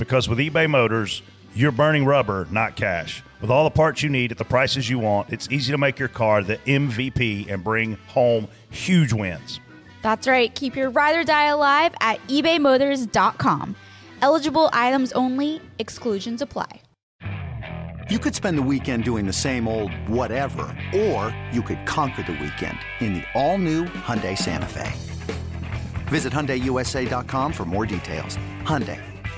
Because with eBay Motors, you're burning rubber, not cash. With all the parts you need at the prices you want, it's easy to make your car the MVP and bring home huge wins. That's right. Keep your ride or die alive at ebaymotors.com. Eligible items only, exclusions apply. You could spend the weekend doing the same old whatever, or you could conquer the weekend in the all-new Hyundai Santa Fe. Visit HyundaiUSA.com for more details. Hyundai,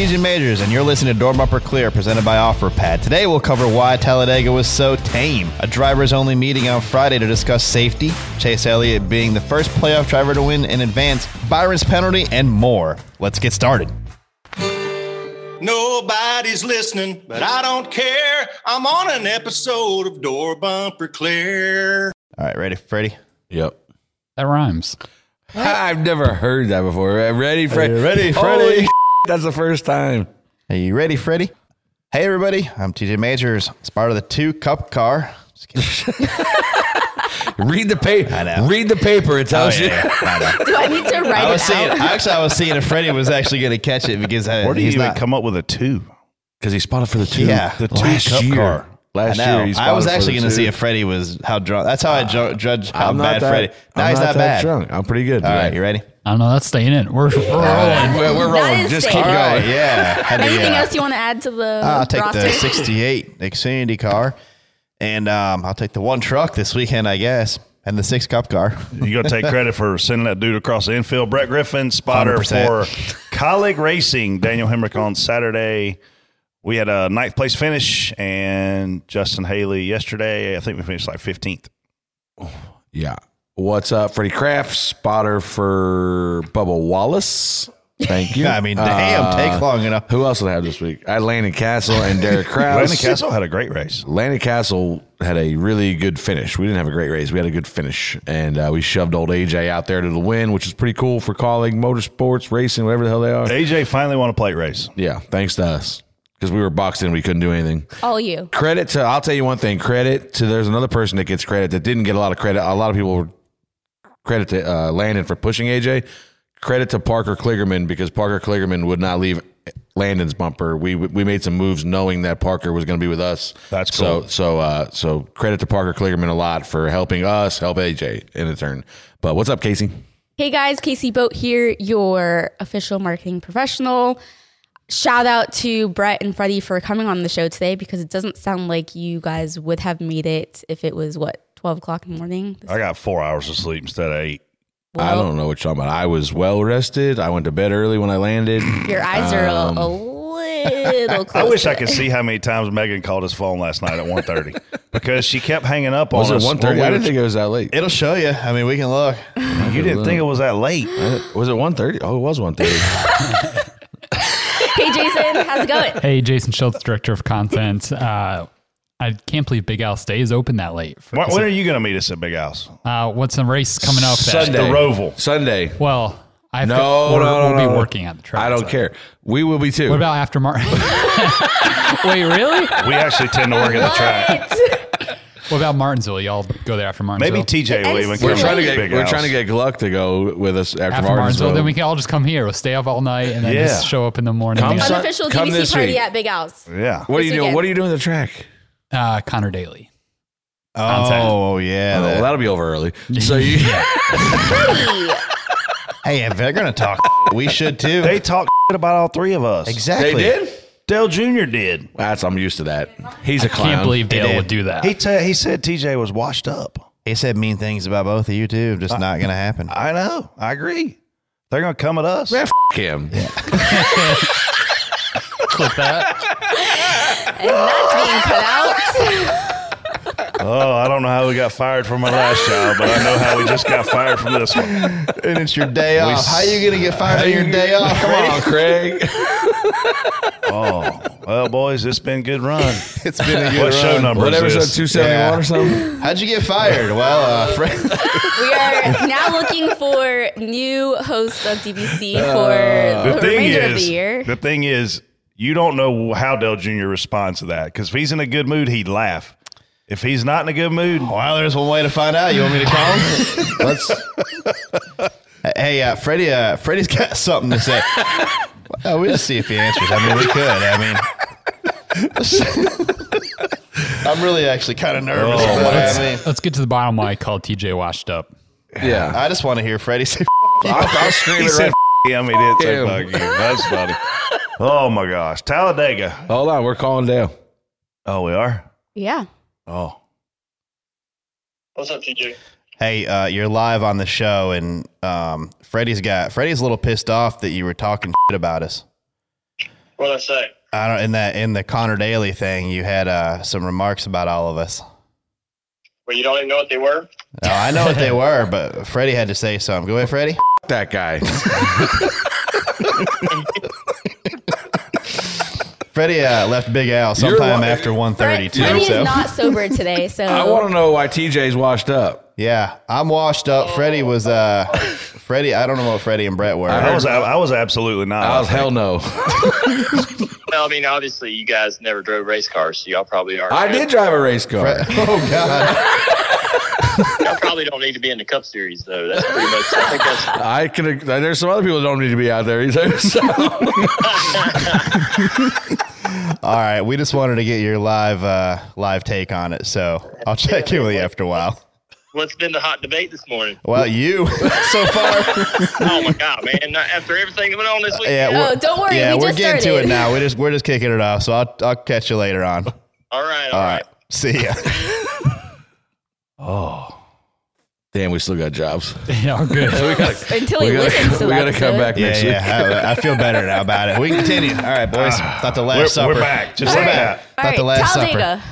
I'm Majors, and you're listening to Door Bumper Clear, presented by OfferPad. Today, we'll cover why Talladega was so tame, a drivers only meeting on Friday to discuss safety, Chase Elliott being the first playoff driver to win in advance, Byron's penalty, and more. Let's get started. Nobody's listening, but I don't care. I'm on an episode of Door Bumper Clear. All right, ready, Freddie? Yep. That rhymes. I've never heard that before. Ready, Fred? you ready, Holy Freddie? That's the first time. Are you ready, Freddie? Hey, everybody. I'm TJ Majors. It's part of the two cup car. Just kidding. Read the paper. Read the paper. It Oh, tells yeah, you. yeah, I. Do I need to write I was it seeing. out? Actually, I was seeing if Freddie was actually going to catch it because uh, Where do you he's even not. come up with a two? Because he spotted for the two. Yeah, the two last cup year. car. Last I year, he I was actually going to see if Freddie was how drunk. That's how I ju- judge how I'm not bad that, Freddie. No, I'm he's not, that bad. drunk. I'm pretty good. All right, today. you ready? I don't know. That's staying in. We're, we're rolling. We're, we're rolling. Just safe. keep going. right, yeah. Had to, Anything uh, else you want to add to the I'll take roster? the '68 Xfinity car, and um, I'll take the one truck this weekend, I guess, and the six cup car. You got to take credit for sending that dude across the infield. Brett Griffin, spotter 100%. for Kaulig Racing. Daniel Hemric on Saturday. We had a ninth place finish, and Justin Haley yesterday. I think we finished like 15th. Yeah. What's up, Freddie Kraft, spotter for Bubba Wallace? Thank you. I mean, damn, Uh, take long enough. Who else did I have this week? I had Landon Cassill and Derek Kraus. Landon Cassill had a great race. Landon Cassill had a really good finish. We didn't have a great race. We had a good finish, and uh, we shoved old AJ out there to the win, which is pretty cool for Kaulig motorsports, racing, whatever the hell they are. AJ finally won a plate race. Yeah, thanks to us because we were boxed in. We couldn't do anything. All you. Credit to I'll tell you one thing. Credit to there's another person that gets credit that didn't get a lot of credit. A lot of people credit to uh, Landon for pushing AJ. Credit to Parker Kligerman because Parker Kligerman would not leave Landon's bumper. We we made some moves knowing that Parker was going to be with us. That's so cool. so uh, so credit to Parker Kligerman a lot for helping us help AJ in the turn. But what's up, Casey? Hey guys, Casey Boat here, your official marketing professional. Shout out to Brett and Freddie for coming on the show today because it doesn't sound like you guys would have made it if it was what, 12 o'clock in the morning? I got four hours of sleep instead of eight. I don't know what you're talking about. I was well rested. I went to bed early when I landed. Your eyes are a, a little close. I wish to I could it. see how many times Megan called his phone last night at 1.30 because she kept hanging up Was on it us. one thirty? I didn't think it was that late. It'll show you. I mean, we can look. You didn't think it was that late. Was it one thirty? Oh, it was one thirty. Hey Jason, how's it going? Hey, Jason Schultz, director of content. Uh, I can't believe Big Al stays open that late. For, When, when are you going to meet us at Big House? uh, what's the race coming up? That, Sunday. The Roval. Sunday. Well, I have No, to, we'll, no, no, we'll no. be working at the track. I don't so. care. We will be too. What about after Martin? Wait, really? We actually tend to work at the track. What about Martinsville? Y'all go there after Martinsville? Maybe TJ will even come we're trying to to get Big we're House. trying to get Gluck to go with us after, after Martinsville. Martinsville. Then we can all just come here. We'll stay up all night and then Yeah. just show up in the morning. Come Yeah. Sun- Unofficial come DVC party week. at Big Al's. Yeah. what are you this doing? What are you doing at the track? Uh, Connor Daly. Oh, yeah. Oh, that- that'll be over early. So you, Hey, hey, if they're going to talk, we should too. They talk about all three of us. exactly. they did. Dale Jr. did. That's I'm used to that. He's a clown. Can't believe Dale did. would do that. He ta- he said TJ was washed up. He said mean things about both of you too. Just not going to happen. I know. I agree. They're gonna come at us. Man, f- him. Clip that. And that's being cut out. Oh, I don't know how we got fired from our last job, but I know how we just got fired from this one. and it's your day off. s- How you going to get fired on your day off? Come on, Craig. Oh, well, boys, it's been a good run. It's been a good What show number What is episode this? two seventy one or something? How'd you get fired? Well, uh, Fred, We are now looking for new hosts of DBC for Uh, The the, thing remainder of the year. the thing is, you don't know how Dale Jr. responds to that because if he's in a good mood, he'd laugh. If he's not in a good mood, well, there's one way to find out. You want me to call him? Let's. hey, uh, Freddie, uh, Freddie's got something to say. Well, we'll just see if he answers. I mean, we could. I mean, I'm really actually kind of nervous. Oh, but, man. I mean, Let's get to the bottom why I called TJ washed up. Yeah. I just want to hear Freddie say. I'll, I'll scream he it said, right. "F- him." He did say "fuck you." That's funny. Oh my gosh, Talladega. Hold on, we're calling Dale. Oh, we are. yeah. Oh, What's up, TJ? Hey, uh, you're live on the show, and um, Freddie's got Freddie's a little pissed off that you were talking shit about us. What'd I say? I don't in that in the Connor Daly thing. You had uh, some remarks about all of us. Well, you don't even know what they were? No, I know what they were, but Freddie had to say something. Go ahead, Freddie. F- that guy. Freddie uh, left Big Al You're sometime li- after 1.30 too. Freddie So is not sober today, so I want to know why TJ's washed up. yeah, I'm washed up. Freddie was uh, Freddie. I don't know what Freddie and Brett were. I was. I was absolutely not. I was hell no. Well, I mean, obviously, you guys never drove race cars, so y'all probably are. I did drive a race car. oh God! Y'all probably don't need to be in the Cup Series, though. That's pretty much. I think that's. I could. There's some other people that don't need to be out there either. So. All right, we just wanted to get your live uh, live take on it. So I'll check in with you after a while. What's been the hot debate this morning? Well, you so far. Oh my God, man! Not After everything that went on this week. Yeah, Oh, we're- don't worry, Yeah, we we're just getting to it now. We just we're just kicking it off. So I'll I'll catch you later on. All All right, all right, right. see ya. Damn, we still got jobs. Yeah, we're good. We gotta, until we he gotta, listens to we gotta come back Yeah, next week. yeah. I, I feel better now about it. We can continue. All right, boys. Thought the last We're, supper. we're back. Just All like right, that. all Not right. the last supper.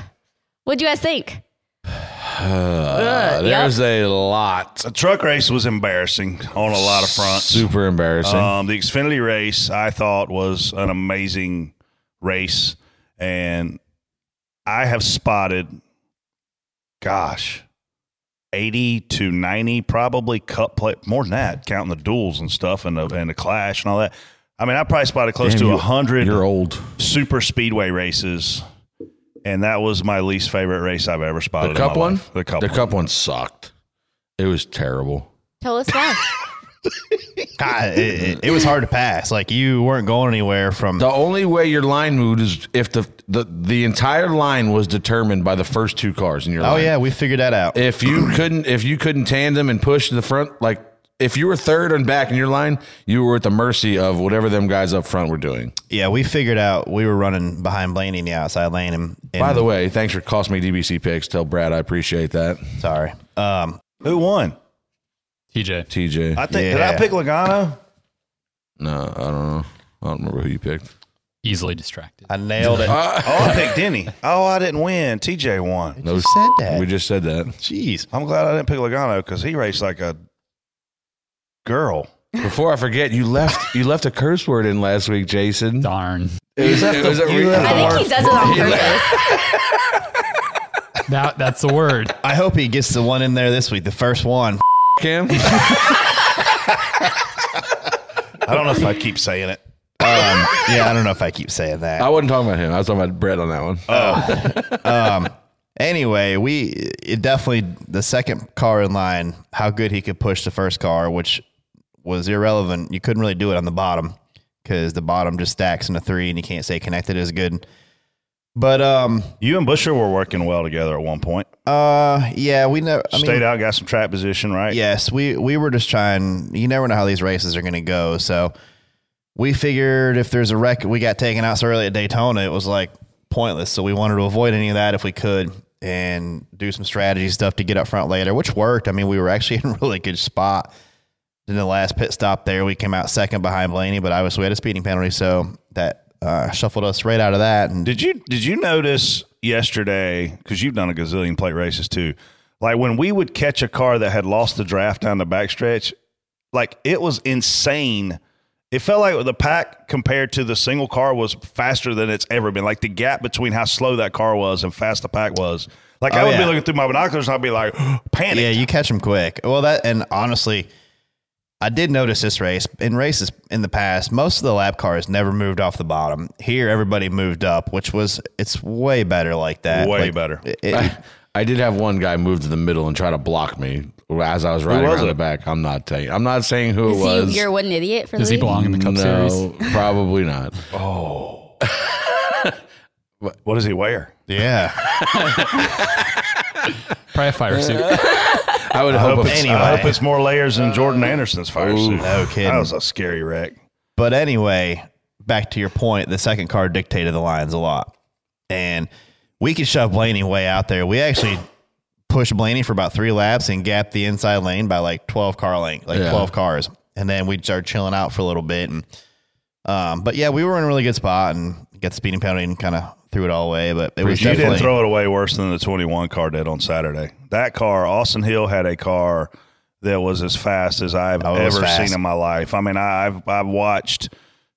What'd you guys think? Uh, there's a lot. The truck race was embarrassing on a lot of fronts. Super embarrassing. Um, the Xfinity race I thought was an amazing race, and I have spotted, gosh, eighty to ninety probably cup play more than that, counting the duels and stuff and the and the clash and all that. I mean, I probably spotted close Damn, to you- a hundred You're old. super speedway races, and that was my least favorite race I've ever spotted. The in cup my one. life. the cup, The one. cup one sucked. It was terrible. Tell us why. God, it, it, it was hard to pass. Like you weren't going anywhere from. The only way your line moved is if the the, the entire line was determined by the first two cars in your Oh line. yeah, we figured that out. If you couldn't if you couldn't tandem and push to the front, like if you were third and back in your line, you were at the mercy of whatever them guys up front were doing. yeah, we figured out we were running behind Blaney in the outside lane. And, and By the way, thanks for cost me DBC picks. Tell Brad I appreciate that. sorry. Um, Who won? TJ. TJ. I think did I pick Logano? no, I don't know. I don't remember who you picked. Easily distracted. I nailed it. Oh, I picked Denny. Oh, I didn't win. TJ won. No, You said that. we just said that. Jeez. I'm glad I didn't pick Logano because he raced like a girl. Before I forget, you left you left a curse word in last week, Jason. Darn. It was, it was a you re- left I think he does it on purpose. That that's the word. I hope he gets the one in there this week, the first one. Cam. I don't know if I keep saying it. Um, yeah, I don't know if I keep saying that. I wasn't talking about him. I was talking about Brett on that one. Anyway, we it definitely the second car in line, how good he could push the first car, which was irrelevant. You couldn't really do it on the bottom because the bottom just stacks into three, and you can't say connected as good. But um, You and Busher were working well together at one point. uh, yeah, we never. I Stayed mean, out, got some track position, right? yes, we we were just trying. You never know how these races are going to go, so we figured if there's a wreck, we got taken out so early at Daytona, it was like pointless. So we wanted to avoid any of that if we could and do some strategy stuff to get up front later, which worked. I mean, we were actually in a really good spot. In the last pit stop there, we came out second behind Blaney, but obviously we had a speeding penalty, so that uh, shuffled us right out of that. And Did you did you notice yesterday? Because you've done a gazillion plate races too. Like when we would catch a car that had lost the draft down the backstretch, like it was insane. It felt like the pack compared to the single car was faster than it's ever been. Like the gap between how slow that car was and fast the pack was. Like I Oh, would be yeah. looking through my binoculars and I'd be like, panic. Yeah, you catch them quick. Well, that and honestly, I did notice this race in races in the past. Most of the lap cars never moved off the bottom. Here, everybody moved up, which was it's way better like that. Way Like, better. it- it- I, I did have one guy move to the middle and try to block me as I was riding was around it? the back. I'm not saying. I'm not saying who Is it was. he, you're what an idiot for Does the he belong in the Cup Series? no, probably not. Oh. What does he wear? yeah, Probably a fire suit. I would I hope. hope, it's- it's, Anyway. I hope it's more layers than Jordan Anderson's fire suit. no kidding. That was a scary wreck. But anyway, back to your point, the second car dictated the lines a lot. And we could shove Blaney way out there. We actually pushed Blaney for about three laps and gapped the inside lane by like 12 car length, like Yeah. 12 cars. And then we'd start chilling out for a little bit. And, um, but yeah, we were in a really good spot and got the speeding penalty and kind of threw it all away. But it was You didn't throw it away worse than the 21 car did on Saturday. That car, Austin Hill had a car that was as fast as I've Oh, ever seen in my life. I mean, I- I've I've watched,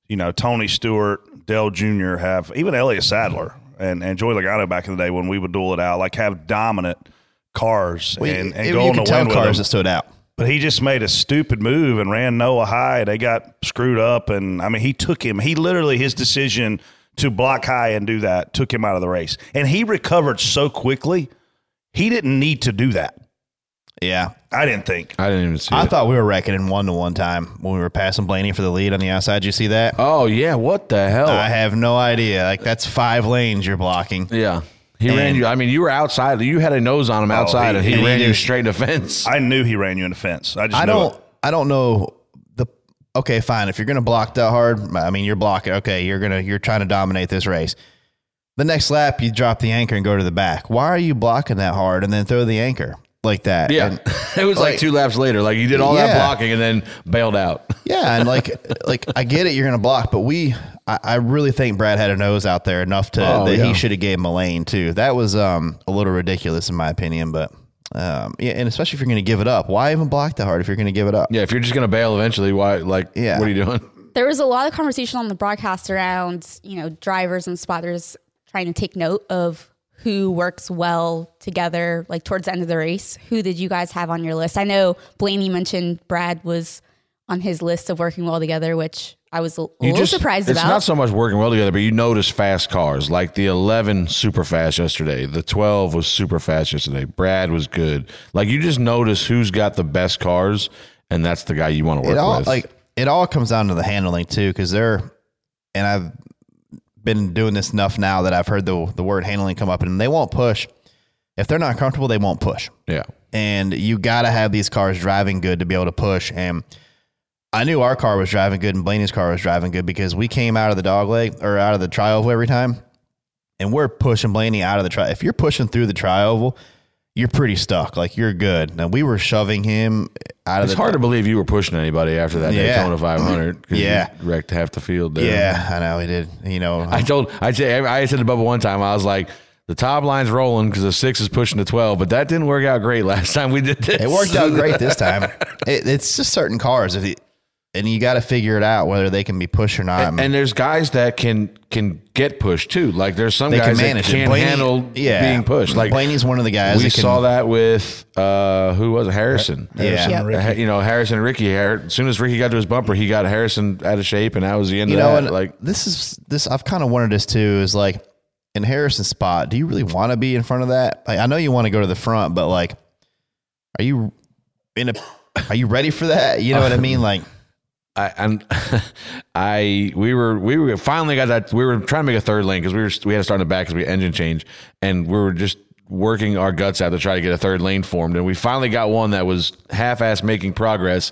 you know, Tony Stewart, Dale Jr. have even Elliott Sadler and and Joey Logano back in the day when we would duel it out, like have dominant cars we, and, and you go on the win cars that stood out. But he just made a stupid move and ran Noah high. They got screwed up, and I mean, he took him. He literally his decision to block high and do that took him out of the race, and he recovered so quickly. He didn't need to do that. Yeah. I didn't think. I didn't even see I it. thought we were wrecking in one to one time when we were passing Blaney for the lead on the outside. You see that? oh yeah, what the hell? I have no idea. Like that's five lanes you're blocking. yeah, he And- ran you. I mean, you were outside. You had a nose on him oh, outside, he- and he, he ran you straight in the fence. I knew he ran you in the fence. I just I knew don't. it. I don't know the. Okay, fine. If you're gonna block that hard, I mean, you're blocking. Okay, you're gonna you're trying to dominate this race. The next lap, you drop the anchor and go to the back. Why are you blocking that hard and then throw the anchor like that? yeah, And- it was like, like- two laps later. Like you did all Yeah. that blocking and then bailed out. Yeah, and like like I get it, you're gonna block, but we I, I really think Brad had a nose out there enough to Oh, that yeah. he should have gave him a lane too. That was um a little ridiculous in my opinion, but um yeah, and especially if you're gonna give it up. Why even block that hard if you're gonna give it up? Yeah, if you're just gonna bail eventually, why? Like, Yeah. what are you doing? there was a lot of conversation on the broadcast around you know drivers and spotters trying to take note of who works well together like towards the end of the race who did you guys have on your list i know blaney mentioned brad was on his list of working well together which i was a, a You little surprised it's about not so much working well together, but you notice fast cars like the 11 super fast yesterday. The 12 was super fast yesterday. Brad was good. Like you just notice who's got the best cars, and that's the guy you want to work it all with. like it all comes down to the handling too, because they're and I've been doing this enough now that I've heard the the word handling come up, and they won't push if they're not comfortable. They won't push, yeah, and you got to have these cars driving good to be able to push. And I knew our car was driving good, and Blaney's car was driving good because we came out of the dog leg or out of the tri oval every time, and we're pushing Blaney out of the tri. If you're pushing through the tri oval. You're pretty stuck. Like you're good. Now we were shoving him out of it's the hard to believe you were pushing anybody after that Yeah. Daytona 500. 'cause you Yeah. wrecked half the field. There. Yeah, I know he did. You know, I told I said I said to Bubba one time I was like the top line's rolling because the six is pushing the 12, but that didn't work out great last time we did this. it worked out great this time. It, it's just certain cars, if you, and you got to figure it out whether they can be pushed or not. and there's guys that can can get pushed too. Like there's some they guys can that can't Blaney- handle yeah, being pushed. Like Blaney's one of the guys. we that can, saw that with uh, who was it? Harrison. Yeah. Yep. You know Harrison and Ricky. As soon as Ricky got to his bumper, he got Harrison out of shape, and that was the end You of know, that. and like this is this. I've kind of wondered this too. Is like in Harrison's spot. Do you really want to be in front of that? Like, I know you want to go to the front, but like, are you in a? Are you ready for that? You know what I mean? Like, I, I'm, I, we were, we were finally got that. We were trying to make a third lane because we were, we had to start in the back because we engine change, and we were just working our guts out to try to get a third lane formed. And we finally got one that was half-ass making progress.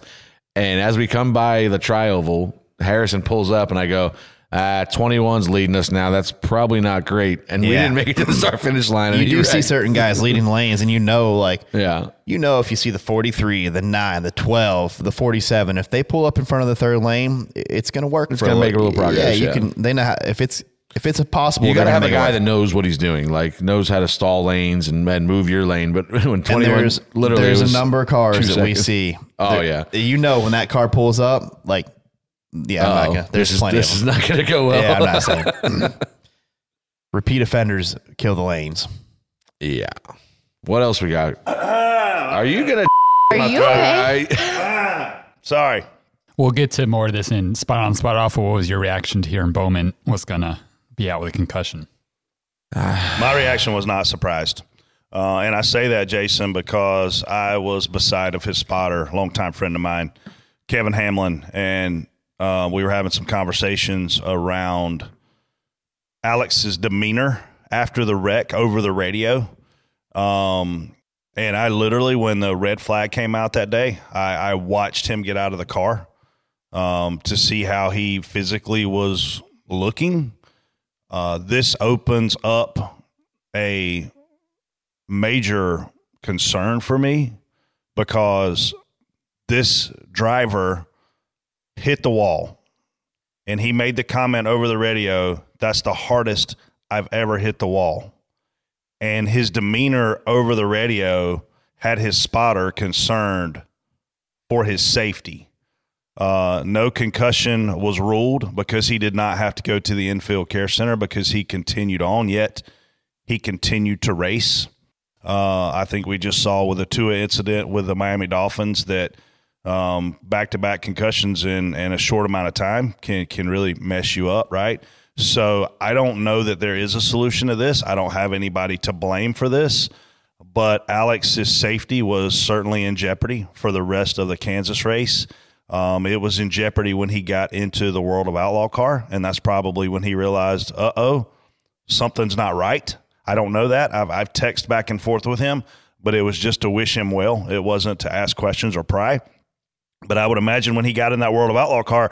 And as we come by the tri-oval, Harrison pulls up, and I go, uh, 21's leading us now. That's probably not great. And we Yeah. didn't make it to the start finish line. You do he see wrecked. certain guys leading lanes, and you know, like, Yeah. you know, if you see the 43, the 9, the 12, the 47, if they pull up in front of the third lane, i- it's going to work. It's gonna make a little progress, Yeah, you yeah. can. They know how, if it's if it's possible. You got to have a gonna make it guy that knows what he's doing, like knows how to stall lanes and, and move your lane. But when And 21, there's literally, there's a number of cars two that we seconds. see. Oh, There- yeah. you know when that car pulls up, like, yeah, I'm not gonna, there's this is, plenty this of is them. not going to go well. yeah, I'm not saying. Repeat offenders kill the lanes. Yeah. What else we got? Are you gonna? Are you okay? Sorry. We'll get to more of this in spot on, spot off. What was your reaction to hearing Bowman was going to be out with a concussion? My reaction was not surprised. Uh, and I say that, Jason, because I was beside of his spotter, longtime friend of mine, Kevin Hamlin, and uh, we were having some conversations around Alex's demeanor after the wreck over the radio. Um, and I literally, when the red flag came out that day, I, I watched him get out of the car um, to see how he physically was looking. Uh, this opens up a major concern for me because this driver hit the wall and he made the comment over the radio that's the hardest I've ever hit the wall. And his demeanor over the radio had his spotter concerned for his safety. Uh, no concussion was ruled because he did not have to go to the infield care center because he continued on. Yet he continued to race. Uh, I think we just saw with the Tua incident with the Miami Dolphins that back to back concussions in, in a short amount of time can can really mess you up, right? So I don't know that there is a solution to this. I don't have anybody to blame for this, but Alex's safety was certainly in jeopardy for the rest of the Kansas race. Um, it was in jeopardy when he got into the World of Outlaw car, and that's probably when he realized, uh oh, something's not right. I don't know that. I've, I've texted back and forth with him, but it was just to wish him well. It wasn't to ask questions or pry. But I would imagine when he got in that World of Outlaw car,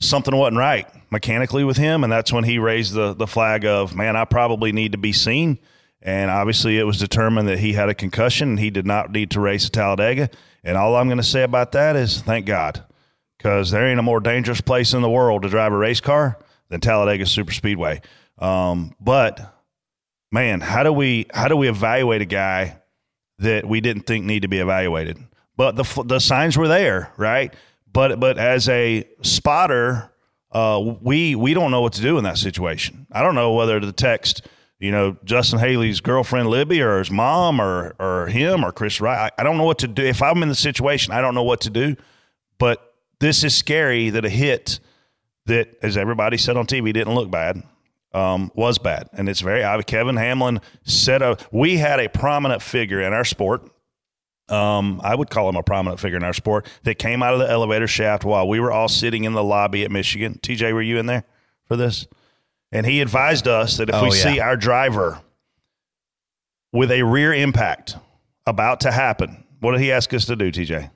something wasn't right mechanically with him. And that's when he raised the, the flag of, man, I probably need to be seen. And obviously, it was determined that he had a concussion and he did not need to race at Talladega. And all I'm going to say about that is thank God, because there ain't a more dangerous place in the world to drive a race car than Talladega Super Speedway. Um, but man, how do we how do we evaluate a guy that we didn't think need to be evaluated? But the the signs were there, right? But but as a spotter, uh, we we don't know what to do in that situation. I don't know whether to text, you know, Justin Haley's girlfriend Libby or his mom or or him or Chris Wright. I, I don't know what to do. If I'm in the situation, I don't know what to do. But this is scary that a hit that, as everybody said on TV, didn't look bad, um, was bad, and it's very. Kevin Hamlin said a. We had a prominent figure in our sport. Um, I would call him a prominent figure in our sport that came out of the elevator shaft while we were all sitting in the lobby at Michigan. TJ, were you in there for this? And he advised us that if Oh, we yeah. see our driver with a rear impact about to happen, what did he ask us to do, TJ?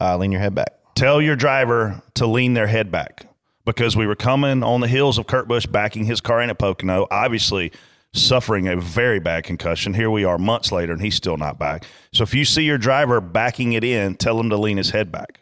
Uh, lean your head back. tell your driver to lean their head back because we were coming on the heels of Kurt Busch backing his car in at Pocono, obviously suffering a very bad concussion. Here we are months later and he's still not back. So if you see your driver backing it in, tell him to lean his head back.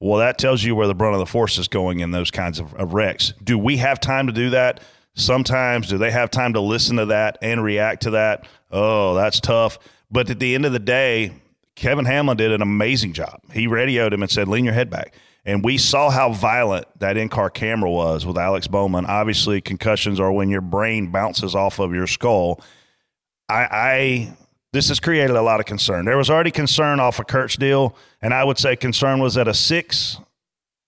Well, that tells you where the brunt of the force is going in those kinds of, of wrecks. Do we have time to do that? Sometimes. Do they have time to listen to that and react to that? Oh, that's tough. But at the end of the day, Kevin Hamlin did an amazing job. He radioed him and said, lean your head back. And we saw how violent that in car camera was with Alex Bowman. Obviously, concussions are when your brain bounces off of your skull. I, I this has created a lot of concern. There was already concern off of Kurt's deal, and I would say concern was at a six.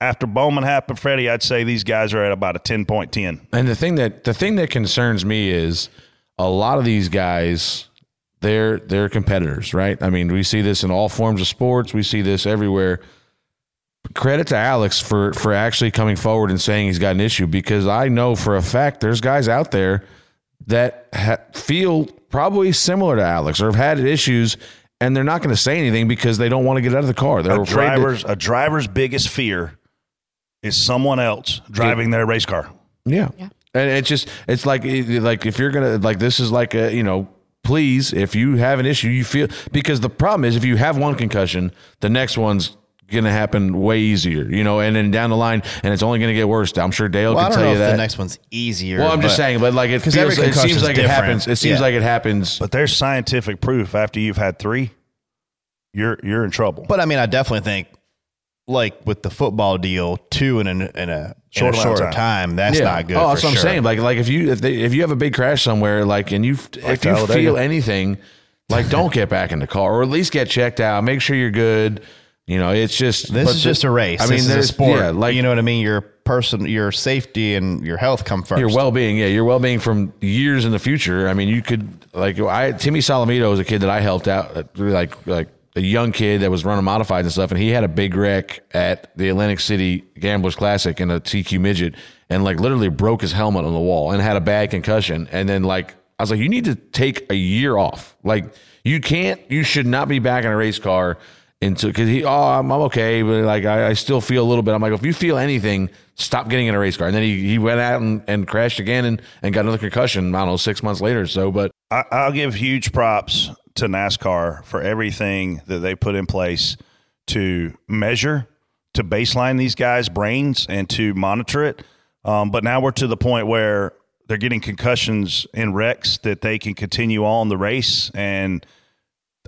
After Bowman happened, Freddie, I'd say these guys are at about a ten point ten. And the thing that the thing that concerns me is a lot of these guys they're they're competitors, right? I mean, we see this in all forms of sports. We see this everywhere. Credit to Alex for for actually coming forward and saying he's got an issue because I know for a fact there's guys out there that ha- feel probably similar to Alex or have had issues and they're not going to say anything because they don't want to get out of the car. They're A afraid. to- driver's a driver's biggest fear is someone else driving their race car. Yeah. And it's just it's like like if you're gonna like this is like a you know please if you have an issue you feel because the problem is if you have one concussion the next one's gonna happen way easier you know and then down the line and it's only gonna get worse. I'm sure Dale Well, can tell know you if that. the next one's easier. well, I'm just saying, but like it 'Cause feels, every it seems concussion's like it happens. It seems Yeah. like it happens. But there's scientific proof after you've had three, you're you're in trouble. But I mean, I definitely think, like with the football deal, two in a in a Short short, amount of shorter time. time. That's not good. Oh, for that's what I'm sure. saying. Like, like if you if they, if you have a big crash somewhere, like, and you if you feel anything, like, don't get back in the car, or at least get checked out. Make sure you're good. You know, it's just This is the- just a race. I mean, this is a there's- sport. Yeah, like you know what I mean. Your person, your safety and your health come first. your well being. Yeah, your well being from years in the future. I mean, you could like I Timmy Solomito was a kid that I helped out, uh, like like a young kid that was running modifieds and stuff, and he had a big wreck at the Atlantic City Gamblers Classic in a TQ midget, and like literally broke his helmet on the wall and had a bad concussion, and then like I was like, you need to take a year off. Like you can't, you should not be back in a race car. Into because he, oh, I'm, I'm okay, but like I, I still feel a little bit. I'm like, if you feel anything, stop getting in a race car. And then he, he went out and, and crashed again and, and got another concussion. I don't know, six months later or so. But I, I'll give huge props to NASCAR for everything that they put in place to measure, to baseline these guys' brains, and to monitor it. Um, but now we're to the point where they're getting concussions in wrecks that they can continue on the race, and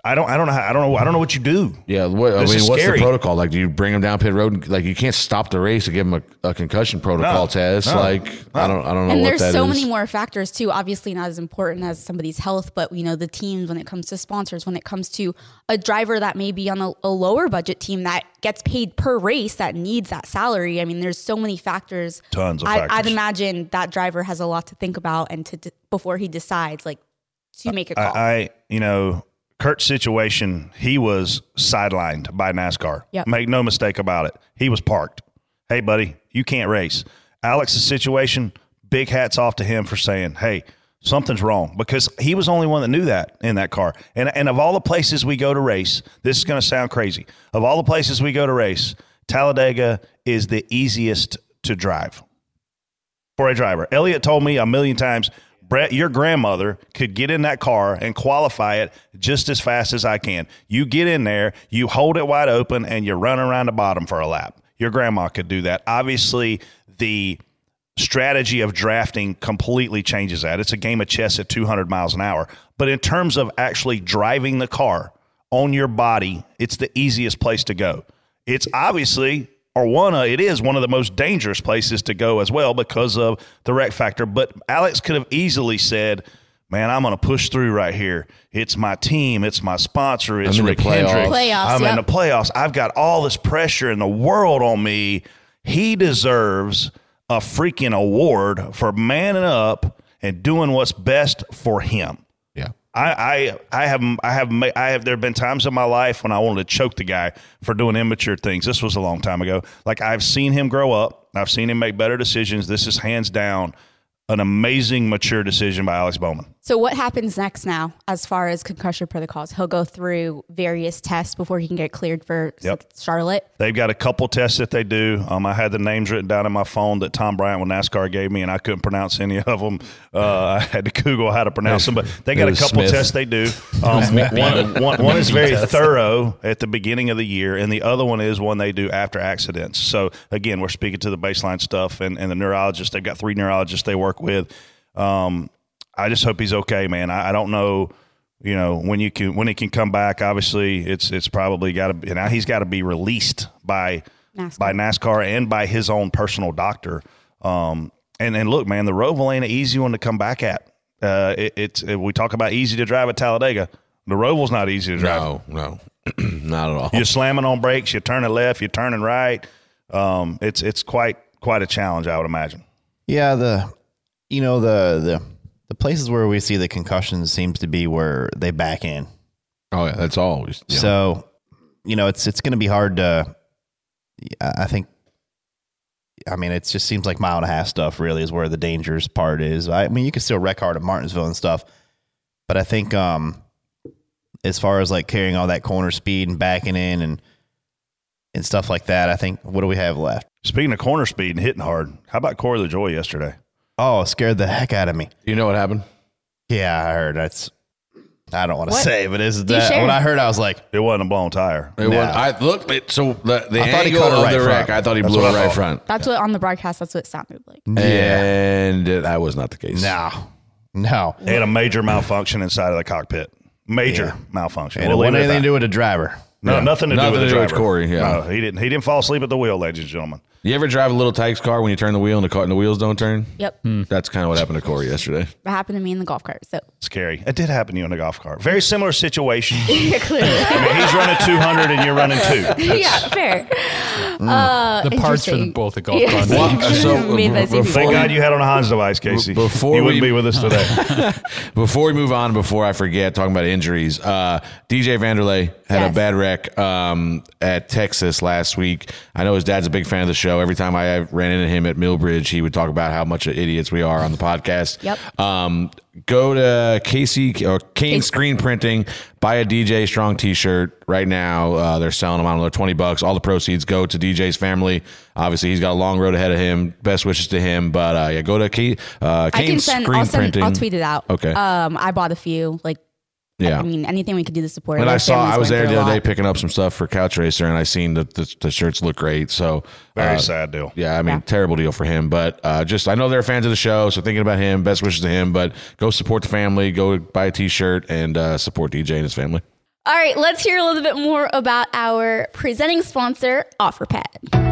I don't, I don't know, how, I don't know, I don't know what you do. yeah, what, I mean, what's scary. the protocol? Like, do you bring him down pit road? And, like, you can't stop the race to give him a, a concussion protocol No, test. no, like, I don't, I don't know and what there's that so is. many more factors too obviously not as important as somebody's health but you know the teams when it comes to sponsors when it comes to a driver that may be on a, a lower budget team that gets paid per race that needs that salary i mean there's so many factors Tons of I, i'd imagine that driver has a lot to think about and to before he decides like to make a call I, I you know, Kurt's situation, he was sidelined by NASCAR. Yep. Make no mistake about it. He was parked. Hey, buddy, you can't race. Alex's situation, big hats off to him for saying, hey, something's wrong because he was the only one that knew that in that car. And, and of all the places we go to race, this is going to sound crazy. Of all the places we go to race, Talladega is the easiest to drive for a driver. Elliot told me a million times, Brett, your grandmother could get in that car and qualify it just as fast as I can. You get in there, you hold it wide open, and you run around the bottom for a lap. Your grandma could do that. Obviously, the strategy of drafting completely changes that. It's a game of chess at 200 miles an hour. But in terms of actually driving the car on your body, it's the easiest place to go. It's obviously, or one, of, it is one of the most dangerous places to go as well because of the wreck factor. But Alex could have easily said, Man, I'm going to push through right here. It's my team. It's my sponsor. It's I'm the Rick playoffs. Hendrick. Playoffs, I'm in the playoffs. I've got all this pressure in the world on me. He deserves a freaking award for manning up and doing what's best for him. I, I, I have, I have, I have. There have been times in my life when I wanted to choke the guy for doing immature things. This was a long time ago. Like I've seen him grow up. I've seen him make better decisions. This is hands down an amazing mature decision by Alex Bowman. So what happens next now as far as concussion protocols? He'll go through various tests before he can get cleared for Yep. Charlotte. They've got a couple tests that they do. Um, I had the names written down in my phone that Tom Bryant with NASCAR gave me, and I couldn't pronounce any of them. Uh, I had to Google how to pronounce them, but they got a couple Smith. tests they do. Um, one, one, one is very thorough at the beginning of the year, and the other one is one they do after accidents. So again, we're speaking to the baseline stuff and, and the neurologist. They've got three neurologists they work with. Um, I just hope he's okay, man. I, I don't know you know when you can when he can come back. Obviously it's it's probably got to be now he's got to be released by NASCAR. by NASCAR and by his own personal doctor. Um and and look man the Roval ain't an easy one to come back at. Uh it, it's it, we talk about easy to drive at Talladega. The Roval's not easy to drive. No, no, not at all. you're slamming on brakes you're turning left you're turning right. Um it's it's quite quite a challenge I would imagine. Yeah, the you know the the the places where we see the concussions seems to be where they back in. Oh yeah, that's always. Yeah. So, you know, it's it's going to be hard to. I I think. I mean, it just seems like mile and a half stuff. Really, is where the dangerous part is. I mean, you can still wreck hard at Martinsville and stuff, but I think, um, as far as like carrying all that corner speed and backing in and and stuff like that, I think what do we have left? Speaking of corner speed and hitting hard, how about Corey LaJoie yesterday? Oh, scared the heck out of me. You know what happened? Yeah, I heard that's. I don't want to What? say, but is that share? when I heard, I was like, It wasn't a blown tire. It was, I looked. It, so the, the I thought he angle cut it of right the wreck. I thought he That's blew what it I right thought. front, That's what on the broadcast. That's what it sounded like. and it, that was not the case. no, no. They had a major malfunction inside of the cockpit. Major malfunction. And We'll it wasn't leave it at anything to that. do with the driver. No, Yeah. nothing to Nothing do with to the do with driver. Corey, yeah. No, he didn't. He didn't fall asleep at the wheel, ladies and gentlemen. You ever drive a little Tikes car when you turn the wheel and the, car, and the wheels don't turn? Yep. That's kind of what happened to Corey yesterday. That happened to me in the golf cart. So Scary. It did happen to you in the golf cart. Very similar situation. yeah, clearly. I mean, he's running 200 and you're running two. yeah, fair. Uh, The parts for the, both the golf Yeah. carts. Well, so, Made before Thank God you had on a Hans device, Casey. Before you wouldn't we- be with us today. Before we move on, before I forget, talking about injuries, uh, DJ Vanderley had a Yes. bad um, at Texas last week. I know his dad's a big fan of the show. Every time I ran into him at Millbridge, he would talk about how much of idiots we are on the podcast. Yep. Um, go to Casey or Kane. Screen Printing, buy a DJ Strong T-shirt right now. Uh, they're selling them on they're twenty bucks. All the proceeds go to DJ's family. Obviously, he's got a long road ahead of him. Best wishes to him. But uh, yeah, go to uh, I Kane can send. Screen I'll send. Printing. I'll tweet it out. Okay. Um, I bought a few. Like, Yeah. I mean, anything we could do to support. And I saw I was there the other day picking up some stuff for Couch Racer, and I seen that the, the shirts look great. So Very uh, sad deal. Yeah, I mean, Yeah. terrible deal for him. But uh, just I know they're fans of the show, so thinking about him, best wishes to him. But go support the family, go buy a T-shirt, and uh, support DJ and his family. All right, let's hear a little bit more about our presenting sponsor, OfferPad.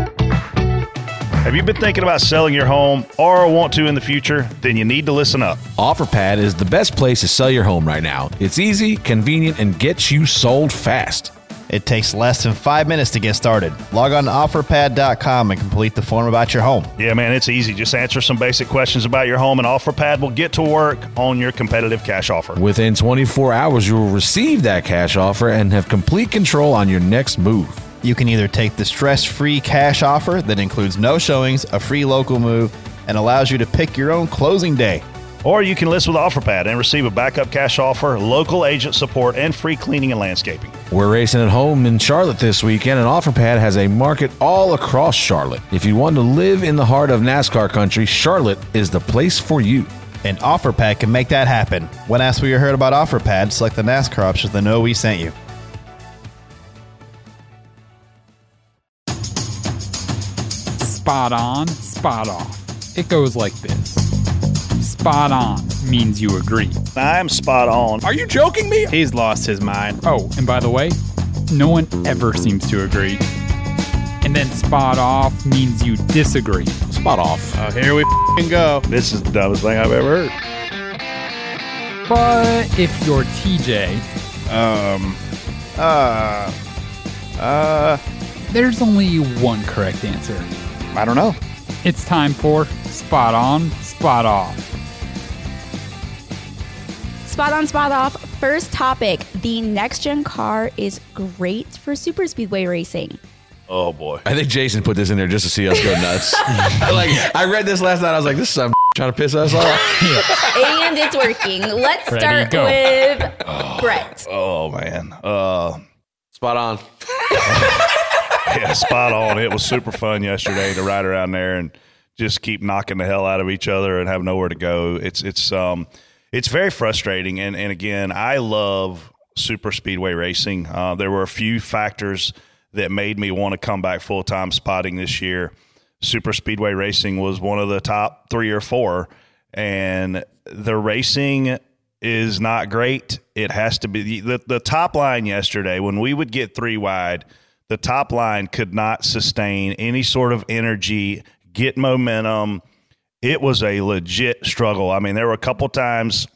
Have you been thinking about selling your home or want to in the future? Then you need to listen up. OfferPad is the best place to sell your home right now. It's easy, convenient, and gets you sold fast. It takes less than five minutes to get started. Log on to offerpad.com and complete the form about your home. Yeah, man, it's easy. Just answer some basic questions about your home, and OfferPad will get to work on your competitive cash offer. Within 24 hours, you will receive that cash offer and have complete control on your next move. You can either take the stress free cash offer that includes no showings, a free local move, and allows you to pick your own closing day. Or you can list with OfferPad and receive a backup cash offer, local agent support, and free cleaning and landscaping. We're racing at home in Charlotte this weekend, and OfferPad has a market all across Charlotte. If you want to live in the heart of NASCAR country, Charlotte is the place for you. And OfferPad can make that happen. When asked where you heard about OfferPad, select the NASCAR option to know we sent you. Spot on, spot off. It goes like this. Spot on means you agree. I'm spot on. Are you joking me? He's lost his mind. Oh, and by the way, no one ever seems to agree. And then spot off means you disagree. Spot off. Oh, here we f***ing go. This is the dumbest thing I've ever heard. But if you're TJ, Um, uh, uh, there's only one correct answer. I don't know. It's time for spot on, spot off. Spot on, spot off. First topic: the next gen car is great for super speedway racing. Oh, boy. I think Jason put this in there just to see us go nuts. like I read this last night. I was like, this is some trying to piss us off. and it's working. Let's Ready, start go. with Brett. Oh, man. Uh, Spot on. yeah, spot on. It was super fun yesterday to ride around there and just keep knocking the hell out of each other and have nowhere to go. It's it's um it's very frustrating. And and again, I love super speedway racing. Uh, there were a few factors that made me want to come back full time spotting this year. Super speedway racing was one of the top three or four, and the racing is not great. It has to be the, the top line yesterday when we would get three wide the top line could not sustain any sort of energy, get momentum. It was a legit struggle. I mean, there were a couple times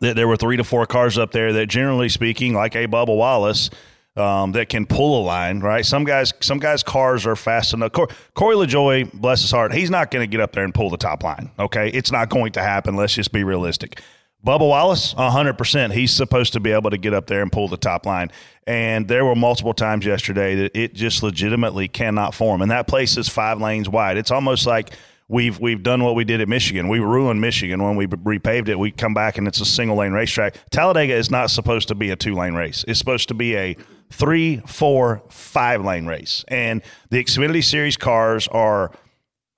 that there were three to four cars up there that, generally speaking, like a Bubba Wallace, um, that can pull a line. Right? Some guys, some guys' cars are fast enough. Cor- Corey LaJoie, bless his heart, he's not going to get up there and pull the top line. Okay, it's not going to happen. Let's just be realistic. Bubba Wallace, 100%. He's supposed to be able to get up there and pull the top line. And there were multiple times yesterday that it just legitimately cannot form. And that place is five lanes wide. It's almost like we've we've done what we did at Michigan. We ruined Michigan when we repaved it. We come back and it's a single lane racetrack. Talladega is not supposed to be a two lane race. It's supposed to be a three, four, five lane race. And the Xfinity Series cars are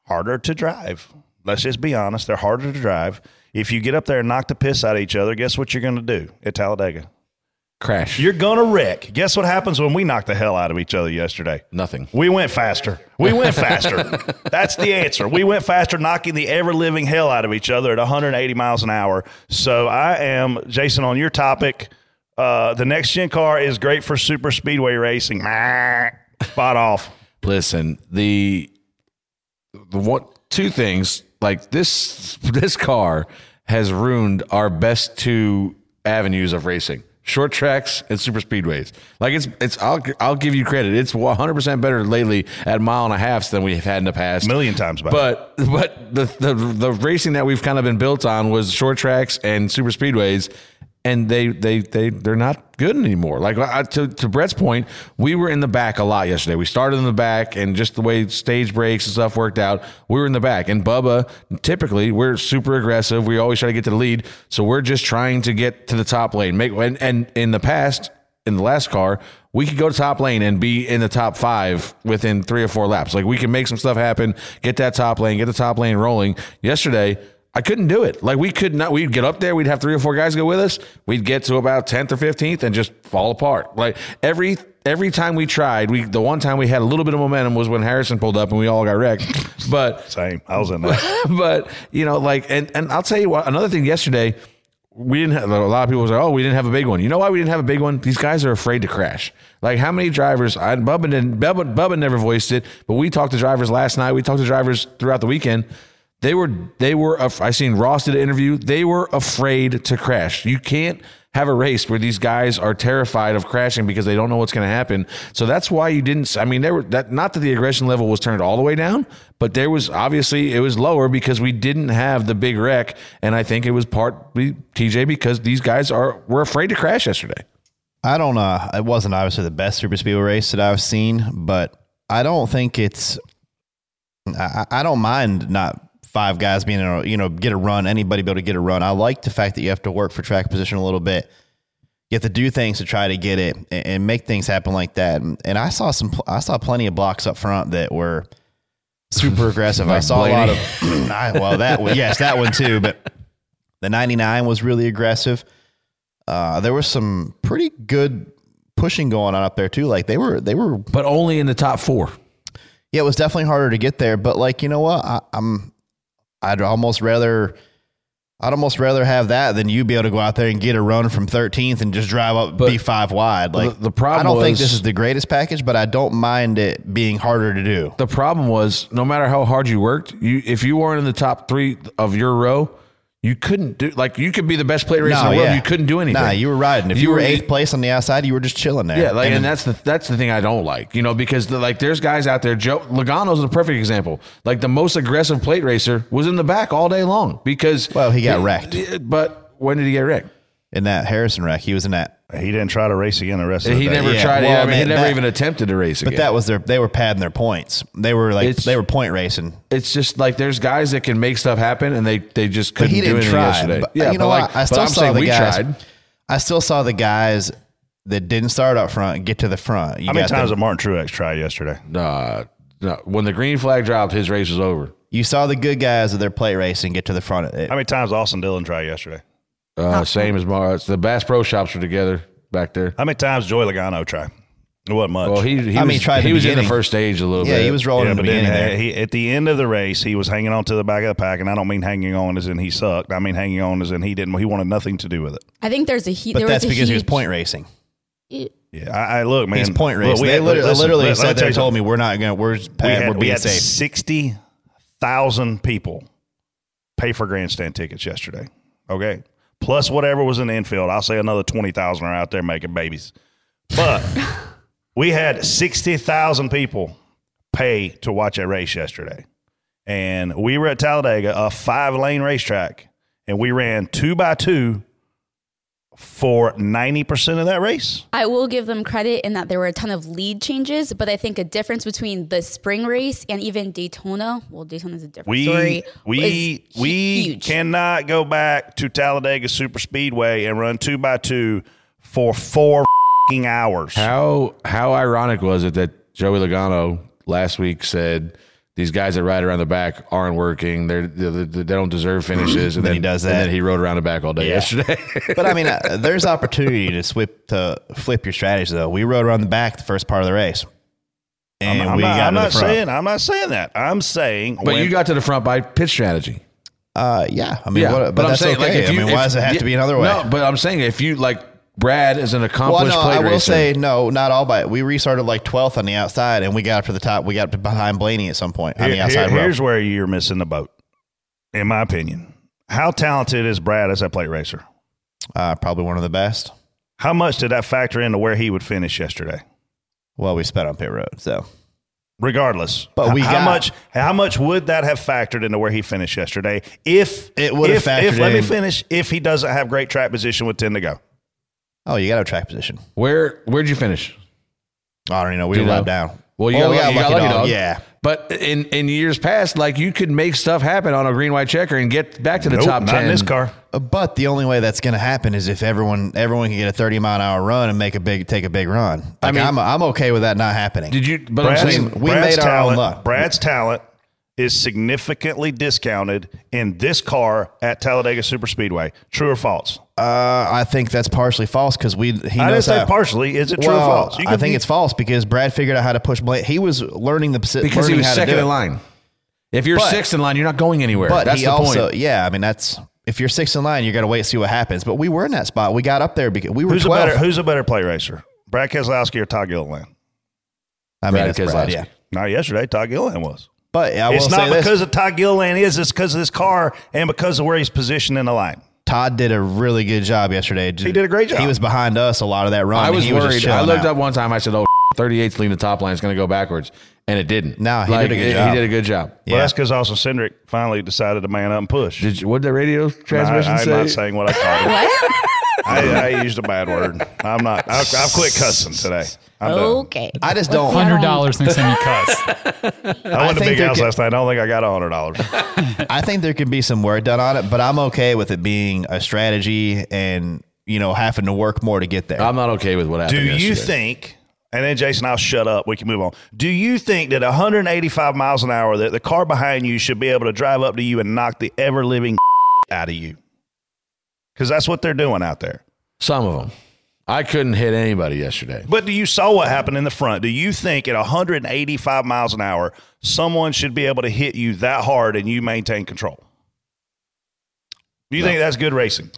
harder to drive. Let's just be honest, they're harder to drive. If you get up there and knock the piss out of each other, guess what you're going to do at Talladega? Crash. You're going to wreck. Guess what happens when we knock the hell out of each other yesterday? Nothing. We went faster. We went faster. That's the answer. We went faster, knocking the ever living hell out of each other at 180 miles an hour. So I am, Jason, on your topic. Uh, the next gen car is great for super speedway racing. Spot off. Listen, the the what two things like this this car has ruined our best two avenues of racing. Short tracks and super speedways. Like it's it's I'll I'll give you credit. It's 100% better lately at mile and a halfs than we've had in the past. Million times better. But but the the the racing that we've kind of been built on was short tracks and super speedways and they they they they're not good anymore. Like I, to to Brett's point, we were in the back a lot yesterday. We started in the back, and just the way stage breaks and stuff worked out, we were in the back. And Bubba, typically, we're super aggressive. We always try to get to the lead, so we're just trying to get to the top lane. Make and, and in the past, in the last car, we could go to top lane and be in the top five within three or four laps. Like we can make some stuff happen, get that top lane, get the top lane rolling. Yesterday I couldn't do it. Like we could not. We'd get up there. We'd have three or four guys go with us. We'd get to about tenth or fifteenth and just fall apart. Like every every time we tried, we the one time we had a little bit of momentum was when Harrison pulled up and we all got wrecked. But same, I was in that. but you know, like, and and I'll tell you what. Another thing yesterday, we didn't have a lot of people was like, oh, we didn't have a big one. You know why we didn't have a big one? These guys are afraid to crash. Like how many drivers? I Bubba didn't. Bubba, Bubba never voiced it, but we talked to drivers last night. We talked to drivers throughout the weekend. They were they were I seen Ross did an interview. They were afraid to crash. You can't have a race where these guys are terrified of crashing because they don't know what's going to happen. So that's why you didn't. I mean, there were that not that the aggression level was turned all the way down, but there was obviously it was lower because we didn't have the big wreck, and I think it was partly TJ because these guys are were afraid to crash yesterday. I don't know. It wasn't obviously the best super speedway race that I've seen, but I don't think it's. I, I don't mind not five guys being able to, you know, get a run, anybody be able to get a run. I like the fact that you have to work for track position a little bit. You have to do things to try to get it and, and make things happen like that. And, and, I saw some, I saw plenty of blocks up front that were super aggressive. I saw Blaney. a lot of, I, well, that one, yes, that one too. But the 99 was really aggressive. Uh, there was some pretty good pushing going on up there too. Like they were, they were, but only in the top four. Yeah, it was definitely harder to get there. But like, you know what? I, I'm, I'd almost rather I'd almost rather have that than you be able to go out there and get a run from 13th and just drive up but B5 wide. Like the, the problem, I don't was, think this is the greatest package, but I don't mind it being harder to do. The problem was, no matter how hard you worked, you if you weren't in the top three of your row, you couldn't do like you could be the best plate racer no, in the world. Yeah. You couldn't do anything. Nah, you were riding. If you, you were eighth place on the outside, you were just chilling there. Yeah, like, and, and that's the that's the thing I don't like. You know, because the, like there's guys out there. Joe Logano's a perfect example. Like the most aggressive plate racer was in the back all day long because well he got he, wrecked. But when did he get wrecked? In that Harrison wreck, he was in that he didn't try to race again the rest of the he day. never yeah. tried. Well, yeah, I mean, man, he never that, even attempted to race but again. But that was their. They were padding their points. They were like it's, they were point racing. It's just like there's guys that can make stuff happen, and they they just couldn't he do anything try. yesterday. But, yeah, you know what? Like, I still saw the guys. Tried. I still saw the guys that didn't start up front get to the front. You How many times did Martin Truex try yesterday? Uh, no. When the green flag dropped, his race was over. You saw the good guys of their plate racing get to the front. How many times Austin Dillon tried yesterday? Uh, same as Mar. The Bass Pro Shops were together back there. How many times Joey Logano try? It wasn't much. Well, he, he I was, mean, tried he was in the first stage a little bit. yeah, bit. he was rolling yeah, in the beginning. Then, he, at the end of the race, he was hanging on to the back of the pack, and I don't mean hanging on as in he sucked. I mean hanging on as in he didn't. He wanted nothing to do with it. I think there's a heat. But that's because huge, he was point racing. yeah, I, I, look, man. He's point racing. Look, they had, literally, listen, literally listen, said they told me we're not going. to We're we had, we're being we had safe. Sixty thousand people pay for grandstand tickets yesterday. Okay, plus whatever was in the infield. I'll say another 20,000 are out there making babies. But we had 60,000 people pay to watch a race yesterday. And we were at Talladega, a five lane racetrack, and we ran two by two for 90% of that race. I will give them credit in that there were a ton of lead changes, but I think a difference between the spring race and even Daytona, well, Daytona is a different we, story. We we huge. cannot go back to Talladega Super Speedway and run two by two for four hours. How how ironic was it that Joey Logano last week said these guys that ride around the back aren't working. They're, they they don't deserve finishes, and Then then he does And that. then he rode around the back all day Yeah. yesterday. But I mean, uh, there's opportunity to flip to flip your strategy though. We rode around the back the first part of the race, and I'm we not, got I'm to not the front. saying I'm not saying that. I'm saying but when- you got to the front by pitch strategy. Uh, yeah, I mean, Yeah, what, but, I'm that's saying, okay. like, if I mean, if- why does it have to be another way? No, but I'm saying if you like Brad is an well, accomplished no, plate I will racer. say no, not all by. We restarted like 12th on the outside, and we got up to the top. We got up to behind Blaney at some point on the outside here- row. here's where you're missing the boat, in my opinion. How talented is Brad as a plate racer? Uh, probably one of the best. How much did that factor into where he would finish yesterday? Well, we sped on pit road, so Regardless, But we how got- much? How much would that have factored into where he finished yesterday? If It would have if, if factored let me finish. If he doesn't have great track position with ten to go, oh, you got a track position. Where where'd you finish? I don't even know. We Do were you lap down. Well, you Oh, got, we lucky, you got lucky dog. Yeah, But in, in years past, like you could make stuff happen on a green white checker and get back to the nope, top not ten. in this car. Uh, But the only way that's going to happen is if everyone everyone can get a 30 mile an hour run and make a big take a big run. Like, I mean- I'm I'm okay with that not happening. Did you? But Brad's, I'm saying we Brad's made our own talent, luck. Brad's talent is significantly discounted in this car at Talladega Superspeedway. True or false? Uh, I think that's partially false because we he I didn't knows say how- partially. Is it true Well, or false? You I think be- it's false because Brad figured out how to push Blake. He was learning the posi- because he was how second in line. If you're But- sixth in line, you're not going anywhere. But That's he the also, point. yeah, I mean that's if you're sixth in line, you got to wait and see what happens. But we were in that spot. We got up there because we were who's a better who's a better play racer? Brad Keselowski or Todd Gilliland? I mean, Brad that's Brad, Keselowski. yeah. Not yesterday. Todd Gilliland was. But I will it's say not this: because of Todd Gilliland is. It's because of this car and because of where he's positioned in the line. Todd did a really good job yesterday. He did a great job. He was behind us a lot of that run. I and was he just worried. I chilling looked out. up one time. I said, "Oh, 38's lean the top line. It's going to go backwards," and it didn't. No, he Like, did a good it- job. He did a good job. Well, that's because also Cindric finally decided to man up and push. Did you, what did the radio transmission I, I'm say? not saying what I called it. What? I, I used a bad word. I'm not. I, I've quit cussing today. I'm done. okay. I just don't- Hundred dollars next time you cuss. I went to think Big House could- last night. I don't think I got a hundred dollars. I think there could be some work done on it, but I'm okay with it being a strategy and you know having to work more to get there. I'm not okay with what happened. Do you yesterday. think? And then Jason, I'll shut up. We can move on. Do you think that 185 miles an hour, that the car behind you should be able to drive up to you and knock the ever living out of you? Because that's what they're doing out there. some of them? I couldn't hit anybody yesterday. But do you saw what happened in the front? Do you think at 185 miles an hour, someone should be able to hit you that hard and you maintain control? Do you think that's good racing?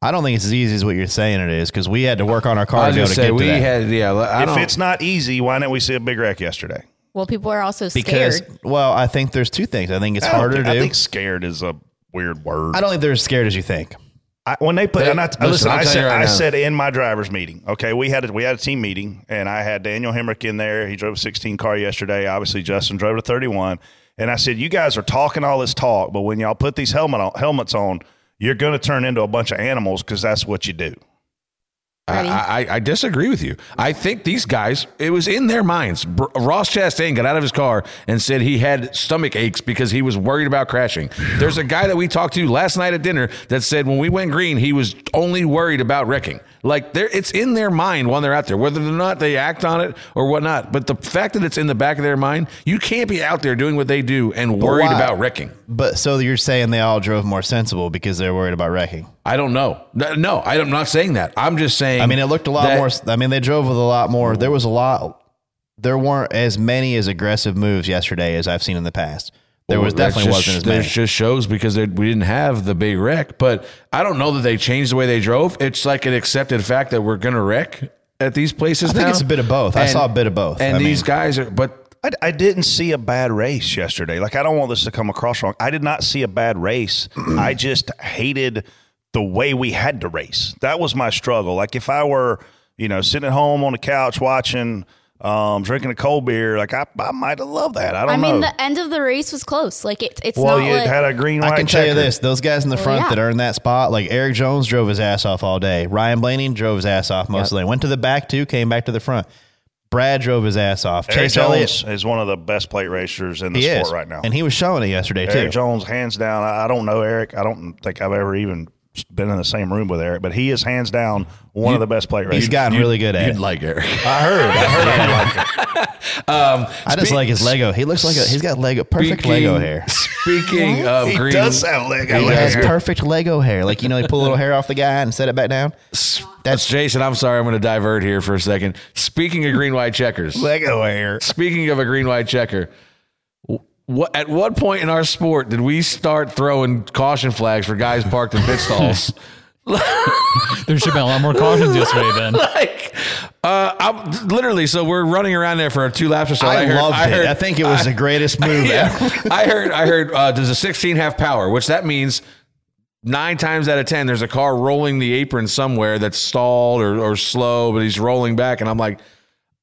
I don't think it's as easy as what you're saying it is because we had to work on our car to be able to say get we to that. had yeah. I if don't, it's not easy, why didn't we see a big wreck yesterday? Well, people are also because scared. well, I think there's two things. I think it's I harder think- to I think scared is a weird word. I don't think they're as scared as you think. I, when they put, They- and I, listen, listen, I said, right I said in my driver's meeting, okay, we had a, we had a team meeting, and I had Daniel Hemric in there. He drove a 16 car yesterday. Obviously, Justin drove a 31, and I said, you guys are talking all this talk, but when y'all put these helmet on, helmets on, you're going to turn into a bunch of animals because that's what you do. I, I, I disagree with you. I think these guys, it was in their minds. Br- Ross Chastain got out of his car and said he had stomach aches because he was worried about crashing. There's a guy that we talked to last night at dinner that said when we went green, he was only worried about wrecking. Like there, it's in their mind when they're out there, whether or not they act on it or whatnot. But the fact that it's in the back of their mind, you can't be out there doing what they do and worried why? about wrecking. But so you're saying they all drove more sensible because they're worried about wrecking. I don't know. No, no, I'm not saying that. I'm just saying. I mean, it looked a lot that- more. I mean, they drove with a lot more. There was a lot. There weren't as many as aggressive moves yesterday as I've seen in the past. There was Well, definitely just- wasn't as that many. just shows because they- we didn't have the big wreck. But I don't know that they changed the way they drove. It's like an accepted fact that we're going to wreck at these places. I think now. it's a bit of both. I saw a bit of both. And I these mean- guys are, but I, I didn't see a bad race yesterday. Like I don't want this to come across wrong. I did not see a bad race. I just hated the way we had to race. That was my struggle. Like if I were, you know, sitting at home on the couch watching, um, drinking a cold beer, like I, I might have loved that. I don't I mean, know. the end of the race was close. Like it, it's well, not you like had a green. I white can tell you this: those guys in the Well, front yeah. that are in that spot, like Erik Jones, drove his ass off all day. Ryan Blaney drove his ass off most of the day. Went to the back too, came back to the front. Brad drove his ass off. Eric Chase Elliott, is one of the best plate racers in the he sport is right now. and he was showing it yesterday Eric too. Jones, hands down. I, I don't know Eric. I don't think I've ever even been in the same room with Eric, but he is hands down one of the best plate racers. He's gotten really good at You'd it. like Eric. I heard. I heard. I like it. Um, I just spe- like his Lego. He looks like a, he's got Lego perfect speaking- Lego hair. Speaking of He green, does have Lego hair. He has perfect Lego hair. Like you know, he pull a little hair off the guy and set it back down. that's Jason. I'm sorry, I'm going to divert here for a second. Speaking of green white checkers, Lego hair. speaking of a green white checker, what at what point in our sport did we start throwing caution flags for guys parked in pit stalls? There should have been a lot more cautions yesterday, Ben. like, uh, I'm literally. So we're running around there for two laps or so. I, heard, loved I it. I think it was the greatest move Yeah. ever. I heard. I heard. Uh, does a 16 have power? Which that means nine times out of ten, there's a car rolling the apron somewhere that's stalled or, or slow, but he's rolling back, and I'm like.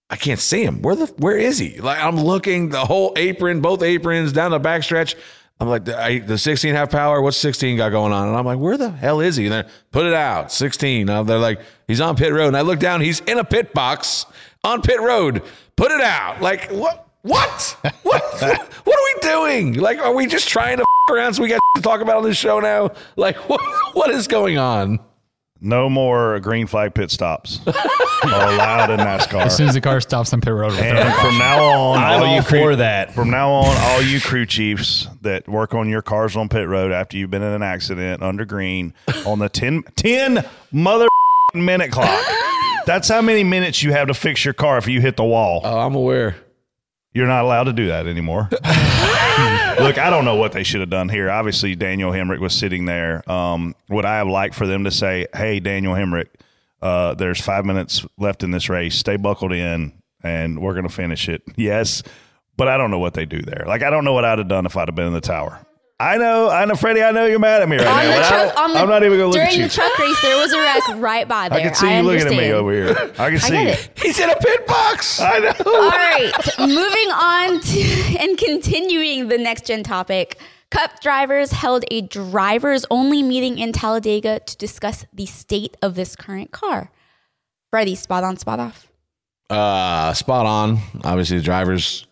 I can't see him. Where the where is he? Like I'm looking the whole apron, both aprons down the backstretch. I'm like the, I, the 16 have power. What's 16 got going on? And I'm like, where the hell is he? And they're put it out 16. Now they're like, he's on pit road. And I look down, he's in a pit box on pit road. Put it out. Like what? What? What? what are we doing? Like, are we just trying to around so we got to talk about on this show now? Like, what? What is going on? No more green flag pit stops are allowed in NASCAR. As soon as the car stops on pit road, we'll And from now on, I'm all all you for that. From now on, all you crew chiefs that work on your cars on pit road after you've been in an accident under green on the 10, 10 mother minute clock. That's how many minutes you have to fix your car if you hit the wall. Oh, I'm aware. You're not allowed to do that anymore. Look, I don't know what they should have done here. Obviously, Daniel Hemric was sitting there. Um, would I have liked for them to say, "Hey, Daniel Hemric, uh, there's five minutes left in this race. Stay buckled in, and we're going to finish it." Yes, but I don't know what they do there. Like, I don't know what I'd have done if I'd have been in the tower. I know, I know, Freddie. I know you're mad at me right on now. the but I, on the, I'm not even going to look at you. During the truck race, there was a wreck right by there. I can see you looking at me over here. I can see get you. it. He's in a pit box. I know. All right, moving on to and continuing the next gen topic. Cup drivers held a drivers only meeting in Talladega to discuss the state of this current car. Freddie, spot on, spot off. Uh, spot on. Obviously, the drivers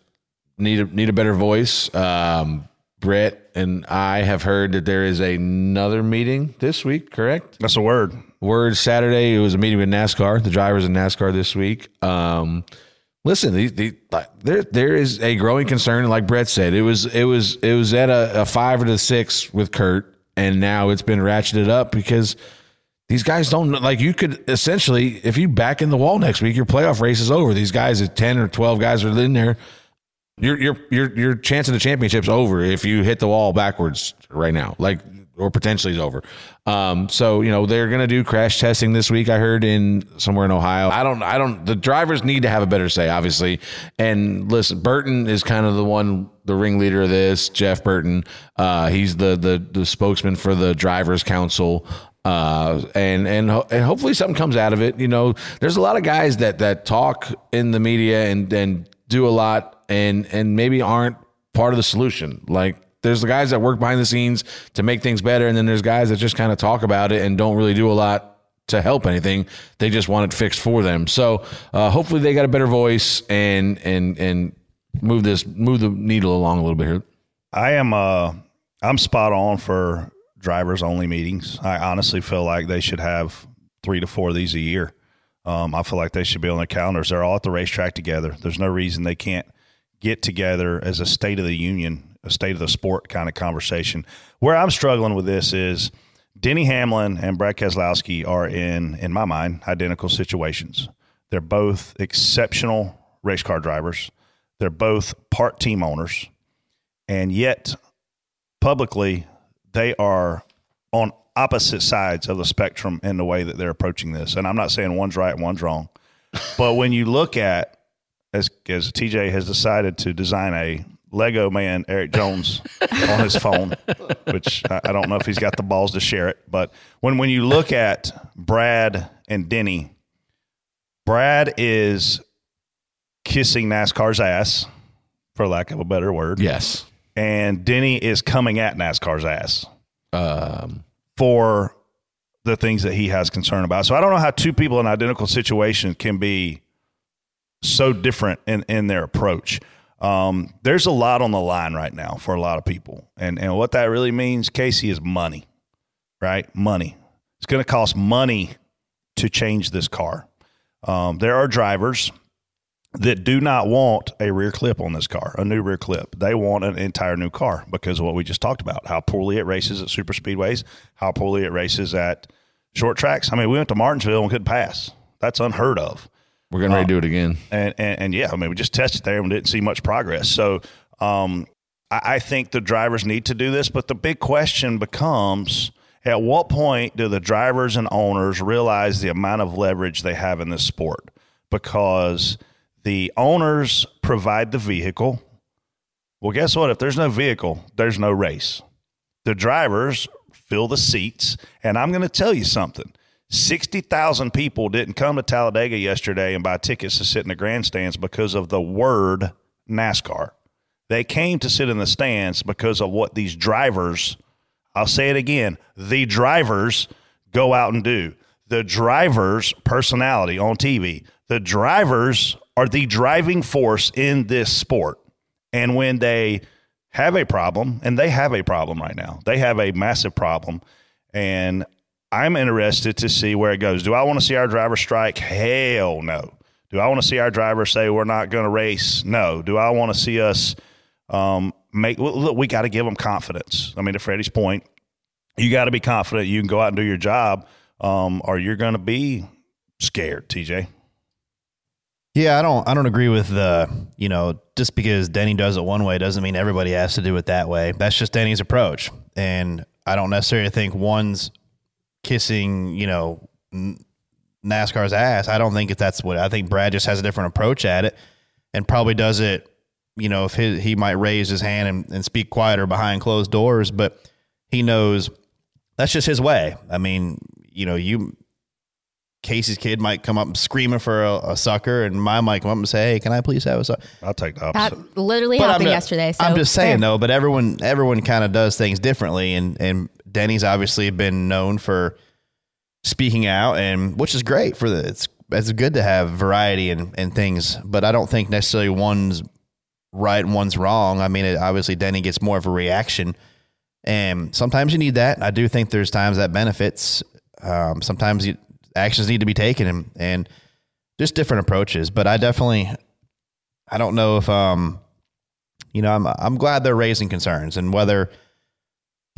need a, need a better voice. Um, Brett and I have heard that there is another meeting this week. Correct? That's a word. Word Saturday. It was a meeting with NASCAR. The drivers in NASCAR this week. Um, listen, the, the, there there is a growing concern. Like Brett said, it was it was it was at a, a five or to six with Kurt, and now it's been ratcheted up because these guys don't like you could essentially if you back in the wall next week, your playoff race is over. These guys, if ten or twelve guys are in there, your your your your chance of the championship's over if you hit the wall backwards right now. Like or potentially is over. Um, so you know they're gonna do crash testing this week. I heard in somewhere in Ohio. I don't. I don't. The drivers need to have a better say, obviously. And listen, Burton is kind of the one, the ringleader of this. Jeff Burton. Uh, he's the the the spokesman for the drivers' council. Uh, and and ho- and hopefully something comes out of it. You know, there's a lot of guys that that talk in the media and and do a lot and and maybe aren't part of the solution. Like there's the guys that work behind the scenes to make things better, and then there's guys that just kind of talk about it and don't really do a lot to help anything. They just want it fixed for them. So uh, hopefully they got a better voice and and and move this move the needle along a little bit here. I am uh I'm spot on for drivers only meetings. I honestly feel like they should have three to four of these a year. Um, I feel like they should be on their calendars. They're all at the racetrack together. There's no reason they can't get together as a state of the union, a state of the sport kind of conversation. Where I'm struggling with this is Denny Hamlin and Brad Keselowski are in, in my mind, identical situations. They're both exceptional race car drivers. They're both part team owners and yet publicly they are on opposite sides of the spectrum in the way that they're approaching this. And I'm not saying one's right, and one's wrong, but when you look at as as TJ has decided to design a Lego man Erik Jones on his phone, which I, I don't know if he's got the balls to share it, but when when you look at Brad and Denny, Brad is kissing NASCAR's ass, for lack of a better word Yes. and Denny is coming at NASCAR's ass Um, for the things that he has concern about. So I don't know how two people in identical situations can be so different in, in their approach. Um, there's a lot on the line right now for a lot of people. And, and what that really means, Casey, is money, right? Money. It's going to cost money to change this car. Um, there are drivers that do not want a rear clip on this car, a new rear clip. They want an entire new car because of what we just talked about how poorly it races at super speedways, how poorly it races at short tracks. I mean, we went to Martinsville and couldn't pass. That's unheard of. We're getting ready to do it again. And, and, and yeah, I mean, we just tested there and didn't see much progress. So um, I, I think the drivers need to do this, but the big question becomes at what point do the drivers and owners realize the amount of leverage they have in this sport? Because the owners provide the vehicle. Well, guess what? If there's no vehicle, there's no race. The drivers fill the seats. And I'm going to tell you something 60,000 people didn't come to Talladega yesterday and buy tickets to sit in the grandstands because of the word NASCAR. They came to sit in the stands because of what these drivers, I'll say it again, the drivers go out and do. The drivers' personality on TV, the drivers are the driving force in this sport. And when they have a problem, and they have a problem right now, they have a massive problem. And I'm interested to see where it goes. Do I want to see our driver strike? Hell no. Do I want to see our driver say we're not going to race? No. Do I want to see us um, make? Look, we got to give them confidence. I mean, to Freddie's point, you got to be confident you can go out and do your job, um, or you're going to be scared. TJ. Yeah, I don't I don't agree with the, you know, just because Denny does it one way doesn't mean everybody has to do it that way. That's just Denny's approach. And I don't necessarily think one's kissing, you know, NASCAR's ass. I don't think if that's what I think Brad just has a different approach at it and probably does it, you know, if his, he might raise his hand and, and speak quieter behind closed doors, but he knows that's just his way. I mean, you know, you Casey's kid might come up screaming for a, a sucker, and mine might come up and say, "Hey, can I please have a sucker?" I'll take the That literally But I'm happened not- yesterday. So I'm just saying fair. though, but everyone everyone kind of does things differently, and and Denny's obviously been known for speaking out, and which is great for the it's it's good to have variety and and things, but I don't think necessarily one's right and one's wrong. I mean, it, obviously Denny gets more of a reaction, and sometimes you need that. I do think there's times that benefits. Um, sometimes you, actions need to be taken, and and just different approaches. But I definitely, I don't know if um you know, I'm I'm glad they're raising concerns and whether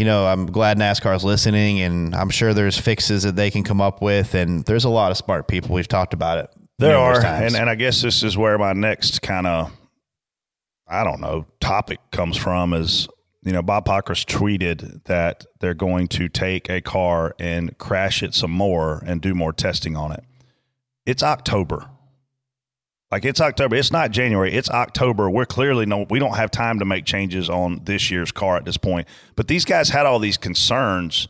you know, I'm glad NASCAR's listening and I'm sure there's fixes that they can come up with and there's a lot of smart people. We've talked about it. There are, times. and, and I guess this is where my next kind of, I don't know, topic comes from is, you know, Bob Pockrass tweeted that they're going to take a car and crash it some more and do more testing on it. It's October. Like it's October. It's not January. It's October. We're clearly no. We don't have time to make changes on this year's car at this point. But these guys had all these concerns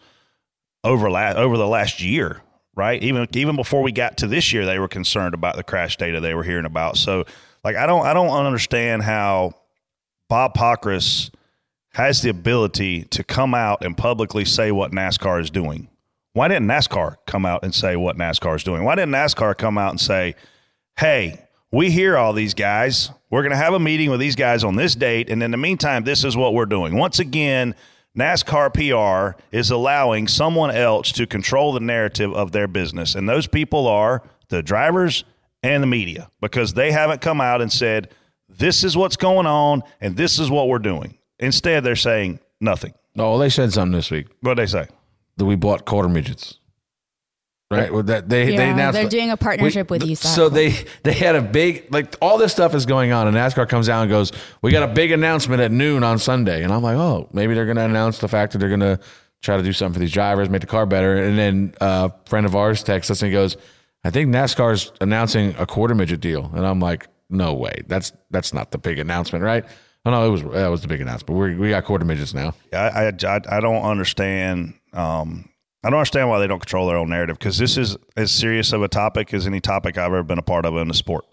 over la- over the last year, right? Even even before we got to this year, they were concerned about the crash data they were hearing about. So, like, I don't I don't understand how Bob Pockrass has the ability to come out and publicly say what NASCAR is doing. Why didn't NASCAR come out and say what NASCAR is doing? Why didn't NASCAR come out and say, "Hey, we hear all these guys. We're going to have a meeting with these guys on this date, and in the meantime, this is what we're doing." Once again, NASCAR PR is allowing someone else to control the narrative of their business, and those people are the drivers and the media because they haven't come out and said, "This is what's going on, and this is what we're doing." Instead, they're saying nothing. Oh, they said something this week What they say? that we bought quarter midgets. Right? Well, that they they Yeah, announced they're doing a partnership with th- USAC. So they they had a big like all this stuff is going on, and NASCAR comes out and goes, "We got a big announcement at noon on Sunday," and I'm like, "Oh, maybe they're going to announce the fact that they're going to try to do something for these drivers, make the car better." And then uh, a friend of ours texts us and he goes, "I think NASCAR's announcing a quarter midget deal," and I'm like, "No way, that's that's not the big announcement, right?" Oh no, it was that was the big announcement. We we got quarter midgets now. I, I, I, I don't understand. Um, I don't understand why they don't control their own narrative because this is as serious of a topic as any topic I've ever been a part of in the sport.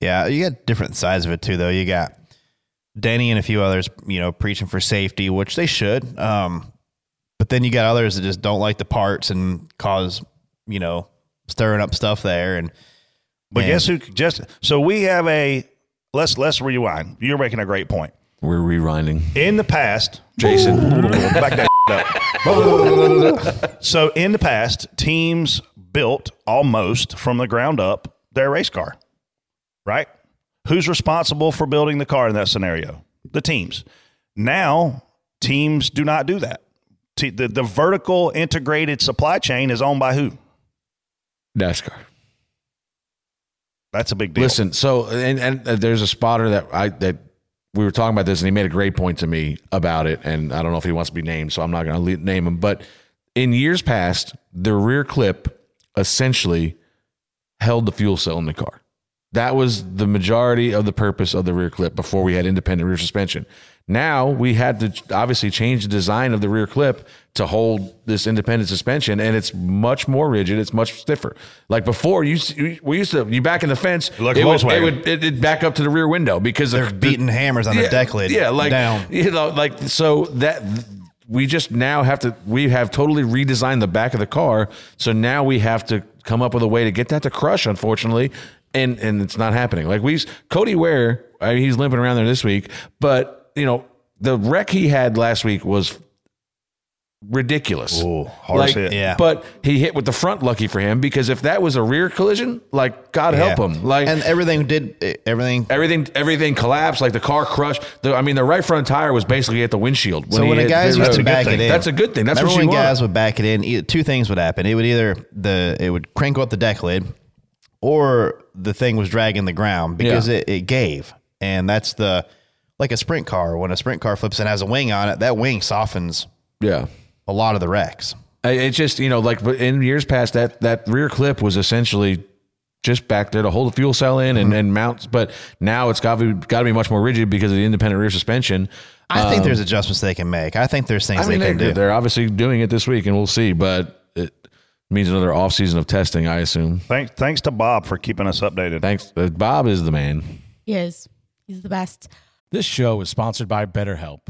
Yeah, you got different sides of it too, though. You got Danny and a few others, you know, preaching for safety, which they should. Um, but then you got others that just don't like the parts and cause, you know, stirring up stuff there. And But Man. guess who? Just so we have a let's let's rewind. You're making a great point. We're rewinding. In the past, Jason, back that up. so in the past, teams built almost from the ground up their race car, right? Who's responsible for building the car in that scenario? The teams. Now, teams do not do that. T- The, the vertical integrated supply chain is owned by who? NASCAR. That's a big deal. Listen, so and, and uh, there's a spotter that I that we were talking about this, and he made a great point to me about it. And I don't know if he wants to be named, so I'm not going to name him. But in years past, the rear clip essentially held the fuel cell in the car. That was the majority of the purpose of the rear clip before we had independent rear suspension. Now we had to obviously change the design of the rear clip to hold this independent suspension, and it's much more rigid. It's much stiffer. Like before, you we used to you back in the fence, Like it would, it would it, it'd back up to the rear window because They're of beating hammers on the deck lid Yeah, like down. You know, like so that we just now have to we have totally redesigned the back of the car. So now we have to come up with a way to get that to crush. Unfortunately, and and it's not happening. Like we Cody Ware, I mean, he's limping around there this week, but you know the wreck he had last week was ridiculous. Ooh, hard like, hit. Yeah. But he hit with the front lucky for him because if that was a rear collision, like God help him. Like and everything did eh, everything. everything everything collapsed like the car crushed the, i mean the right front tire was basically at the windshield So when the guys the- used That's to a good back thing. it in, That's a good thing. That's remember what you when want. guys would back it in. Two things would happen. It would either the it would crank up the deck lid, or the thing was dragging the ground because Yeah. it, it gave, and that's the like a sprint car. When a sprint car flips and has a wing on it, that wing softens yeah a lot of the wrecks. I- it's just you know like in years past that that rear clip was essentially just back there to hold the fuel cell in Mm-hmm. and, and mount but now it's got to be got to be much more rigid because of the independent rear suspension I think there's adjustments they can make. I think there's things Um, i mean they they, can do. they're obviously doing it this week and we'll see but it means another off season of testing i assume Thanks, thanks to Bob for keeping us updated. thanks uh, bob is the man He is. He's the best. This show is sponsored by BetterHelp.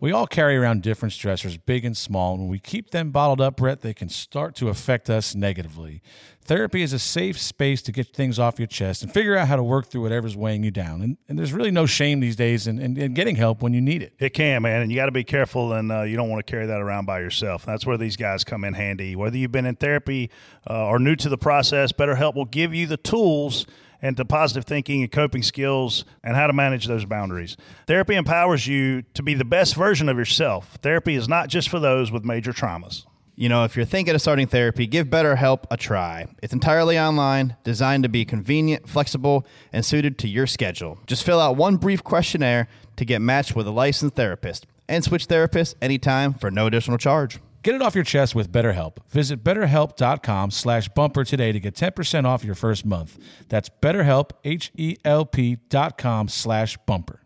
We all carry around different stressors, big and small, and when we keep them bottled up, Brett, they can start to affect us negatively. Therapy is a safe space to get things off your chest and figure out how to work through whatever's weighing you down. And, and there's really no shame these days in, in, in getting help when you need it. It can, man, and you got to be careful, and uh, you don't want to carry that around by yourself. That's where these guys come in handy. Whether you've been in therapy uh, or new to the process, BetterHelp will give you the tools and to positive thinking and coping skills and how to manage those boundaries. Therapy empowers you to be the best version of yourself. Therapy is not just for those with major traumas. You know, if you're thinking of starting therapy, give BetterHelp a try. It's entirely online, designed to be convenient, flexible, and suited to your schedule. Just fill out one brief questionnaire to get matched with a licensed therapist and switch therapists anytime for no additional charge. Get it off your chest with BetterHelp. Visit betterhelp.com slash bumper today to get 10% off your first month. That's betterhelp, H-E-L-P dot com slash bumper.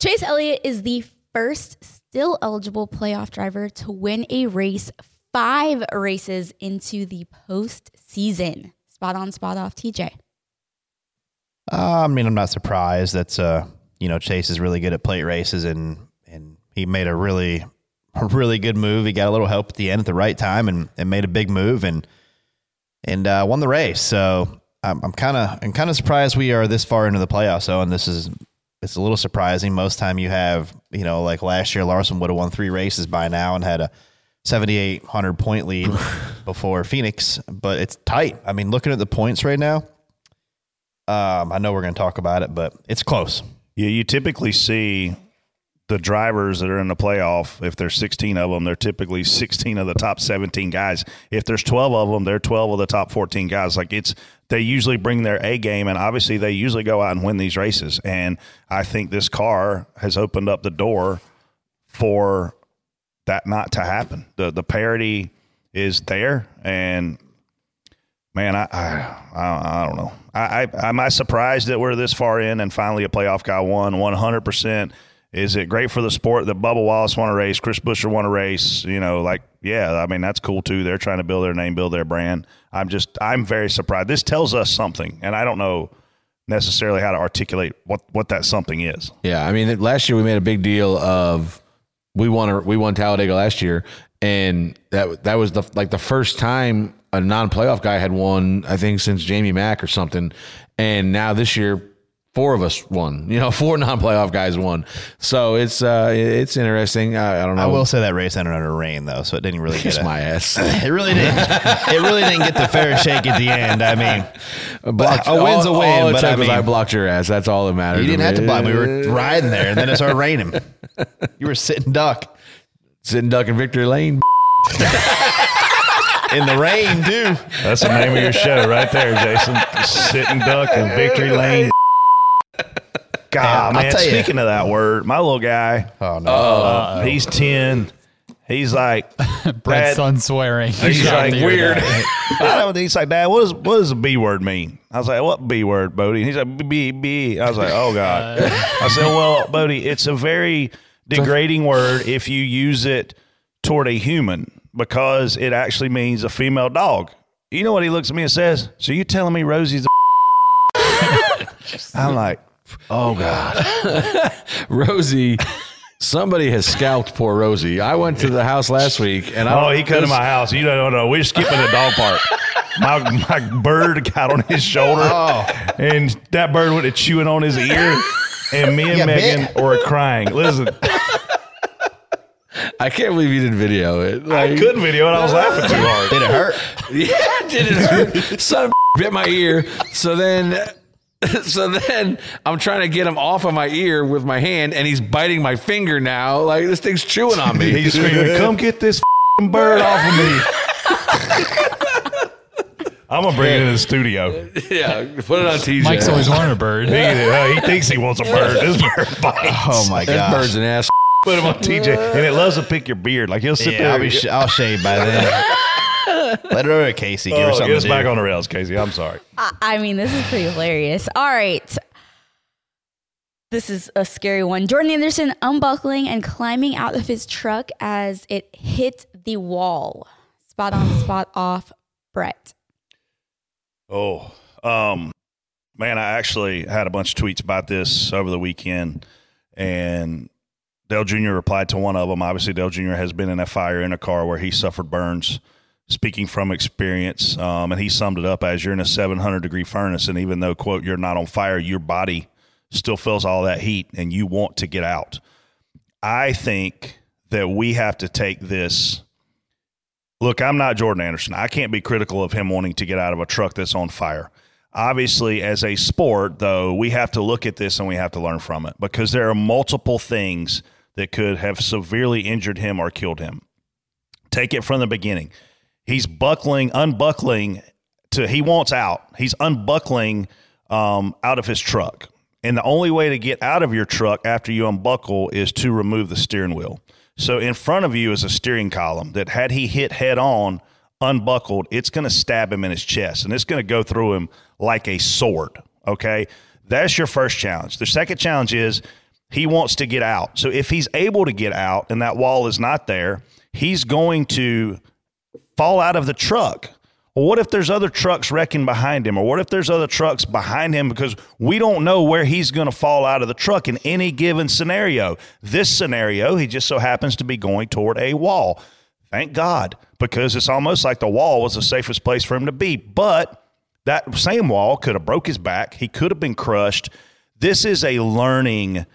Chase Elliott is the first still eligible playoff driver to win a race five races into the postseason. Spot on, spot off, TJ. Uh, I mean, I'm not surprised. That's uh, you know, Chase is really good at plate races, and and he made a really, a really good move. He got a little help at the end at the right time, and and made a big move, and and uh, won the race. So I'm I'm kind of I'm kind of surprised we are this far into the playoffs. So, and this is it's a little surprising. Most time you have you know like last year, Larson would have won three races by now and had a 7,800 point lead before Phoenix, but it's tight. I mean, looking at the points right now. Um, I know we're going to talk about it, but it's close. Yeah, you typically see the drivers that are in the playoff. If there's 16 of them, they're typically 16 of the top 17 guys. If there's 12 of them, they're 12 of the top 14 guys. Like it's they usually bring their A game, and obviously they usually go out and win these races. And I think this car has opened up the door for that not to happen. The the parity is there, and man, I I, I, I don't know. I, I am I surprised that we're this far in and finally a playoff guy won 100. percent Is it great for the sport that Bubba Wallace won a race, Chris Buescher won a race? You know, like yeah, I mean that's cool too. They're trying to build their name, build their brand. I'm just I'm very surprised. This tells us something, and I don't know necessarily how to articulate what what that something is. Yeah, I mean, last year we made a big deal of we won a, we won Talladega last year, and that that was the like the first time a non-playoff guy had won, I think, since Jamie Mack or something. And now this year, four of us won. You know, four non-playoff guys won. So it's uh, it's interesting. I, I don't know. I will say that race ended under rain though, so it didn't really kiss get my ass. It really didn't. it really didn't get the fair shake at the end. I mean, Blocked- a win's a win, All but I mean, I blocked your ass. That's all that matters. you didn't have to block. We were riding there, and then it started raining. You were sitting duck sitting duck in victory lane. in the rain too. That's the name of your show right there, Jason. Sitting duck in victory lane. God, man. tell you. Speaking of that word, my little guy, Oh no! uh, he's 10. He's like, Brett's Dad- son swearing. He's out like weird. I don't, he's like, Dad, what does what does the B word mean? I was like, what B word, Bodie? And he's like, B B. I was like, oh God. I said, well, Bodie, it's a very degrading word if you use it toward a human because it actually means a female dog. You know what he looks at me and says? So you telling me Rosie's a I'm like, oh God. Rosie. Somebody has scalped poor Rosie. I went to the house last week, and I Oh, he come to my house. You don't know. We're skipping the dog park. My my bird got on his shoulder, Oh. and that bird went to chewing on his ear, and me and Yeah, Megan bit. were crying. Listen, I can't believe you didn't video it. I couldn't video it. I was laughing too hard. Did it hurt? Yeah, did it hurt? Son bit my ear. So then, so then I'm trying to get him off of my ear with my hand, and he's biting my finger now. Like this thing's chewing on me. He's screaming, "Come get this f***ing bird off of me!" I'm gonna bring it in the studio. yeah, put it on TJ. Mike's always wanted a bird. He, uh, he thinks he wants a bird. This bird bites. Oh my That god! bird's an ass. Put him on TJ, and it loves to pick your beard. Like he'll sit Yeah, there. I'll, be sh- I'll shave by then. Let it over to Casey. Give her oh, something get us to back on the rails, Casey. I'm sorry. I I mean, this is pretty hilarious. All right. This is a scary one. Jordan Anderson unbuckling and climbing out of his truck as it hit the wall. Spot on, spot off, Brett. Oh, um, man, I actually had a bunch of tweets about this over the weekend, and Dale Jr. replied to one of them. Obviously, Dale Jr. has been in a fire in a car where he suffered burns. Speaking from experience, um, and he summed it up as you're in a 700 degree furnace, and even though quote you're not on fire, your body still feels all that heat, and you want to get out. I think that we have to take this Look, I'm not Jordan Anderson. I can't be critical of him wanting to get out of a truck that's on fire. Obviously, as a sport, though, we have to look at this and we have to learn from it because there are multiple things that could have severely injured him or killed him. Take it from the beginning. He's buckling, unbuckling to he wants out. He's unbuckling um, out of his truck. And the only way to get out of your truck after you unbuckle is to remove the steering wheel. So in front of you is a steering column that had he hit head on, unbuckled, it's going to stab him in his chest and it's going to go through him like a sword. Okay. That's your first challenge. The second challenge is he wants to get out. So if he's able to get out and that wall is not there, he's going to fall out of the truck. Well, what if there's other trucks wrecking behind him? Or what if there's other trucks behind him because we don't know where he's going to fall out of the truck in any given scenario? This scenario, he just so happens to be going toward a wall. Thank God, because it's almost like the wall was the safest place for him to be. But that same wall could have broke his back. He could have been crushed. This is a learning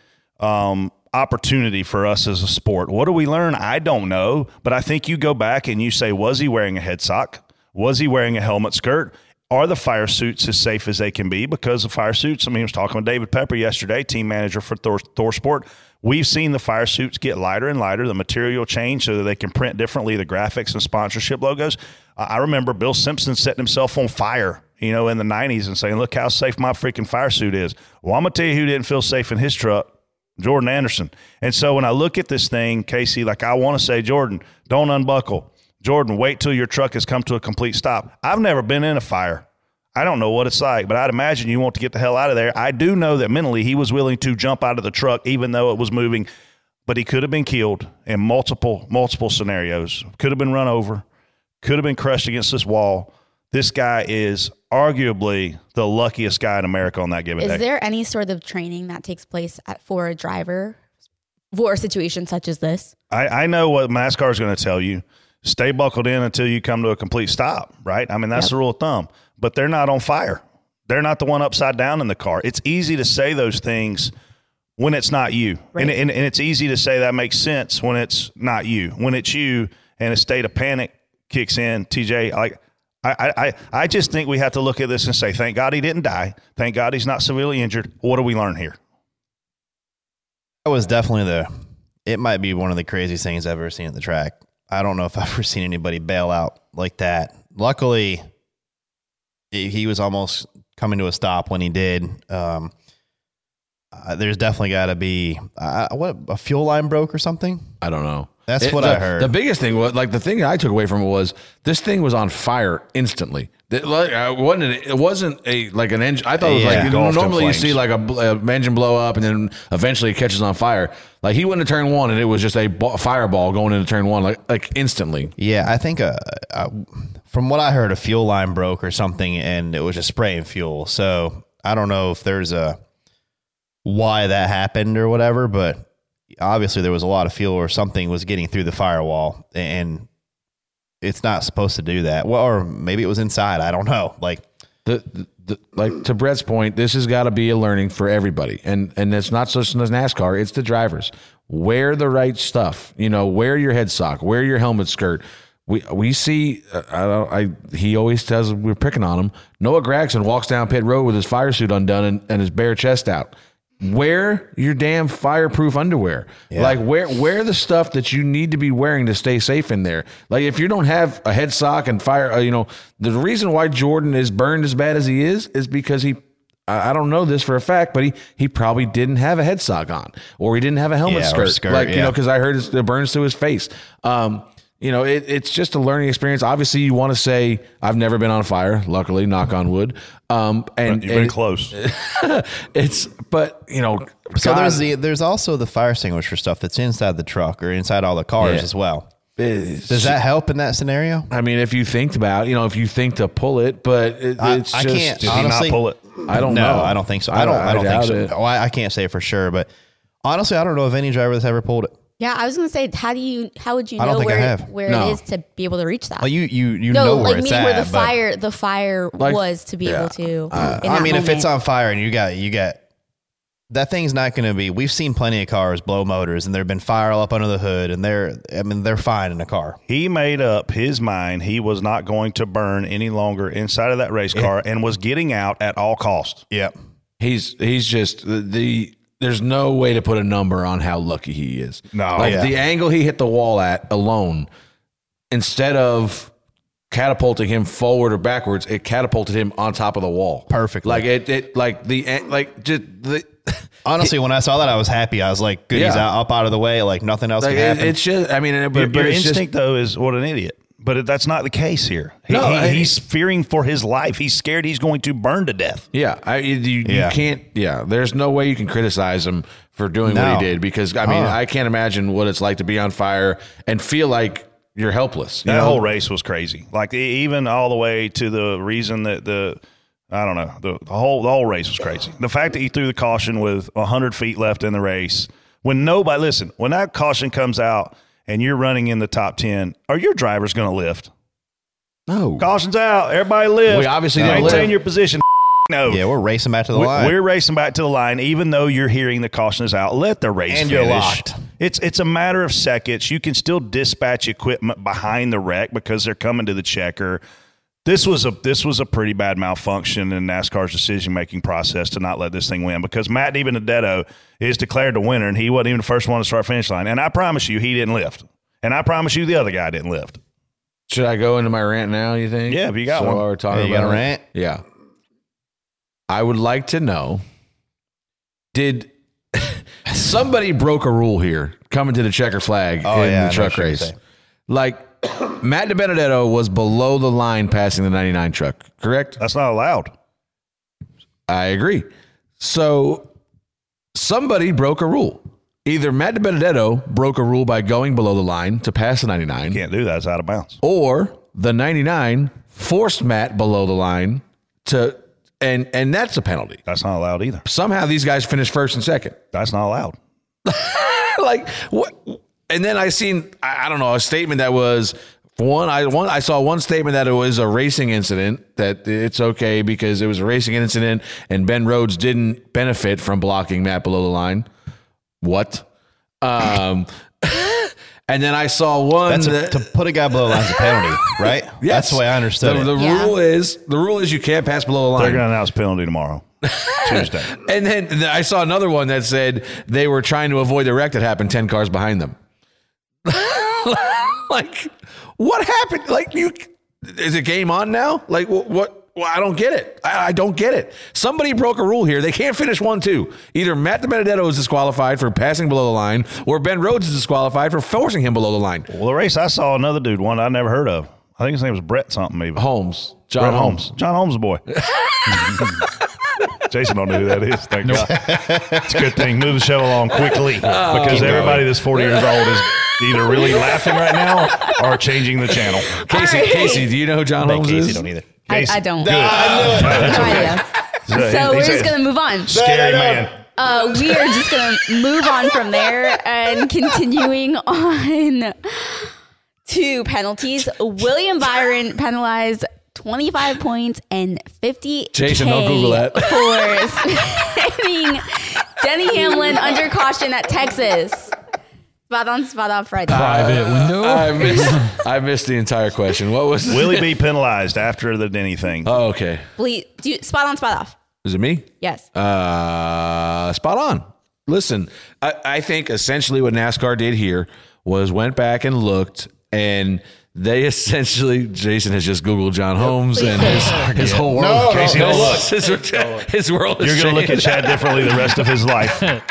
um, opportunity for us as a sport. What do we learn? I don't know, but I think you go back and you say, was he wearing a head sock? Was he wearing a helmet skirt? Are the fire suits as safe as they can be? Because the fire suits, I mean, I was talking with David Pepper yesterday, team manager for Thor, Thor Sport. We've seen the fire suits get lighter and lighter, the material change so that they can print differently, the graphics and sponsorship logos. I remember Bill Simpson setting himself on fire, you know, in the 90s and saying, look how safe my freaking fire suit is. Well, I'm going to tell you who didn't feel safe in his truck. Jordan Anderson. And so when I look at this thing, Casey, like I want to say, Jordan, don't unbuckle. Jordan, wait till your truck has come to a complete stop. I've never been in a fire. I don't know what it's like, but I'd imagine you want to get the hell out of there. I do know that mentally he was willing to jump out of the truck even though it was moving, but he could have been killed in multiple, multiple scenarios. Could have been run over, could have been crushed against this wall. This guy is arguably the luckiest guy in America on that given Is day. Is there any sort of training that takes place at, for a driver for a situation such as this? I, I know what NASCAR is going to tell you. Stay buckled in until you come to a complete stop, right? I mean, that's Yep. the rule of thumb. But they're not on fire. They're not the one upside down in the car. It's easy to say those things when it's not you. And, and, and it's easy to say that makes sense when it's not you. When it's you and a state of panic kicks in, TJ, like I, I, I just think we have to look at this and say, thank God he didn't die. Thank God he's not severely injured. What do we learn here? That was definitely the. It might be one of the craziest things I've ever seen at the track. I don't know if I've ever seen anybody bail out like that. Luckily, he he was almost coming to a stop when he did. Um, uh, there's definitely got to be uh, what a fuel line broke or something. I don't know. That's It- what the, I heard. The biggest thing was like the thing I took away from it was this thing was on fire instantly. It, like, uh, wasn't it, wasn't a like an engine. I thought it was Yeah. like you normally you see like a, a engine blow up and then eventually it catches on fire. Like he went to turn one and it was just a ba- fireball going into turn one like like instantly. Yeah, I think uh, uh, from what I heard, a fuel line broke or something, and it was just spraying fuel. So I don't know if there's a why that happened or whatever, but obviously there was a lot of fuel or something was getting through the firewall, and it's not supposed to do that. Well, or maybe it was inside. I don't know. Like the, the, the like to Brett's point, this has got to be a learning for everybody, and and it's not just in NASCAR; it's the drivers. Wear the right stuff. You know, wear your head sock, wear your helmet skirt. We we see. Uh, I don't. I he always says we're picking on him. Noah Gragson walks down pit road with his fire suit undone and, and his bare chest out. Wear your damn fireproof underwear. Like wear wear the stuff that you need to be wearing to stay safe in there. Like if you don't have a head sock and fire, uh, you know the reason why Jordan is burned as bad as he is is because he. I I don't know this for a fact, but he he probably didn't have a head sock on, or he didn't have a helmet Yeah, skirt, skirt, like you know, because I heard it burns to his face. Um, you know, it, it's just a learning experience. Obviously, you want to say I've never been on fire. Luckily, knock on wood. Um, and You've been and close. it's but you know, so, God, there's the there's also the fire extinguisher stuff that's inside the truck or inside all the cars Yeah. as well. it's- Does that help in that scenario? I mean, if you think about, you know, if you think to pull it, but it, I, it's I just can't Did he honestly not pull it? I don't no, know. I don't think so. I don't. I, don't think so. it. Oh, I, I can't say for sure, but honestly, I don't know of any driver that's ever pulled it. Yeah, I was gonna say, how do you, how would you I don't know think I where have. where No. it is to be able to reach that? Well, you you you no, know where like it's me, at. where the but- fire, the fire Like- was to be yeah. able to. in uh, I that mean, if it's moment. on fire and you got you got that thing's not going to be. We've seen plenty of cars blow motors, and there've been fire all up under the hood, and they're. I mean, they're fine in a car. He made up his mind he was not going to burn any longer inside of that race car and was getting out at all cost. Yep. He's he's just the, the there's no way to put a number on how lucky he is. No, like yeah. the angle he hit the wall at alone, instead of catapulting him forward or backwards, it catapulted him on top of the wall Perfect. Like it, it like the eh, like just the. Honestly, when I saw that, I was happy. I was like, "Good, he's out, up out of the way. Like nothing else Like can happen." it's just, I mean, it- but, Your, but your it's just- instinct, though, is what an idiot. But that's not the case here. He, No, he- I- he's fearing for his life. He's scared he's going to burn to death. Yeah, I, you, you Yeah. can't. Yeah, there's no way you can criticize him for doing what he did because I mean. I can't imagine what it's like to be on fire and feel like you're helpless. you That know? whole race was crazy. Like even all the way to the reason that the I don't know the, the whole the whole race was crazy. The fact that he threw the caution with hundred feet left in the race when nobody listen when that caution comes out and you're running in the top ten, are your drivers going to lift? no. Caution's out. Everybody lift. We obviously didn't maintain lift. your position. No. yeah, we're racing back to the We- line. We're racing back to the line, even though you're hearing the caution is out. Let the race And you're finish. locked. It's it's a matter of seconds. You can still dispatch equipment behind the wreck because they're coming to the checker. This was a this was a pretty bad malfunction in NASCAR's decision making process to not let this thing win because Matt DiBenedetto is declared the winner and he wasn't even the first one to start finish line. And I promise you, he didn't lift. And I promise you, the other guy didn't lift. Should I go into my rant now? You think? Yeah, if you got so one. We're talking Yeah, you about got a it? rant? Yeah. I would like to know: Did somebody broke a rule here coming to the checker flag Oh, in yeah, the truck race? Like Matt DiBenedetto was below the line passing the 99 truck, correct? That's not allowed. I agree. So somebody broke a rule. Either Matt DiBenedetto broke a rule by going below the line to pass the 99, You Can't do that. It's out of bounds. or the 99 forced Matt below the line to and and that's a penalty. That's not allowed either. Somehow these guys finished first and second. That's not allowed. like what and then I seen I I don't know a statement that was One, I one I saw one statement that it was a racing incident that it's okay because it was a racing incident and Ben Rhodes didn't benefit from blocking Matt below the line. What? Um, and then I saw one That's a, that- to put a guy below the line is a penalty, right? That's the way I understood the, it. the Yeah. rule is the rule is you can't pass below the line. They're going to announce penalty tomorrow, Tuesday. And then I saw another one that said they were trying to avoid the wreck that happened 10 cars behind them. like, what happened? Like, you is it game on now? Like, wh- what? Well, I don't get it. I, I don't get it. Somebody broke a rule here. They can't finish one, two. Either Matt Benedetto is disqualified for passing below the line, or Ben Rhodes is disqualified for forcing him below the line. Well, the race I saw another dude, one I never heard of. I think his name was Brett something, even. Holmes, John Brett Holmes. Holmes. John Holmes' boy. Jason don't know who that is. Thank God. It's a good thing. Move the show along quickly because everybody that's 40 years old is either really laughing right now or changing the channel. Casey, All right. Casey, do you know who John Bet Holmes Casey is? don't either. I, Casey. I don't. Good. That's No okay. idea. He's a- So we're just gonna move on. Scary man. Uh, we are just gonna move on from there and continuing on to penalties. William Byron penalized 25 points and 50 Jason, don't Google that. for sending Denny Hamlin under caution at Texas. Spot on, spot off, Friday. Private window. I missed, I missed the entire question. What was Willie be penalized after the Denny thing. Oh, okay. Ble- do you, spot on, spot off. Is it me? Yes. Uh, spot on. Listen, I, I think essentially what NASCAR did here was went back and looked, and they essentially Jason has just Googled John Holmes and his, his whole world. No, no, Casey, don't look. His, his world. You're going to look at. Chad differently the rest of his life.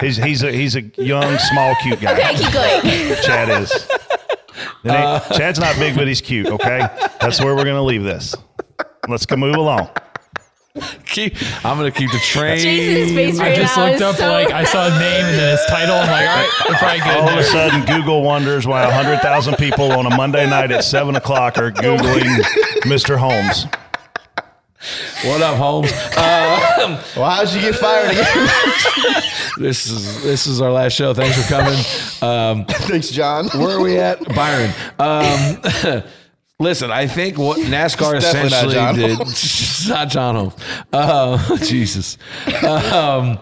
He's he's a he's a young, small, cute guy. Okay, keep going. Chad is. It ain't- uh, Chad's not big, but he's cute. Okay, that's where we're going to leave this. Let's go move along. Keep, I'm going to keep the train. Jason's face I just now looked is up so like I saw a name and then his title. I'm like, all right, we're probably good. All of a sudden, Google wonders why 100,000 people on a Monday night at 7 o'clock are Googling Mr. Holmes. What up, Holmes? Well, how'd you get fired again? this is this is our last show. Thanks for coming. Um, Thanks, John. where are we at, Byron? Um, listen, I think what NASCAR definitely not essentially did. Not John Holmes. Uh, Jesus. Um,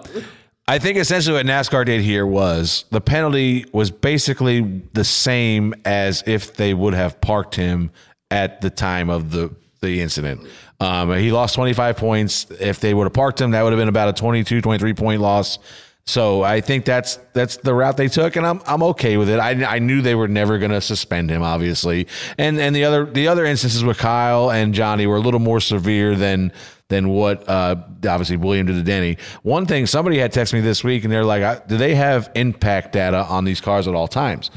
I think essentially what NASCAR did here was the penalty was basically the same as if they would have parked him at the time of the the incident. Um, he lost 25 points. If they would have parked him, that would have been about a 22, 23 point loss. So I think that's that's the route they took, and I'm I'm okay with it. I, I knew they were never going to suspend him, obviously, and and the other the other instances with Kyle and Johnny were a little more severe than than what uh, obviously William did to Denny. One thing somebody had texted me this week, and they're like, "Do they have impact data on these cars at all times?"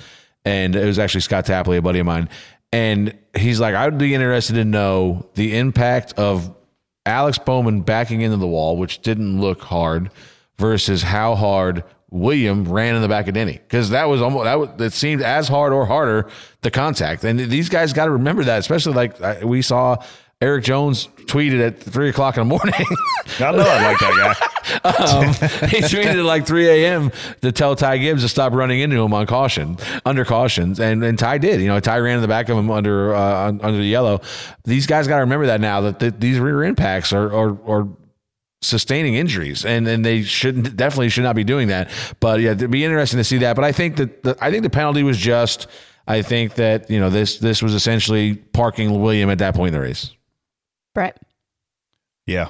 And it was actually Scott Tapley, a buddy of mine, and he's like, "I would be interested to know the impact of Alex Bowman backing into the wall, which didn't look hard, versus how hard William ran in the back of Denny, because that was almost that was, it seemed as hard or harder the contact. And these guys got to remember that, especially like I- we saw Erik Jones tweeted at three o'clock in the morning. I know I like that guy. um, he tweeted at like 3 a.m. to tell Ty Gibbs to stop running into him on caution, under cautions, and and Ty did. You know, Ty ran in the back of him under uh, under the yellow. These guys got to remember that now that th- these rear impacts are are, are sustaining injuries, and and they shouldn't definitely should not be doing that. But yeah, it'd be interesting to see that. But I think that the, I think the penalty was just. I think that you know this this was essentially parking William at that point in the race. Brett. Yeah.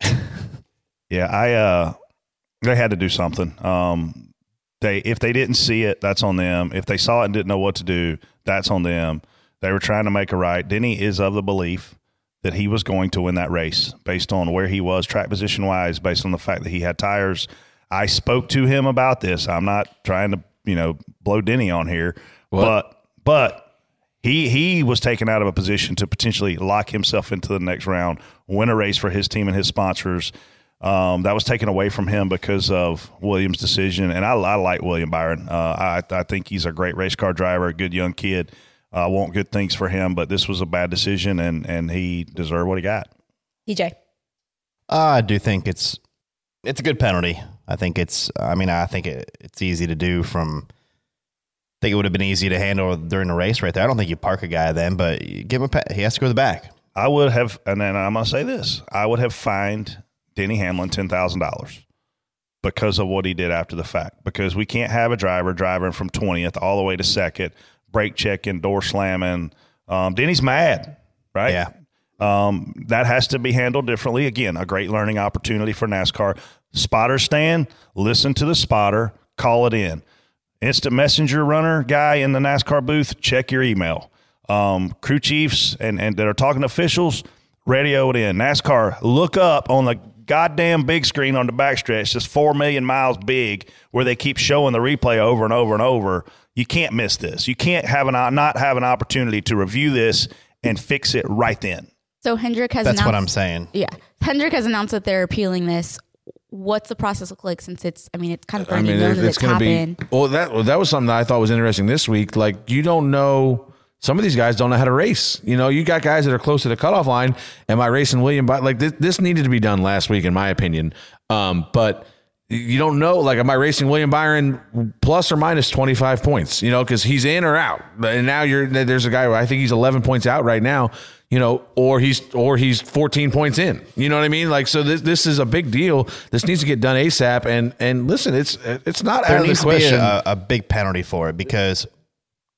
yeah, I uh they had to do something. Um they if they didn't see it, that's on them. If they saw it and didn't know what to do, that's on them. They were trying to make a right. Denny is of the belief that he was going to win that race based on where he was track position wise, based on the fact that he had tires. I spoke to him about this. I'm not trying to, you know, blow Denny on here, but but he he was taken out of a position to potentially lock himself into the next round, win a race for his team and his sponsors. Um, that was taken away from him because of Williams' decision, and I, I like William Byron. Uh, I I think he's a great race car driver, a good young kid. I want good things for him, but this was a bad decision, and and he deserved what he got. DJ. I do think it's it's a good penalty. I think it's. I mean, I think it, it's easy to do from I think it would have been easy to handle during the race right there. I don't think you park a guy then, but give him a he has to go to the back. I would have, and then I'm going to say this: I would have fined Denny Hamlin ten thousand dollars because of what he did after the fact. Because we can't have a driver driving from twentieth all the way to second, brake checking, door slamming. Um, Denny's mad, right? Yeah. Um, that has to be handled differently. Again, a great learning opportunity for NASCAR. Spotter stand, listen to the spotter, call it in. Instant messenger runner guy in the NASCAR booth, check your email. Um, crew chiefs and, and that are talking to officials, radio it in. NASCAR, look up on the goddamn big screen on the backstretch, just four million miles big, where they keep showing the replay over and over and over. You can't miss this. You can't have an not have an opportunity to review this and fix it right then. So Hendrick has That's announced, what I'm saying. Yeah. Hendrick has announced that they're appealing this. What's the process look like since it's, I mean, it's kind of I mean, known it- that it's it's going to be. Well, that well, that was something that I thought was interesting this week. Like you don't know. Some of these guys don't know how to race. You know, you got guys that are close to the cutoff line. Am I racing William? By like this, this needed to be done last week, in my opinion. Um, but you don't know. Like, am I racing William Byron plus or minus twenty five points? You know, because he's in or out. And now you're there's a guy. I think he's eleven points out right now. You know, or he's or he's 14 points in. You know what I mean? Like, so this this is a big deal. This needs to get done ASAP. And and listen, it's it's not There out of the needs to be a, a big penalty for it because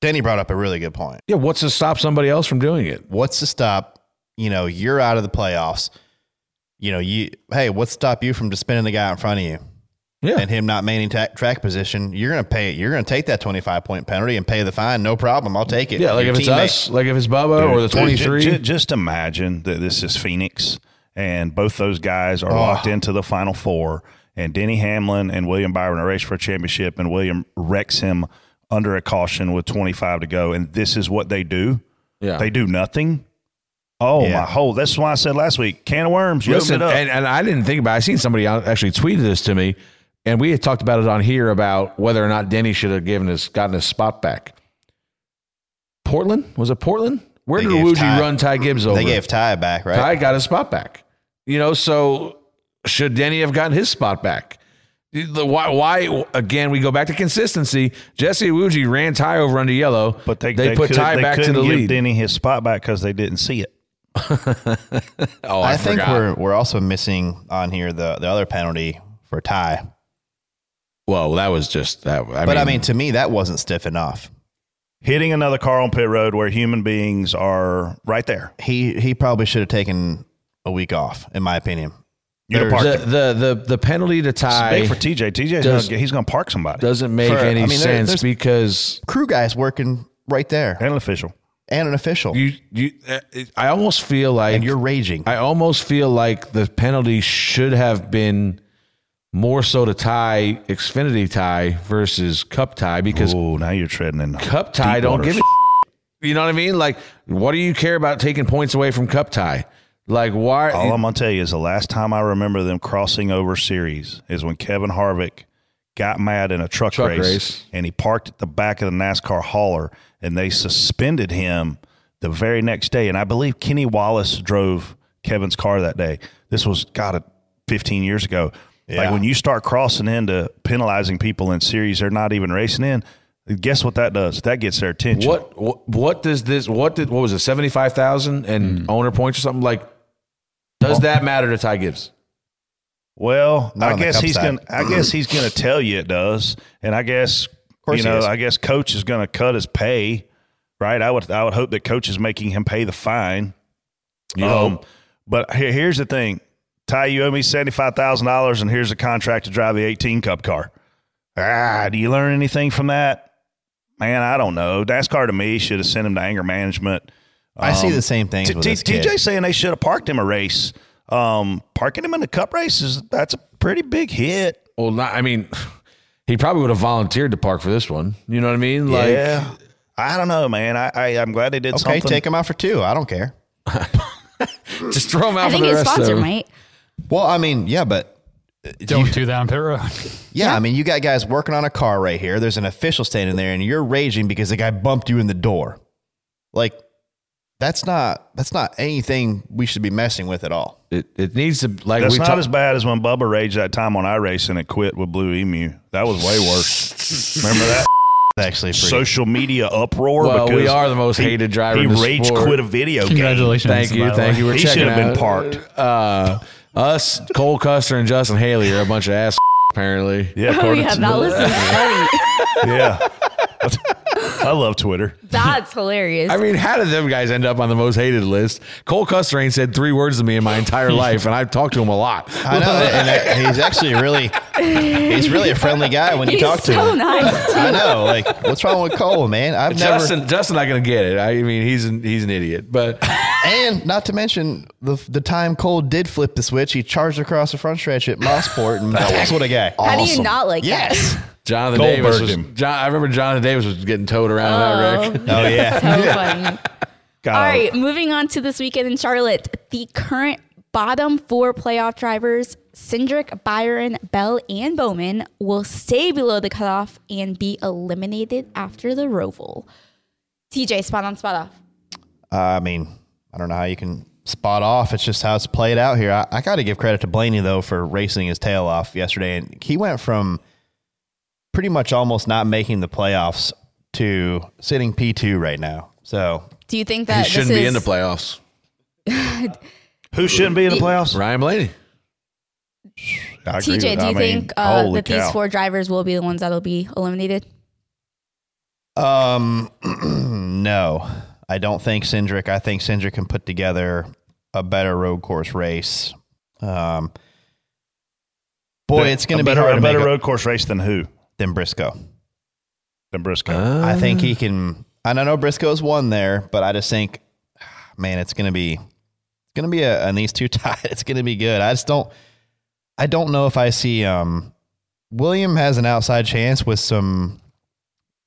Denny brought up a really good point. yeah, what's to stop somebody else from doing it? What's to stop? You know, you're out of the playoffs. You know, you hey, what's to stop you from just spinning the guy in front of you? Yeah. and him not maintaining ta- track position, you're going to pay. It. You're going to take that 25 point penalty and pay the fine. No problem. I'll take it. Yeah, like Your if it's teammate- us, like if it's Bubba or the Dude, 23. ju- ju- just imagine that this is Phoenix and both those guys are Oh. locked into the final four. And Denny Hamlin and William Byron are race for a championship, and William wrecks him under a caution with 25 to go. And this is what they do. Yeah. They do nothing. Oh Yeah. my whole! That's why I said last week, can of worms. You Listen, opened it up. and, and I didn't think about. it. I seen somebody actually tweeted this to me, and we had talked about it on here about whether or not Denny should have given his gotten his spot back. Portland was it Portland? Where They did Iwuji Ty- run Ty Gibbs over? They gave Ty back, right? Ty got his spot back. You know, so should Denny have gotten his spot back? The, why, why? Again, we go back to consistency. Jesse Iwuji ran Ty over under yellow, but they, they, put could, Ty they back to the give lead. Denny his spot back because they didn't see it. oh, I, I, think we're we're also missing on here the the other penalty for Ty. Well. That was just that. I but mean, I mean, to me, that wasn't stiff enough. Hitting another car on pit road where human beings are right there. He he probably should have taken a week off, in my opinion. You'd have parked the, the the the penalty to It's Ty big for TJ. TJ does- gonna, he's going to park somebody. doesn't make For- any I mean, sense there's- because Crew guys working right there, and an official. and an official, you you. uh, I almost feel like and you're raging. I almost feel like the penalty should have been more so to Ty Xfinity Ty versus Cup Ty because Oh, now you're treading in Cup Ty don't give a you know what I mean? Like, what do you care about taking points away from Cup Ty? Like, why? All I'm gonna tell you is the last time I remember them crossing over series is when Kevin Harvick got mad in a truck, Truck race, race. and he parked at the back of the NASCAR hauler and they suspended him the very next day. And I believe Kenny Wallace drove Kevin's car that day. This was got it 15 years ago. Like when you start crossing into penalizing people in series they're not even racing in, guess what that does? That gets their attention. what, what what does this? What did what was it? Seventy five thousand and Mm. owner points or something like? Does that matter to Ty Gibbs? Well, Not I guess he's side. gonna. I guess he's gonna tell you it does, and I guess you know. I guess coach is gonna cut his pay, right? I would. I would hope that coach is making him pay the fine. You Um, know, but here, here's the thing, Ty. You owe me seventy five thousand dollars, and here's a contract to drive the eighteen Cup car. Ah, do you learn anything from that? Man, I don't know. NASCAR to me should have sent him to anger management. I see Um, the same thing. T- T- TJ saying they should have parked him a race. Um, parking him in the Cup race is that's a pretty big hit. well, not, I mean, he probably would have volunteered to park for this one. You know what I mean? Like, yeah, I don't know, man. I, I I'm glad they did Okay, something. take him out for two. I don't care. just throw him out I for think the his rest sponsor might. Well, I mean, yeah, but Don't do that on pit road. yeah, I mean, you got guys working on a car right here. There's an official standing there, and you're raging because the guy bumped you in the door. Like, that's not that's not anything we should be messing with at all. It, it needs to like That's we not talk- as bad as when Bubba raged that time on iRacing and it quit with Blue Emu. That was way worse. Remember that? Actually, pretty- social media uproar. Well, we are the most he- hated driver He in the rage sport. quit a video game. Congratulations. Thank you, thank way. you. We're He checking should have been parked. Uh, us, Cole Custer, and Justin Haley are a bunch of ass. Apparently, Yeah, Oh according yeah, to that the- was funny. yeah. I love Twitter. That's hilarious. I mean, how did them guys end up on the most hated list? Cole Custer ain't said three words to me in my entire life, and I've talked to him a lot. I know, and uh, he's actually really, he's really a friendly guy when you He's talk to so him. nice. I know, like, what's wrong with Cole, man? I've never, Justin, Justin, not gonna get it. I mean, he's an, he's an idiot, but and not to mention the the time Cole did flip the switch, he charged across the front stretch at Mosport and that was what a guy. How do you not like that? Yes. Jonathan Goldberg Davis was. him. John, I remember Jonathan Davis was getting towed around that? in that wreck. Oh, Oh yeah. so funny. God, All right, moving on to this weekend in Charlotte. The current bottom four playoff drivers, Cindric, Byron, Bell, and Bowman, will stay below the cutoff and be eliminated after the Roval. TJ, spot on, spot off. I mean, I don't know how you can spot off. It's just how it's played out here. I, I got to give credit to Blaney though for racing his tail off yesterday, and he went from pretty much almost not making the playoffs to sitting P two right now. So Do you think that He that shouldn't this be is, in the playoffs. who shouldn't be in the playoffs? Ryan Blaney. TJ, with- do I you mean, think uh, holy that these four drivers will be the ones that'll be eliminated? Um, no, I don't think Cindric. I think Cindric can put together a better road course race. Um, boy, it's going to be better, hard a to better make road course race than who? than Briscoe. Than Briscoe. I think he can. And I know Briscoe's won there, but I just think, man, it's going to be, it's going to be a, and these two tied. It's going to be good. I just don't, I don't know if I see. Um, William has an outside chance with some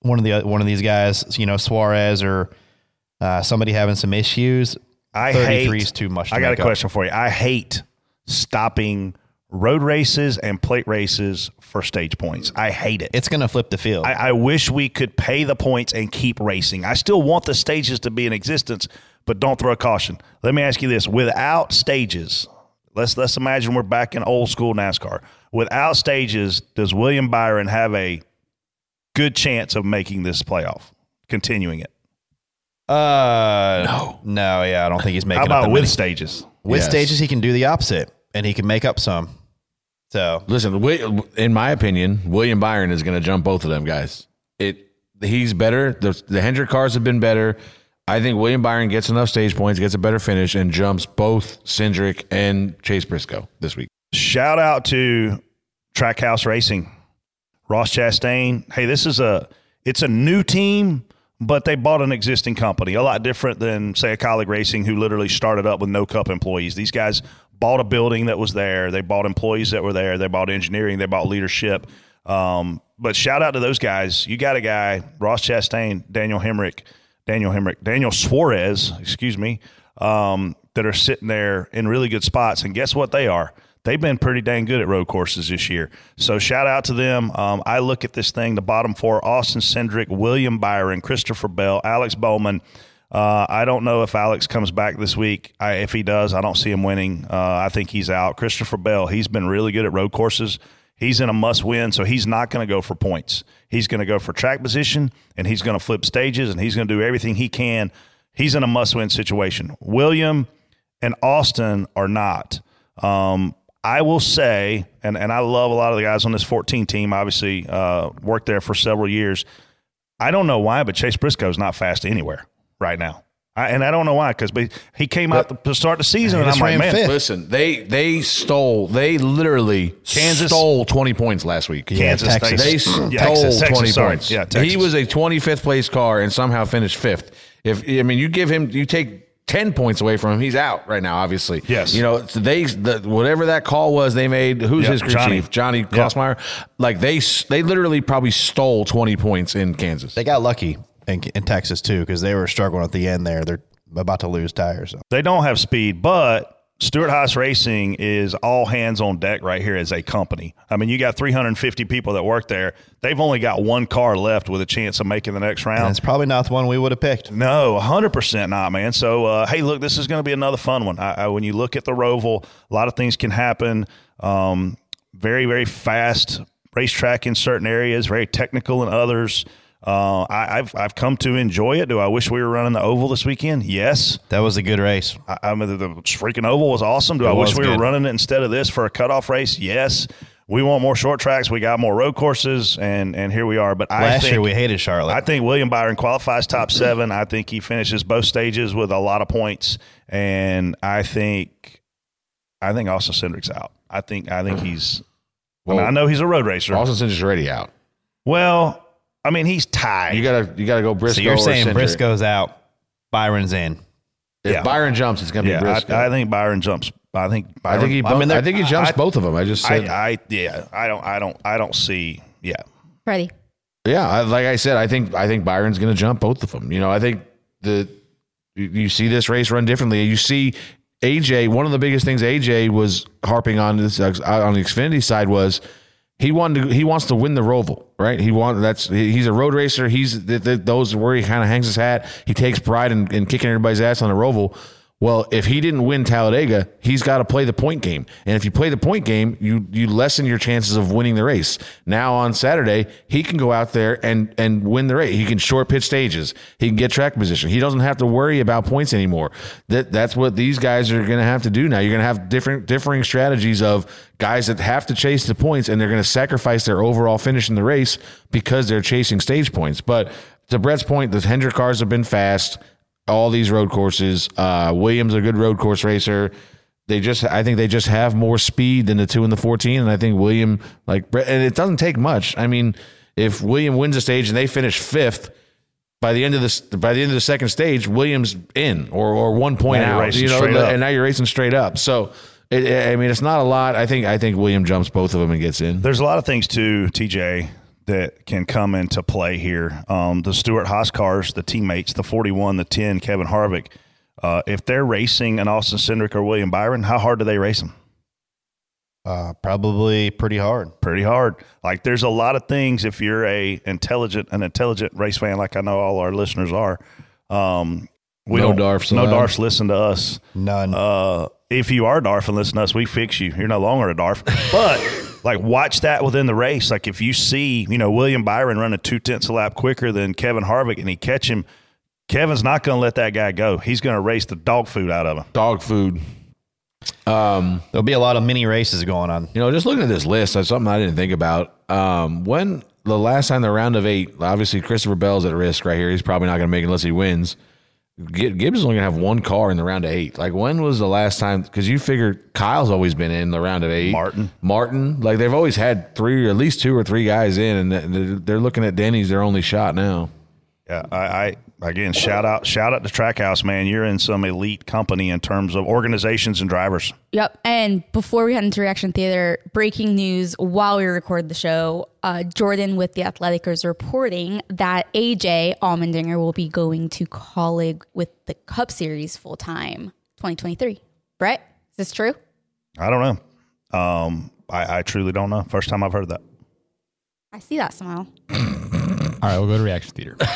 one of the one of these guys, you know, Suarez or uh, somebody having some issues. I 33 hate. is too much. To I got a up. question for you. I hate stopping road races and plate races for stage points. I hate it. It's going to flip the field. I, I wish we could pay the points and keep racing. I still want the stages to be in existence, but don't throw a caution. Let me ask you this: without stages, let's let's imagine we're back in old school NASCAR. Without stages, does William Byron have a good chance of making this playoff, continuing it? Uh, no, no, yeah, I don't think he's making. How up about that with many. stages? with Yes. stages? He can do the opposite, and he can make up some. So Listen, Wi- in my opinion, William Byron is going to jump both of them guys. It he's better. The, the Hendrick cars have been better. I think William Byron gets enough stage points, gets a better finish, and jumps both Cindric and Chase Briscoe this week. Shout out to Trackhouse Racing, Ross Chastain. Hey, this is a it's a new team, but they bought an existing company. A lot different than say a Kaulig Racing who literally started up with no cup employees. These guys bought a building that was there. They bought employees that were there. They bought engineering. They bought leadership. Um, but shout out to those guys. You got a guy, Ross Chastain, Daniel Hemric, Daniel Hemric, Daniel Suarez, excuse me, um, that are sitting there in really good spots. And guess what they are? They've been pretty dang good at road courses this year. So shout out to them. Um, I look at this thing, the bottom four, Austin Cindric, William Byron, Christopher Bell, Alex Bowman. Uh, I don't know if Alex comes back this week. I, if he does, I don't see him winning. Uh, I think he's out. Christopher Bell, he's been really good at road courses. He's in a must win, so he's not going to go for points. He's going to go for track position, and he's going to flip stages, and he's going to do everything he can. He's in a must win situation. William and Austin are not. Um, I will say, and, and I love a lot of the guys on this 14 team, obviously, uh, worked there for several years. I don't know why, but Chase Briscoe is not fast anywhere right now. I, and I don't know why, because he came out to, to start the season, He and I'm like, man, fifth. Listen, they they stole, they literally Kansas- stole twenty points last week. Kansas Texas. They stole Texas, Texas, twenty sorry. points. Yeah, Texas. he was a twenty fifth place car and somehow finished fifth. If I mean, you give him, you take. 10 points away from him. He's out right now, obviously. Yes. You know, they, the, whatever that call was they made, who's Yep, his crew Johnny. chief? Johnny Klausmeier. Like they, they literally probably stole 20 points in Kansas. they got lucky in, in Texas too because they were struggling at the end there. They're about to lose tires. So. They don't have speed, but Stewart-Haas Racing is all hands on deck right here as a company. I mean, you got 350 people that work there. They've only got one car left with a chance of making the next And round. it's probably not the one we would have picked. No, 100% not, man. So, uh, hey, look, this is going to be another fun one. I, I, when you look at the Roval, a lot of things can happen. Um, very, very fast racetrack in certain areas, very technical in others. Uh, I, I've I've come to enjoy it. Do I wish we were running the oval this weekend? Yes. That was a good race. I, I mean, the, the freaking oval was awesome. Do It I wish we good. were running it instead of this for a cutoff race? Yes. We want more short tracks. We got more road courses, and and here we are. But I Last think, year we hated Charlotte. I think William Byron qualifies top seven. I think he finishes both stages with a lot of points, and I think I think Austin Cindric's out. I think I think he's. I, mean, Well, I know he's a road racer. Austin Cindric's already out. well, I mean he's tied. You gotta you gotta go Briscoe. so you're saying Cindric. Briscoe's out, Byron's in. If Yeah. Byron jumps, it's gonna be Briscoe. I, I think Byron jumps. I think I think he. I mean, I, think he jumps I- both of them. I just said. I, I yeah. I don't. I don't. I don't see. Yeah. Freddie. Yeah, I, like I said, I think I think Byron's going to jump both of them. You know, I think the you, you see this race run differently. You see AJ. One of the biggest things AJ was harping on this uh, on the Xfinity side was he wanted to, he wants to win the Roval, right? He want that's he's a road racer. He's th- th- those where he kind of hangs his hat. He takes pride in, in kicking everybody's ass on the Roval. Well, if he didn't win Talladega, he's got to play the point game. And if you play the point game, you you lessen your chances of winning the race. Now on Saturday, he can go out there and and win the race. He can short pitch stages. He can get track position. He doesn't have to worry about points anymore. That that's what these guys are going to have to do now. You're going to have different differing strategies of guys that have to chase the points and they're going to sacrifice their overall finish in the race because they're chasing stage points. But to Brett's point, the Hendrick cars have been fast all these road courses. Uh, Williams a good road course racer. They just, I think they just have more speed than the two and the fourteen, and I think William like, and it doesn't take much. I mean, if William wins a stage and they finish fifth. By the end of this, by the end of the second stage, Williams in or or one point Now out, you know, and now you're racing straight up. So, it, I mean, it's not a lot. I think I think William jumps both of them and gets in. There's a lot of things too, TJ, that can come into play here. Um, the Stewart-Haas cars, the teammates, the 41, the 10, Kevin Harvick. Uh, if they're racing an Austin Cindric or William Byron, how hard do they race them? Uh, probably pretty hard. Pretty hard. Like there's a lot of things. If you're a intelligent, an intelligent race fan, like I know all our listeners are, um, we No don't. Darfs no allowed. Darfs listen to us. None. Uh, if you are Darf and listen to us, we fix you. You're no longer a Darf. But like, watch that within the race. Like, if you see, you know, William Byron running two tenths a lap quicker than Kevin Harvick, and he catch him, Kevin's not going to let that guy go. He's going to race the dog food out of him. Dog food. Um, There'll be a lot of mini races going on. You know, just looking at this list, that's something I didn't think about. Um, when the last time the round of eight, obviously Christopher Bell's at risk right here. He's probably not going to make it unless he wins. Gi- Gibbs is only going to have one car in the round of eight. Like, when was the last time? Because you figure Kyle's always been in the round of eight. Martin. Martin. Like, they've always had three, or at least two or three guys in, and they're- they're looking at Denny's their only shot now. Yeah, I, I again shout out shout out to Trackhouse, man. You're in some elite company in terms of organizations and drivers. Yep. And before we head into reaction theater, breaking news while we record the show, uh, Jordan with the Athletic is reporting that AJ Allmendinger will be going to Kaulig with the Cup Series full time 2023. Brett, is this true? I don't know. Um, I, I truly don't know. First time I've heard that. I see that smile. All right, we'll go to reaction theater.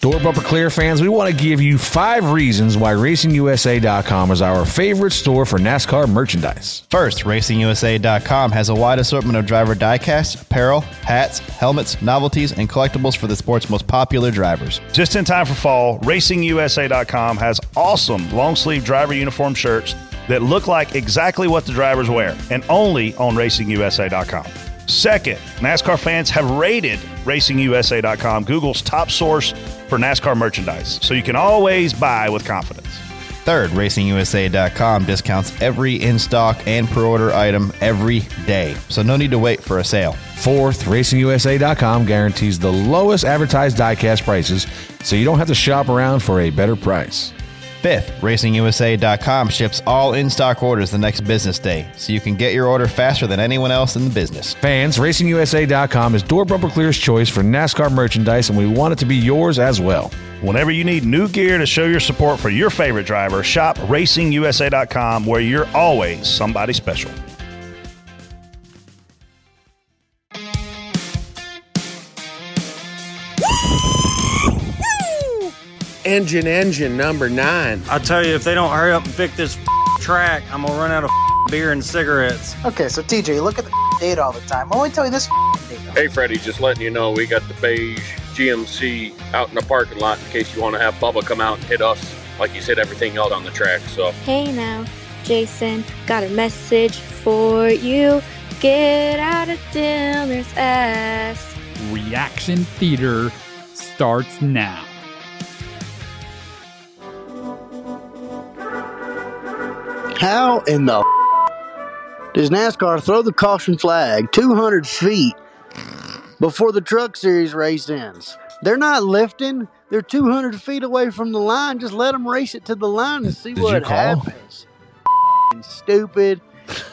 Door Bumper Clear fans, we want to give you five reasons why RacingUSA.com is our favorite store for NASCAR merchandise. First, RacingUSA.com has a wide assortment of driver diecast, apparel, hats, helmets, novelties, and collectibles for the sport's most popular drivers. Just in time for fall, RacingUSA.com has awesome long sleeve driver uniform shirts that look like exactly what the drivers wear and only on RacingUSA.com. Second, NASCAR fans have rated RacingUSA.com Google's top source for NASCAR merchandise, so you can always buy with confidence. Third, RacingUSA.com discounts every in stock and pre order item every day, so no need to wait for a sale. Fourth, RacingUSA.com guarantees the lowest advertised diecast prices, so you don't have to shop around for a better price. Fifth, RacingUSA.com ships all in stock orders the next business day, so you can get your order faster than anyone else in the business. Fans, RacingUSA.com is Door Bumper Clear's choice for NASCAR merchandise, and we want it to be yours as well. Whenever you need new gear to show your support for your favorite driver, shop RacingUSA.com where you're always somebody special. Engine, engine number nine. I tell you, if they don't hurry up and pick this track, I'm gonna run out of beer and cigarettes. Okay, so TJ, look at the data all the time. Let me tell you this data. Hey, Freddie, just letting you know we got the beige GMC out in the parking lot in case you want to have Bubba come out and hit us like you said everything else on the track. So Hey now, Jason, got a message for you. Get out of Diller's ass. Reaction Theater starts now. How in the does NASCAR throw the caution flag 200 feet before the Truck Series race ends? They're not lifting. They're 200 feet away from the line. Just let them race it to the line and see Did what happens. Stupid.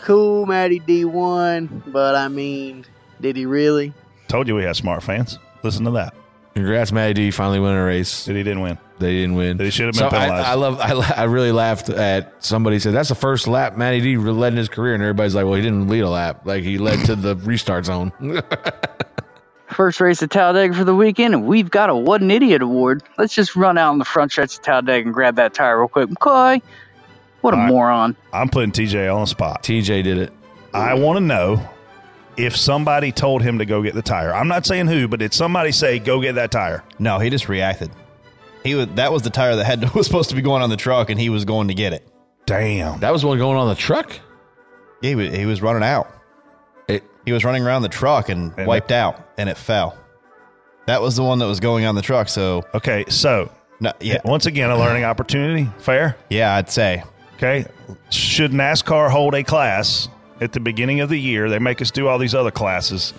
Cool, Matty D1. But I mean, did he really? Told you we had smart fans. Listen to that. Congrats, Matty D. Finally won a race. Did he didn't win? They didn't win. They should have been I, penalized. I love. I, I really laughed at somebody said that's the first lap Matty D led in his career, and everybody's like, "Well, he didn't lead a lap. Like he led to the restart zone." First race at Talladega for the weekend, and we've got a What an Idiot award. Let's just run out on the front stretch of Talladega and grab that tire real quick. McCoy, what a All right. moron. I'm putting TJ on the spot. TJ did it. I want to know if somebody told him to go get the tire. I'm not saying who, but did somebody say go get that tire? No, he just reacted. He was that was the tire that had was supposed to be going on the truck, and he was going to get it. Damn, that was one going on the truck. Yeah, he was, he was running out. he was running around the truck and, And wiped out, and it fell. That was the one that was going on the truck. So okay, so no, yeah, Once again, a learning opportunity. Fair? Yeah, I'd say. Okay. Should NASCAR hold a class at the beginning of the year? They make us do all these other classes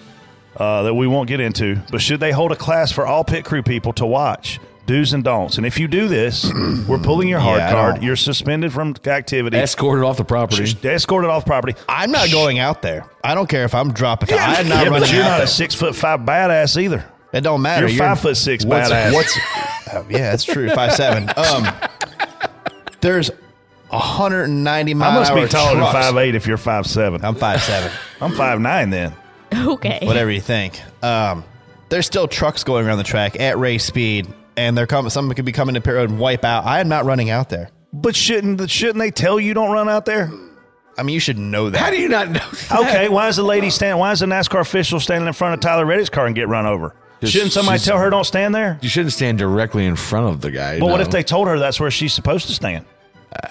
uh, that we won't get into, but should they hold a class for all pit crew people to watch? Do's and don'ts. And if you do this, we're pulling your hard Yeah, I card. don't- You're suspended from activity. Escorted off the property. Escorted off property. I'm not going out there. I don't care if I'm dropping. I'm not yeah, running but you're out not there. a six foot five badass either. It don't matter. You're five foot six what's, badass. What's, oh, yeah, that's true. Five seven. Um, there's 190 mile I must be taller than trucks. five eight if you're five seven. I'm five seven. I'm five nine then. Okay. Whatever you think. Um, there's still trucks going around the track at race speed, and they're coming. Someone could be coming to pit road and wipe out. I am not running out there. But shouldn't shouldn't they tell you don't run out there? I mean, you should know that. How do you not know? Okay, why is the lady stand? Why is the NASCAR official standing in front of Tyler Reddick's car and get run over? Shouldn't somebody she's- tell her don't stand there? You shouldn't stand directly in front of the guy. But what no. if they told her that's where she's supposed to stand?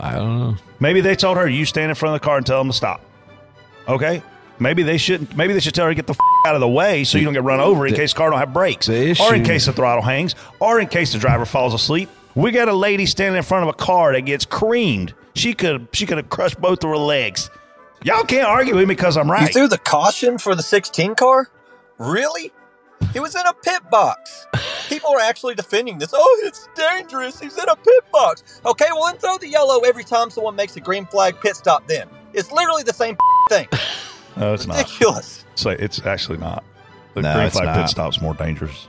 I don't know. Maybe they told her you stand in front of the car and tell them to stop. Okay, maybe they shouldn't. Maybe they should tell her to get the f- out of the way so you don't get run over in the- case the car don't have brakes, the or in case the throttle hangs, or in case the driver falls asleep. We got a lady standing in front of a car that gets creamed. She could she could have crushed both of her legs. Y'all can't argue with me because I'm You right. threw the caution for the 16 car? Really? He was in a pit box. People are actually defending this. Oh, it's dangerous. He's in a pit box. Okay, well, then throw the yellow every time someone makes a green flag pit stop then. It's literally the same thing. No, it's not. Ridiculous. So it's actually not. The No, green it's flag pit not. stop's more dangerous.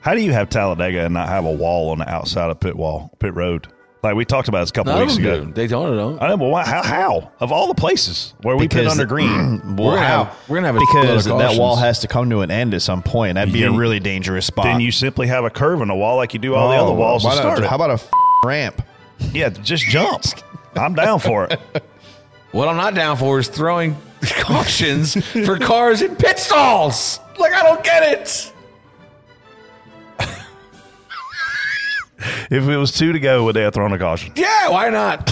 How do you have Talladega and not have a wall on the outside of pit wall, pit road? Like we talked about this a couple None weeks ago. do. Daytona don't. I know, but why, how, how? Of all the places where we pit Because- under green, Well, We're gonna how? have- we're gonna have a because split of that wall cautions. has to come to an end at some point. That'd be a Then- really dangerous spot. then you simply have a curve in the wall like you do all the Oh, other walls to why not- start it. How about a f- ramp? yeah, just jump. I'm down for it. What I'm not down for is throwing cautions for cars in pit stalls. Like I don't get it. If it was two to go, would they have thrown a caution? Yeah, why not?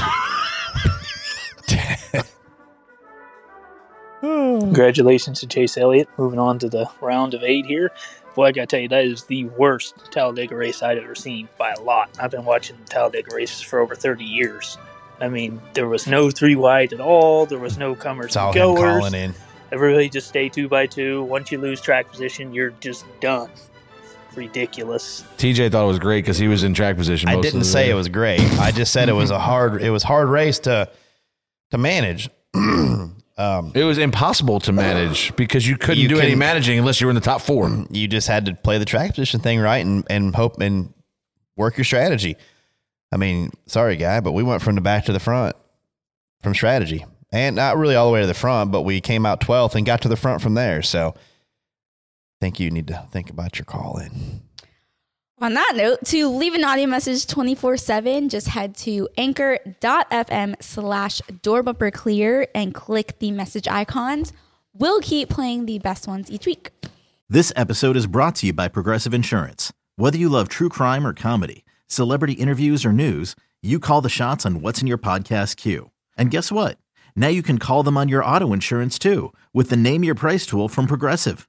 Congratulations to Chase Elliott. Moving on to the round of eight here. Boy, I gotta tell you, that is the worst Talladega race I've ever seen by a lot. I've been watching Talladega races for over 30 years. I mean, there was no three wide at all. There was no comers It's all and him goers. calling in. Everybody just stay two by two. Once you lose track position, you're just done. Ridiculous. TJ thought it was great because he was in track position. I didn't of the say day. it was great. I just said it was a hard. It was hard race to to manage. um, It was impossible to manage because you couldn't You do any managing unless you were in the top four. you just had to play the track position thing right and and hope and work your strategy. I mean, sorry guy, but we went from the back to the front from strategy, and not really all the way to the front, but we came out twelfth and got to the front from there. So, I think you need to think about your call in. On that note, to leave an audio message 24 7, just head to anchor.fm slash door bumper clear and click the message icons. We'll keep playing the best ones each week. This episode is brought to you by Progressive Insurance. Whether you love true crime or comedy, celebrity interviews or news, you call the shots on what's in your podcast queue. And guess what? Now you can call them on your auto insurance too with the Name Your Price tool from Progressive.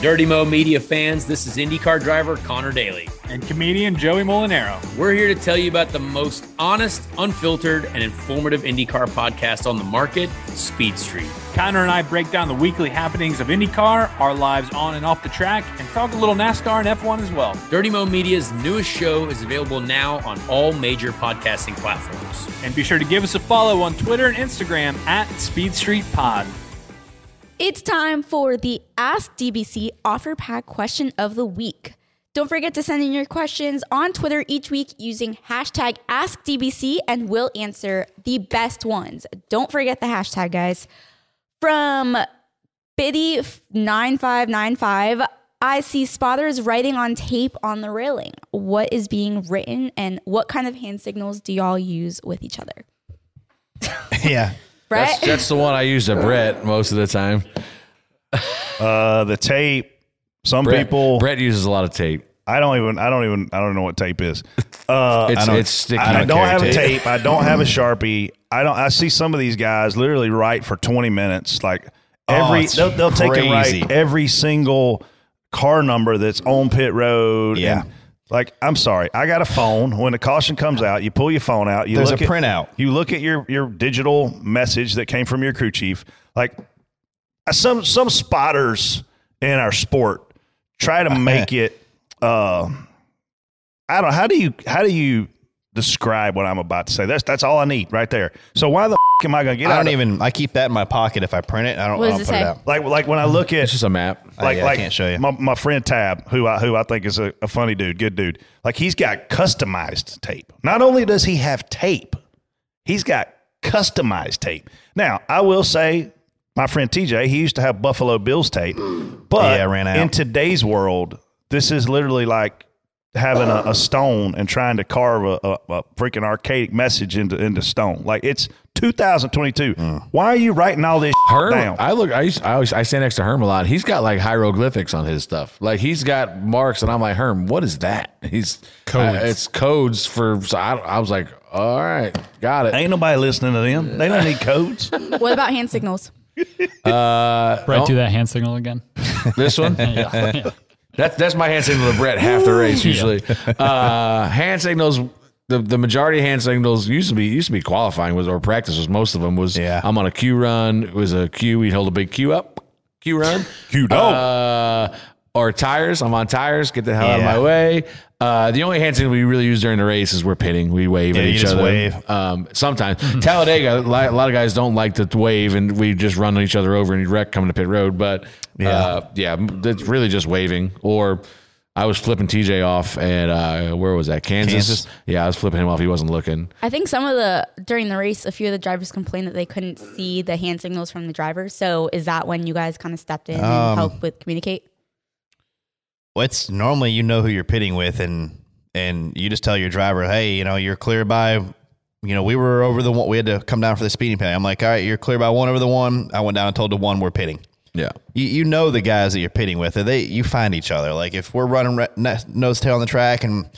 Dirty Mo Media fans, this is IndyCar driver Connor Daly. And comedian Joey Molinaro. We're here to tell you about the most honest, unfiltered, and informative IndyCar podcast on the market, Speed Street. Connor and I break down the weekly happenings of IndyCar, our lives on and off the track, and talk a little NASCAR and F1 as well. Dirty Mo Media's newest show is available now on all major podcasting platforms. And be sure to give us a follow on Twitter and Instagram at Speed Street Pod. It's time for the Ask DBC OfferPad question of the week. Don't forget to send in your questions on Twitter each week using hashtag AskDBC and we'll answer the best ones. Don't forget the hashtag, guys. From Biddy9595, I see spotters writing on tape on the railing. What is being written and what kind of hand signals do y'all use with each other? yeah. Brett? That's, that's the one I use at Brett most of the time. Uh, the tape. Some Brett- people. Brett uses a lot of tape. I don't even. I don't even. I don't know what tape is. Uh, It's- I don't- it's sticky. I I don't don't have a tape. tape. I don't have a sharpie. I don't. I see some of these guys literally write for twenty minutes. Like Oh, every it's they'll, they'll take and crazy. write every single car number that's on pit road. Yeah. And, like I'm sorry, I got a phone. When the caution comes out, you pull your phone out. You There's look a at- printout. You look at your your digital message that came from your crew chief. Like uh, some some spotters in our sport try to make it. Uh, I don't. How do you how do you describe what I'm about to say? That's that's all I need right there. So why the f- am I going to get I out? don't of- even. I keep that in my pocket if I print it. I don't. What I does don't it put it out. like like when I look at It's just a map. Oh, like yeah, I can't show you. My, my friend Tab, who I who I think is a, a funny dude, good dude. Like he's got customized tape. Not only does he have tape, he's got customized tape. Now I will say, my friend TJ, he used to have Buffalo Bills tape, but Yeah, ran out. in today's world, this is literally like having a, a stone and trying to carve a, a, a freaking archaic message into into stone. Like it's 2022. Why are you writing all this Herm, down? I look. I used, I always I stand next to Herm a lot. He's got like hieroglyphics on his stuff. Like he's got marks, and I'm like, Herm, what is that? He's Codes. uh, it's codes for. So I, I was like, all right, got it. Ain't nobody listening to them. They don't need codes. What about hand signals? Uh, Brett, oh, do that hand signal again. This one. yeah. Yeah. That, that's my hand signal to Brett half the race usually. Uh, hand signals. The, the majority of hand signals used to be used to be qualifying was or practice was most of them was Yeah. I'm on a Q run it was a Q we'd hold a big Q up Q run Q dope. uh, or tires I'm on tires get the hell out of Yeah. my way uh, the only hand signal we really use during the race is we're pitting we wave Yeah, at you each just other wave. um, sometimes Talladega a lot a lot of guys don't like to wave and we just run each other over and you wreck coming to pit road but Yeah. uh, yeah, it's really just waving. Or I was flipping TJ off at uh, where was that? Kansas? Kansas. Yeah, I was flipping him off. He wasn't looking. I think some of the during the race, a few of the drivers complained that they couldn't see the hand signals from the drivers. So is that when you guys kind of stepped in and Um, helped with communicate? Well, it's normally you know who you're pitting with, and and you just tell your driver, hey, you know, you're clear by. You know, we were over the one. We had to come down for the speeding penalty. I'm like, all right, you're clear by one over the one. I went down and told the one we're pitting. Yeah. You, you know the guys that you're pitting with. They you find each other. Like if we're running re- nose tail on the track and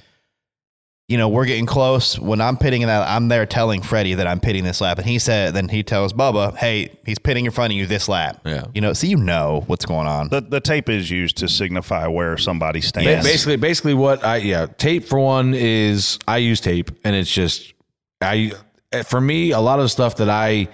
you know we're getting close. When I'm pitting that, I'm there telling Freddie that I'm pitting this lap, and he said then he tells Bubba, hey, he's pitting in front of you this lap. Yeah. You know, so you know what's going on. The, the tape is used to signify where somebody Ba- stands. Basically, basically what I yeah tape for one is I use tape and it's just I for me a lot of the stuff that I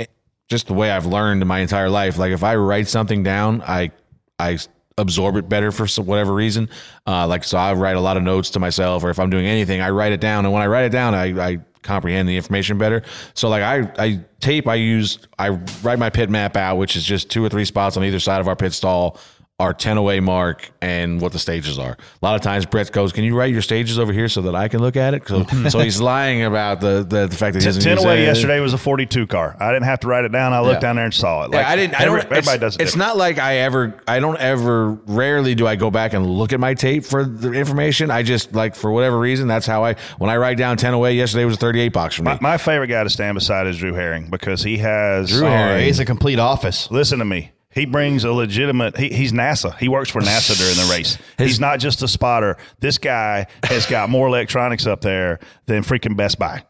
eh, just the way I've learned in my entire life. Like if I write something down, I I absorb it better for some, whatever reason. Uh, like so, I write a lot of notes to myself, or if I'm doing anything, I write it down. And when I write it down, I, I comprehend the information better. So like I, I tape, I use, I write my pit map out, which is just two or three spots on either side of our pit stall, our 10 away mark, and what the stages are. A lot of times Brett goes, "Can you write your stages over here so that I can look at it?" So, so he's lying about the, the the fact that he 10 use away it. yesterday was a 42 car. I didn't have to write it down. I looked Yeah. down there and saw it. Yeah, I didn't. I don't. every- everybody it's, does it. It's not like I ever. I don't ever. Rarely do I go back and look at my tape for the information. I just like for whatever reason. That's how I. When I write down ten away, yesterday was a thirty-eight box for me. My, my favorite guy to stand beside is Drew Herring because he has Drew Herring. Um, he's a complete office. Listen to me. He brings a legitimate. He, he's NASA. He works for NASA during the race. he's not just a spotter. This guy has got more electronics up there than freaking Best Buy.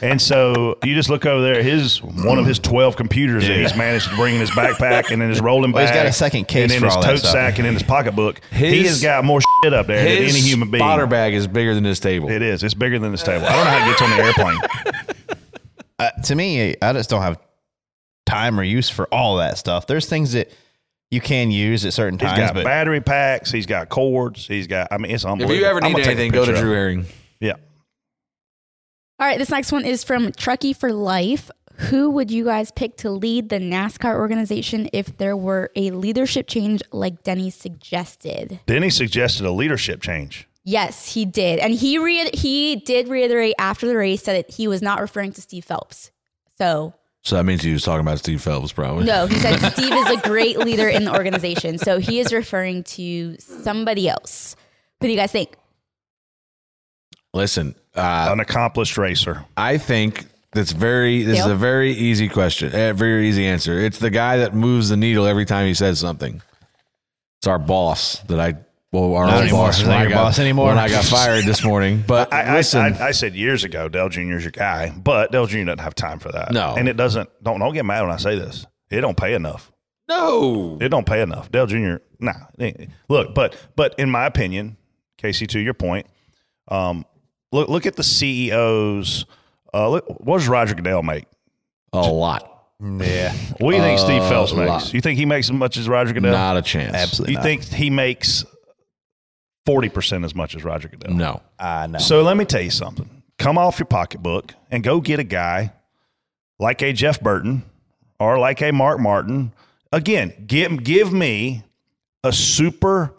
And so you just look over there. His one of his twelve computers that he's managed to bring in his backpack and in his rolling Well, bag. he's got a second case and in for his all tote stuff. sack and in his pocketbook. he has got more shit up there than any human being. spotter bag is bigger than this table. It is. It's bigger than this table. I don't know how it gets on the airplane. Uh, to me, I just don't have time or use for all that stuff. There's things that you can use at certain He's times, He's got but battery packs. He's got cords. He's got. I mean, it's on board. If you ever I'm need gonna take a anything, go to Drew of it. Herring. Yeah. All right, this next one is from Truckee for Life. Who would you guys pick to lead the NASCAR organization if there were a leadership change like Denny suggested? Denny suggested a leadership change. Yes, he did. And he re- he did reiterate after the race that he was not referring to Steve Phelps. So, So that means he was talking about Steve Phelps, probably. no, he said Steve is a great leader in the organization. So he is referring to somebody else. Who do you guys think? Listen, uh, An accomplished racer. I think that's very. This is Dale? a very easy question. A very easy answer. It's the guy that moves the needle every time he says something. It's our boss that I. Well, our Not anymore. boss. Not your got- boss anymore. When I got fired this morning, but I, I, listen, I, I said years ago, Dale Jr. is your guy, but Dale Jr. doesn't have time for that. No. and it doesn't. Don't don't get mad when I say this. It don't pay enough. no. It don't pay enough. Dale Jr. Nah. Look, but but in my opinion, Casey, to your point, um, look look at the CEOs. Uh, look, what does Roger Goodell make? A lot. yeah, What do you think Steve Phelps makes? You think he makes as much as Roger Goodell? Not a chance. absolutely. You not. think he makes forty percent as much as Roger Goodell? No. I know. So let me tell you something. Come off your pocketbook and go get a guy like a Jeff Burton or like a Mark Martin. Again, give, give me a super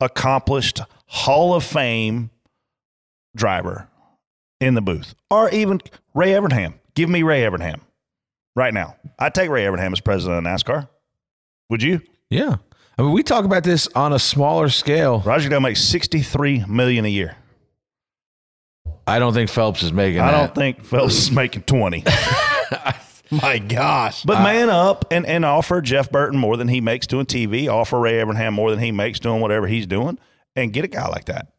accomplished Hall of Fame driver in the booth or even Ray Evernham. Give me Ray Evernham right now. I'd take Ray Evernham as president of NASCAR. Would you? Yeah. I mean, we talk about this on a smaller scale. Roger Goodell makes 63 million a year. I don't think Phelps is making I that. don't think Phelps is making 20. My gosh. But man up and, and offer Jeff Burton more than he makes doing TV, offer Ray Evernham more than he makes doing whatever he's doing, and get a guy like that.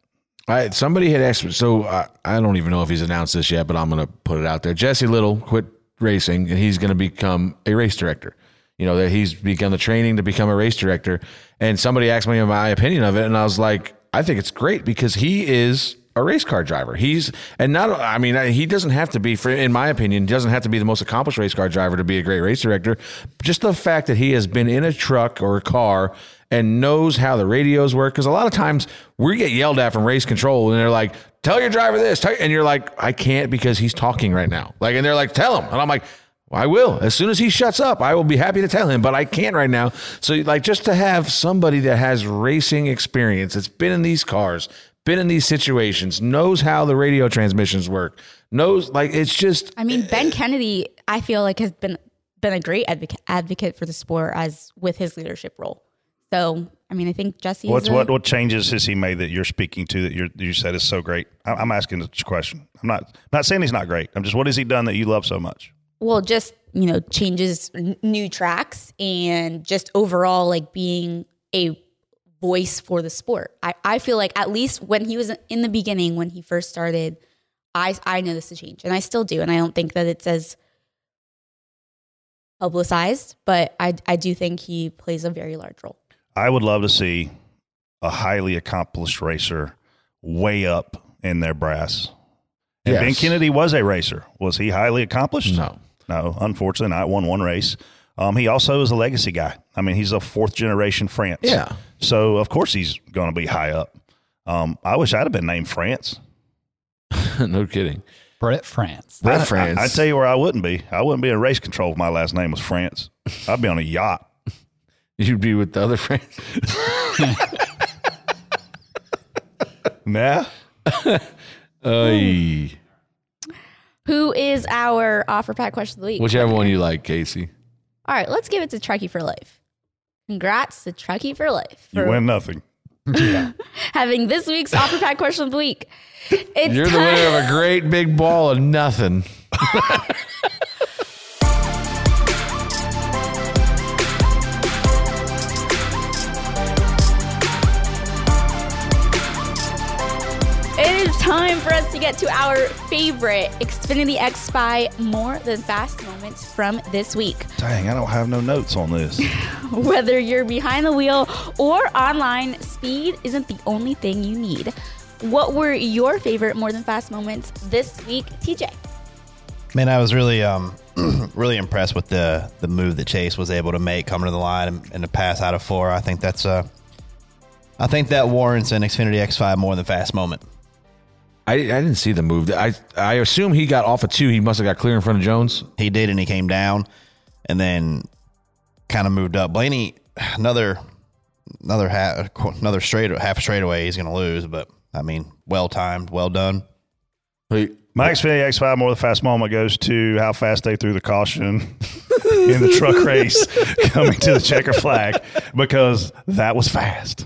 I, somebody had asked, so I, I don't even know if he's announced this yet, but I'm going to put it out there. Jesse Little quit racing, and he's going to become a race director. You know that he's begun the training to become a race director. And somebody asked me my opinion of it, and I was like, I think it's great because he is a race car driver. He's and not. I mean, he doesn't have to be, for in my opinion, doesn't have to be the most accomplished race car driver to be a great race director. Just the fact that he has been in a truck or a car and knows how the radios work. Because a lot of times we get yelled at from race control, and they're like, "Tell your driver this," and you're like, "I can't because he's talking right now." Like, and they're like, "Tell him," and I'm like. I will. As soon as he shuts up, I will be happy to tell him, but I can't right now. So, like, just to have somebody that has racing experience, that's been in these cars, been in these situations, knows how the radio transmissions work, knows, like, it's just, I mean, Ben Kennedy, I feel like has been been a great advocate advocate for the sport as with his leadership role. So, I mean, I think Jesse. What's is a, what what changes has he made that you're speaking to that you you said is so great? I- I'm asking this question. I'm not not saying he's not great. I'm just what has he done that you love so much? Well, just you know, changes n- new tracks and just overall like being a voice for the sport. I, I feel like at least when he was in the beginning, when he first started, I I noticed a change, and I still do, and I don't think that it's as publicized, but I I do think he plays a very large role. I would love to see a highly accomplished racer way up in their brass. And Yes. Ben Kennedy was a racer. Was he highly accomplished? No. No, unfortunately not. Won one race. Um, he also is a legacy guy. I mean, he's a fourth generation France. Yeah. So of course he's going to be high up. Um, I wish I'd have been named France. no kidding. Brett France. Brett I, France. I, I tell you where I wouldn't be. I wouldn't be in race control if my last name was France. I'd be on a yacht. You'd be with the other France. nah. Ay. Who is our OfferPad question of the week? Whichever one you like, Casey. All right, let's give it to Truckee for Life. Congrats to Truckee for Life You win nothing. having this week's OfferPad question of the week. It's You're the winner of a great big ball of nothing. It is time for us to get to our favorite Xfinity X Spy More Than Fast moments from this week. Dang, I don't have no notes on this. Whether you're behind the wheel or online, speed isn't the only thing you need. What were your favorite More Than Fast moments this week, TJ? Man, I was really, um, really impressed with the the move that Chase was able to make coming to the line and, and the pass out of four. I think that's uh, I think that warrants an Xfinity X5 more than fast moment. I, I didn't see the move. I I assume he got off of two. He must have got clear in front of Jones. He did, and he came down, and then kind of moved up. Blaney, another another half another straight half straightaway. He's going to lose, but I mean, well timed, well done. My Xfinity X5 more the fast moment goes to how fast they threw the caution in the truck race coming to the checker flag because that was fast.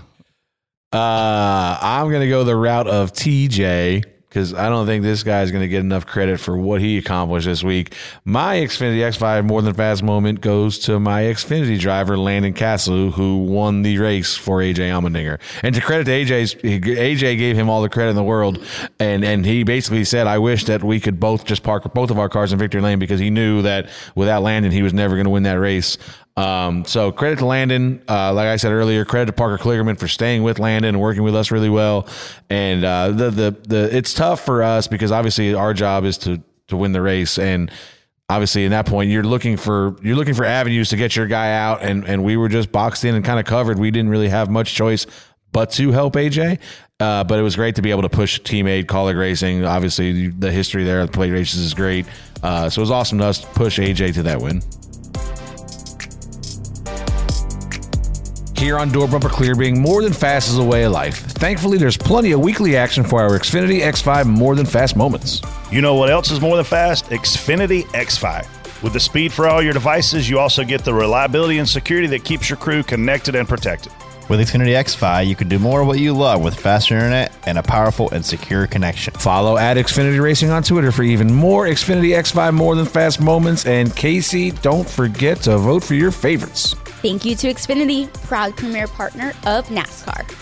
Uh, I'm going to go the route of TJ because I don't think this guy is going to get enough credit for what he accomplished this week. My Xfinity X5 more than fast moment goes to my Xfinity driver, Landon Cassill, who won the race for AJ Allmendinger. And to credit to AJ's, AJ gave him all the credit in the world. And, and he basically said, I wish that we could both just park both of our cars in victory lane because he knew that without Landon, he was never going to win that race. Um, so credit to Landon. Uh, like I said earlier, credit to Parker Kligerman for staying with Landon and working with us really well. And uh, the the the it's tough for us because obviously our job is to to win the race and. Obviously, in that point, you're looking for you're looking for avenues to get your guy out, and and we were just boxed in and kind of covered. We didn't really have much choice but to help AJ. Uh, but it was great to be able to push teammate Kaulig Racing. Obviously, the history there the plate races is great. Uh, so it was awesome to us to push AJ to that win. Here on Door Bumper Clear, being more than fast is a way of life. Thankfully, there's plenty of weekly action for our Xfinity X5 more than fast moments. You know what else is more than fast? Xfinity X5. With the speed for all your devices, you also get the reliability and security that keeps your crew connected and protected. With Xfinity X5, you can do more of what you love with faster internet and a powerful and secure connection. Follow at Xfinity Racing on Twitter for even more Xfinity X5 more than fast moments. And Casey, don't forget to vote for your favorites. Thank you to Xfinity, proud premier partner of NASCAR.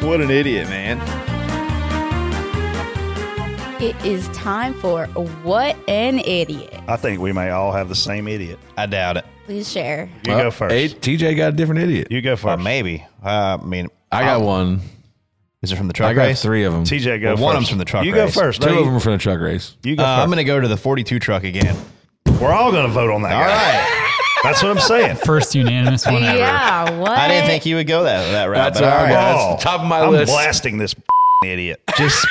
What an idiot, man. It is time for What an Idiot. I think we may all have the same idiot. I doubt it. Please share. You go first. Hey, TJ got a different idiot. You go first. Or maybe. Uh, I mean, I got I'll- one. Is it from the truck I got race? three of them. TJ, go Well, first. one of them's from the truck You race. go first. Two No, of them are from the truck race. You go Uh, first. I'm going to go to the 42 truck again. We're all going to vote on that All guy. right. That's what I'm saying. First unanimous one ever. Yeah, what? I didn't think you would go that, that route. That's but all right. right. Oh, That's top of my list. I'm list. blasting this idiot. Just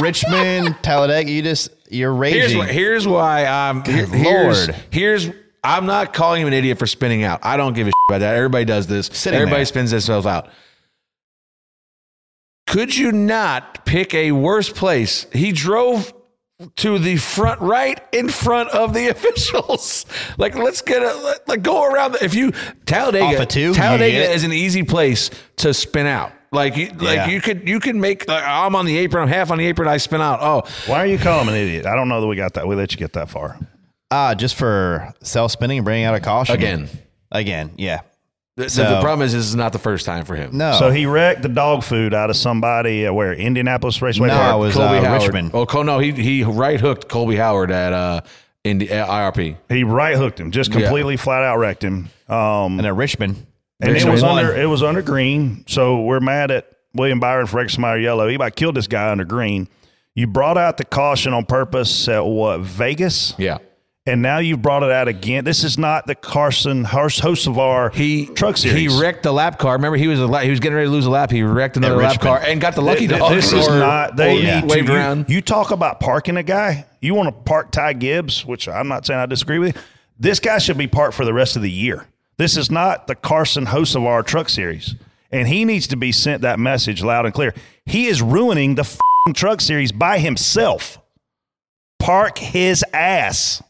Richmond, Talladega, you just, you're Here's raging. why, here's why I'm Good here's, Lord. here's I'm not calling him an idiot for spinning out. I don't give a shit about that. Everybody does this. Sitting Everybody there. spins themselves out. Could you not pick a worse place? He drove to the front right in front of the officials. like let's get a like go around the, if you Talladega Off of two, Talladega get it? is an easy place to spin out. Like you, Yeah. like you could you could make like, I'm on the apron, I'm half on the apron, I spin out. Oh, Why are you calling him an idiot? I don't know that we got that. We let you get that far. Ah, just for self spinning and bringing out a caution Again. Again, yeah. The, So- the problem is, this is not the first time for him. No. So he wrecked the dog food out of somebody at where Indianapolis Raceway No, Park. it was, Colby uh, Howard. Richmond. Oh, Col- no, he he right hooked Colby Howard at uh, Indi- uh, IRP. He right hooked him, just Yeah. completely flat out wrecked him. Um, and at Richmond. and it was won. under it was under green. So we're mad at William Byron for Exmeyer yellow. He about killed this guy under green. You brought out the caution on purpose at what Vegas? Yeah. And now you've brought it out again. This is not the Carson Hocevar he truck series. He wrecked the lap car. Remember, he was a lap, he was getting ready to lose a lap. He wrecked another lap car and got the lucky Th- dog. This is not. They or need to. waved You, around. you talk about parking a guy. You want to park Ty Gibbs, which I'm not saying I disagree with. you. This guy should be parked for the rest of the year. This is not the Carson Hocevar Truck Series, and he needs to be sent that message loud and clear. He is ruining the f***ing Truck Series by himself. Park his ass.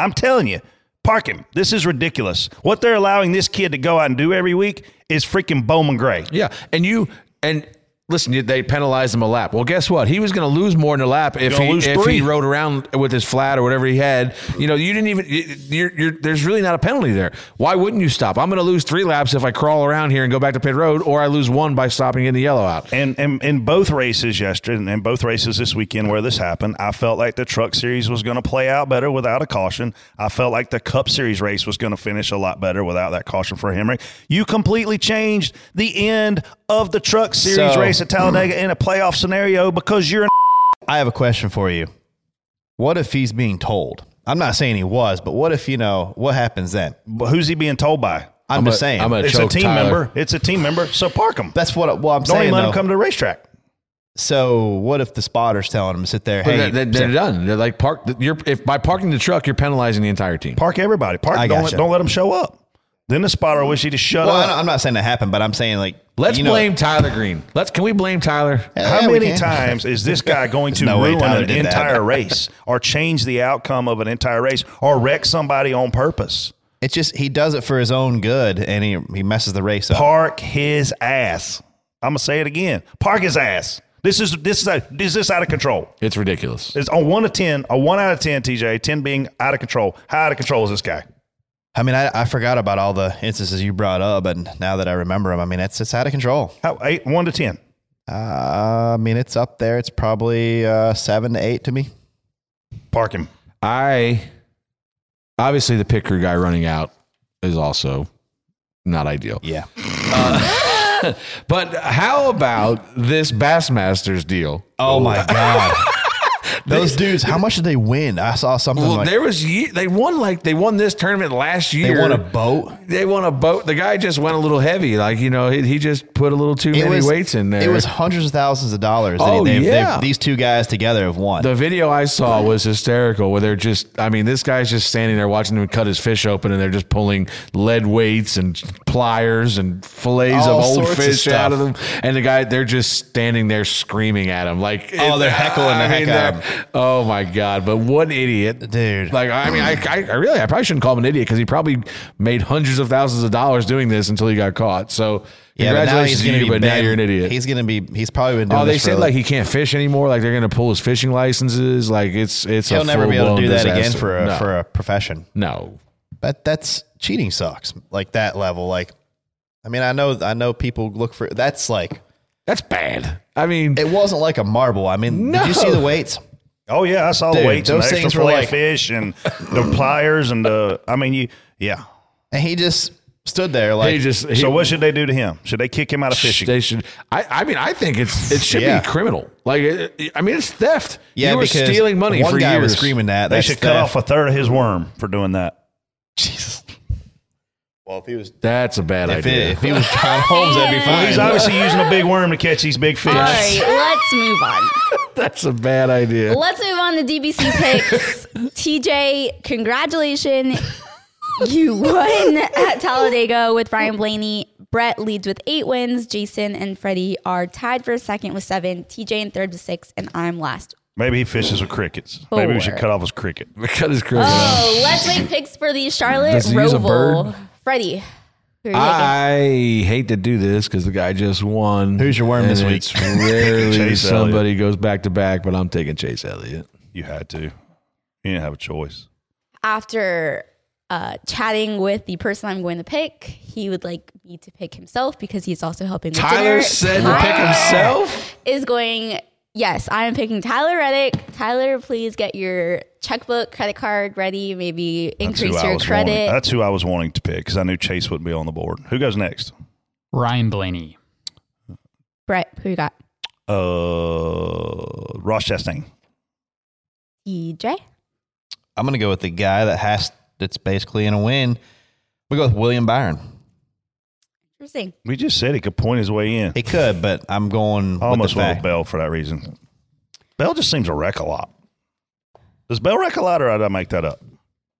I'm telling you, park him. This is ridiculous. What they're allowing this kid to go out and do every week is freaking Bowman Gray. Yeah, and you and listen, they penalized him a lap. Well, guess what? He was going to lose more in a lap if he if he rode around with his flat or whatever he had. You know, you didn't even. You're, you're, there's really not a penalty there. Why wouldn't you stop? I'm going to lose three laps if I crawl around here and go back to pit road, or I lose one by stopping in the yellow out. And, and in both races yesterday, and in both races this weekend where this happened, I felt like the Truck Series was going to play out better without a caution. I felt like the Cup Series race was going to finish a lot better without that caution for Henry. You completely changed the end of the Truck Series So- race at Talladega in a playoff scenario because you're an I have a question for you. What if he's being told? I'm not saying he was, but what if you know what happens then? But who's he being told by? I'm, I'm just a- saying. I'm a It's a team Tyler. member. It's a team member. So park him. That's what. Well, I'm Don't saying. even let him come to the racetrack. So what if the spotter's telling him to sit there? But Hey, they, they're done. They're like park. You're if by parking the truck, you're penalizing the entire team. Park everybody. Park. I don't, gotcha. let, don't let them show up. Then the spotter wish he'd just shut well, up. I- I'm not saying that happened, but I'm saying like Let's you know- blame Tyler Green. Let's can we blame Tyler? How Yeah, we many times is this guy going to There's no ruin an did that. entire race or change the outcome of an entire race or wreck somebody on purpose? It's just he does it for his own good, and he he messes the race up. Park his ass. I'm gonna say it again. Park his ass. This is this is a, is this out of control? It's ridiculous. It's on one of ten, a one out of ten. TJ, ten being out of control. How out of control is this guy? I mean, I, I forgot about all the instances you brought up, and now that I remember them, I mean, it's it's out of control. How eight one to ten? Uh, I mean, it's up there. It's probably uh, seven to eight to me. Park him. I obviously the picker guy running out is also not ideal. Yeah. Uh, but how about this Bassmasters deal? Oh my god. Those dudes, how much did they win? I saw something Well, like there was they won like they won this tournament last year. they won a boat. They won a boat. The guy just went a little heavy. Like you know, he, he just put a little too It many was weights in there. It was hundreds of thousands of dollars. Oh, they've, yeah. they've- these two guys together have won. The video I saw was hysterical where they're just, I mean, this guy's just standing there watching him cut his fish open and they're just pulling lead weights and pliers and fillets All of old sorts of fish out of them. And the guy, they're just standing there screaming at him. Like, Oh, they're heckling the heck out they're- Oh my God. But what an idiot. Dude. Like, I mean, I, I, I really, I probably shouldn't call him an idiot because he probably made hundreds of thousands of dollars doing this until he got caught. So, yeah, but congratulations he's to you, but now you're an idiot. He's gonna be. He's probably been doing. Oh, they said like he can't fish anymore. Like they're going to pull his fishing licenses. Like it's it's He'll never be able to do that again for a no. for a profession. no. but that's cheating sucks. Like that level. Like, I mean, I know I know people look for that's like That's bad. I mean, it wasn't like a marble. I mean, did you see the weights? Oh yeah, I saw Dude, the weights and the those extra things were fillet like- fish and the pliers and the. I mean, you yeah. And he just stood there like he just he, so what should they do to him? Should they kick him out of fishing? They should. I, I mean, I think it's it should Yeah. be criminal. Like, it, I mean, it's theft. Yeah, you were stealing money one for guy years. was screaming that. they That's should cut off a third of his worm for doing that. Jesus. Well, if he was That's a bad if, idea. it, if he was John Holmes, that'd be fine. he's obviously using a big worm to catch these big fish. All right, let's move on. That's a bad idea. Let's move on to DBC picks. TJ, congratulations. You won at Talladega with Ryan Blaney. Brett leads with eight wins. Jason and Freddie are tied for second with seven. TJ in third with six, and I'm last. Maybe he fishes with crickets. Maybe we should cut off his cricket. Cut his cricket. Oh, let's make picks for the Charlotte Does he use a Roval. Bird? Freddie, who are you taking? I hate to do this because the guy just won. Who's your worm and this week? It's rarely Chase somebody goes back to back, but I'm taking Chase Elliott. You had to. You didn't have a choice. after uh, chatting with the person I'm going to pick, he would like me to pick himself because he's also helping. With Tyler dinner. said to pick himself? Is going. Yes, I am picking Tyler Reddick. Tyler, please get your checkbook, credit card ready. Maybe increase your credit. Wanting, that's who I was wanting to pick because I knew Chase wouldn't be on the board. Who goes next? Ryan Blaney. Brett, who you got? Uh, Ross Chastain. EJ. I'm going to go with the guy that has that's basically in a win. We go with William Byron. Interesting. We just said he could point his way in. He could, but I'm going I almost with the went with Bell for that reason. Bell just seems to wreck a lot. Does Bell wreck a lot, or did I make that up?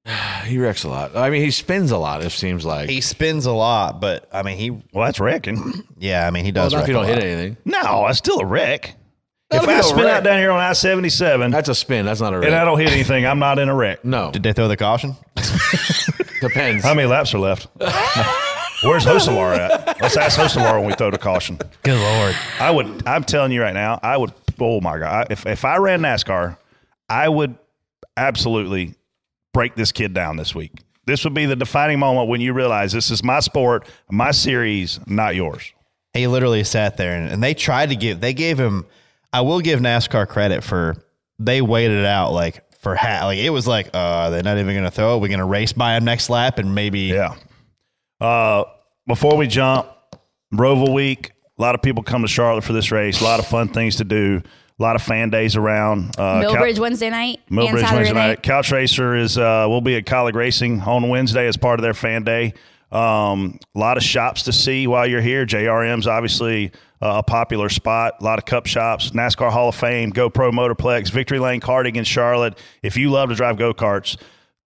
He wrecks a lot. I mean, he spins a lot. It seems like He spins a lot, but I mean he. Well, that's wrecking. Yeah, I mean he Well, does. not if you don't hit anything. No, that's still a wreck. That'll if I spin wreck. out down here on I seventy seven That's a spin. That's not a wreck. and I don't hit anything, I'm not in a wreck. no, Did they throw the caution? depends. How many laps are left? Where's Hocevar at? Let's ask Hocevar when we throw the caution. Good lord. I would. I'm telling you right now. I would. Oh my god! If if I ran NASCAR, I would absolutely break this kid down this week. This would be the defining moment when you realize this is my sport, my series, not yours. He literally sat there and, and they tried to give. They gave him. I will give NASCAR credit for they waited it out like for ha- like it was like uh they're not even going to throw it. We're going to race by him next lap and maybe Yeah. Uh, before we jump, Roval Week. A lot of people come to Charlotte for this race. A lot of fun things to do. A lot of fan days around. Uh, Cal- Millbridge Wednesday night Millbridge Wednesday night. night. Couch Racer is uh, will be at Kaulig Racing on Wednesday as part of their fan day. Um, a lot of shops to see while you're here. JRM's obviously uh, a popular spot. A lot of cup shops. NASCAR Hall of Fame, GoPro Motorplex, Victory Lane Karting in Charlotte. If you love to drive go karts,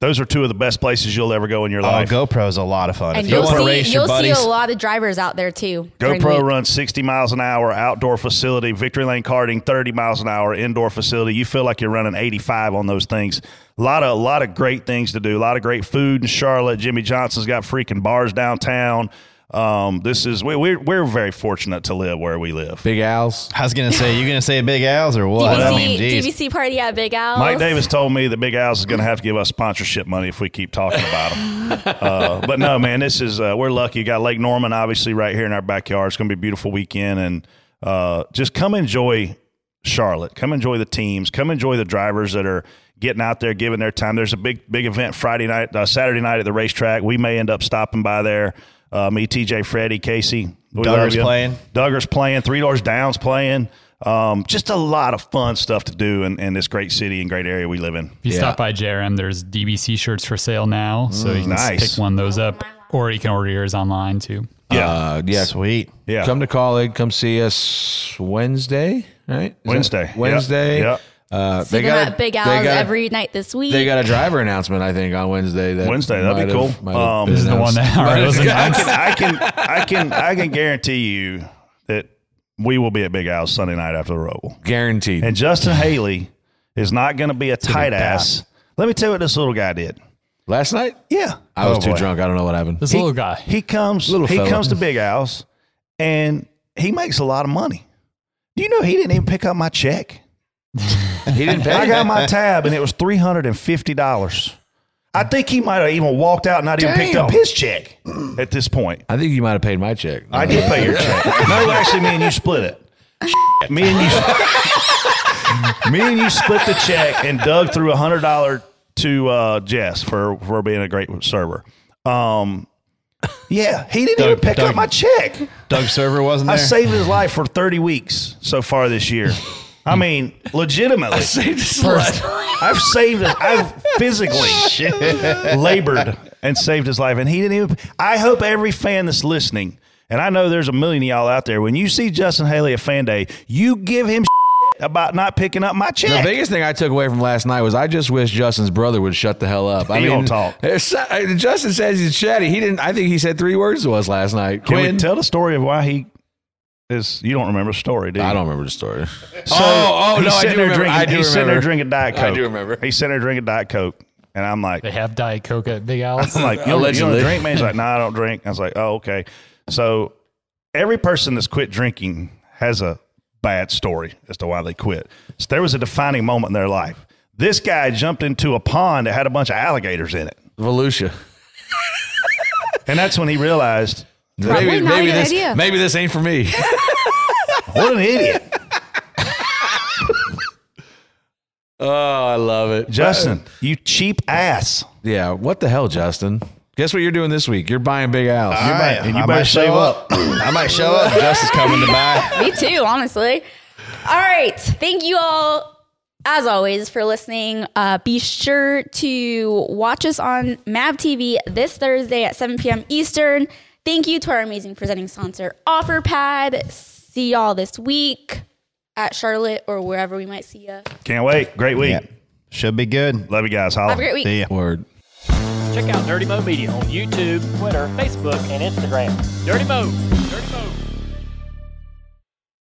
those are two of the best places you'll ever go in your Oh, life. GoPro's a lot of fun. And if you you'll want to see, race your you'll see a lot of drivers out there too. GoPro runs 60 miles an hour, outdoor facility. Victory Lane Karting, 30 miles an hour, indoor facility. You feel like you're running 85 on those things. A lot of a lot of great things to do. A lot of great food in Charlotte. Jimmie Johnson's got freaking bars downtown. Um, this is we, we're we're very fortunate to live where we live. Big Al's. I was going to say you going to say Big Al's or what? DBC, I mean, geez. DBC party at Big Al's. Mike Davis told me that Big Al's is going to have to give us sponsorship money if we keep talking about them. uh, but no, man, this is uh, we're lucky. You got Lake Norman, obviously, right here in our backyard. It's going to be a beautiful weekend, and uh, just come enjoy Charlotte. Come enjoy the teams. Come enjoy the drivers that are getting out there, giving their time. There's a big big event Friday night, uh, Saturday night at the racetrack. We may end up stopping by there. Uh, me, TJ, Freddie, Casey. We love Duggar's playing. Duggar's playing. Three Doors Down's playing. Um, just a lot of fun stuff to do in, in this great city and great area we live in. If you stop by JRM, there's DBC shirts for sale now, so you can Mm, nice. pick one of those up, or you can order yours online too. Yeah. Uh, yeah. Sweet. Yeah. Come to Kaulig. Come see us Wednesday, right? Is that- Wednesday. Yep. Wednesday. Yep. Uh, See they got at Big they got a- every night this week. They got a driver announcement, I think, on Wednesday. That Wednesday, that'd be cool. have- might have Um, This is the one announced. that already was I can, I can, I can, I can guarantee you that we will be at Big Al's Sunday night after the Roval. Guaranteed. And Justin Haley is not going to be a tight ass. Let me tell you what this little guy did. Last night, Yeah, I was Oh, too boy. drunk. I don't know what happened. This He- little guy. he comes. Little he fella. comes to Big Al's, and he makes a lot of money. Do you know he didn't even pick up my check? He didn't pay. I got my tab, and it was three hundred and fifty dollars. I think he might have even walked out and not even picked up his check at this point. I think you might have paid my check. I did pay your check. No, actually, me and you split it. Me and you, me and you split the check, and Doug threw a hundred dollar to uh, Jess for for being a great server. Um, yeah, he didn't even pick Doug- up my check. Doug Server wasn't I saved his life for thirty weeks so far this year. I mean, legitimately, I saved his life. I've saved. His, I've physically labored and saved his life, and he didn't even. I hope every fan that's listening, and I know there's a million of y'all out there. When you see Justin Haley at Fan Day, you give him about not picking up my check. The biggest thing I took away from last night was I just wish Justin's brother would shut the hell up. I He mean, don't talk. uh, Justin says he's chatty. He didn't. I think he said three words to us last night. Can Quinn, we tell the story of why he is? You don't remember the story, do you? I don't remember the story. So oh, oh no, I sitting do there remember. Drinking, I do he's sitting there drinking Diet Coke. I do remember. He's sitting there drinking Diet Coke, and I'm like, They have Diet Coke at Big Al's. I'm like, you don't, you don't drink, man? He's like, no, I don't drink. I was like, oh, okay. So every person that's quit drinking has a bad story as to why they quit. So there was a defining moment in their life. This guy jumped into a pond that had a bunch of alligators in it. Volusia. And that's when he realized Maybe, maybe this, maybe this ain't for me. what an idiot. oh, I love it. Justin, you cheap ass. Yeah, what the hell, Justin? Guess what you're doing this week? You're buying Big Al's. All right, I might show up. I might show up. Justin's coming to buy. Me too, honestly. All right. Thank you all, as always, for listening. Uh, be sure to watch us on MAV TV this Thursday at 7 p.m. Eastern. Thank you to our amazing presenting sponsor, OfferPad. See y'all this week at Charlotte or wherever we might see you. Can't wait. Great week. Should be good. Love you guys. Holla. Have a great week. See ya. Word. Check out Dirty Mo Media on YouTube, Twitter, Facebook, and Instagram. Dirty Mo.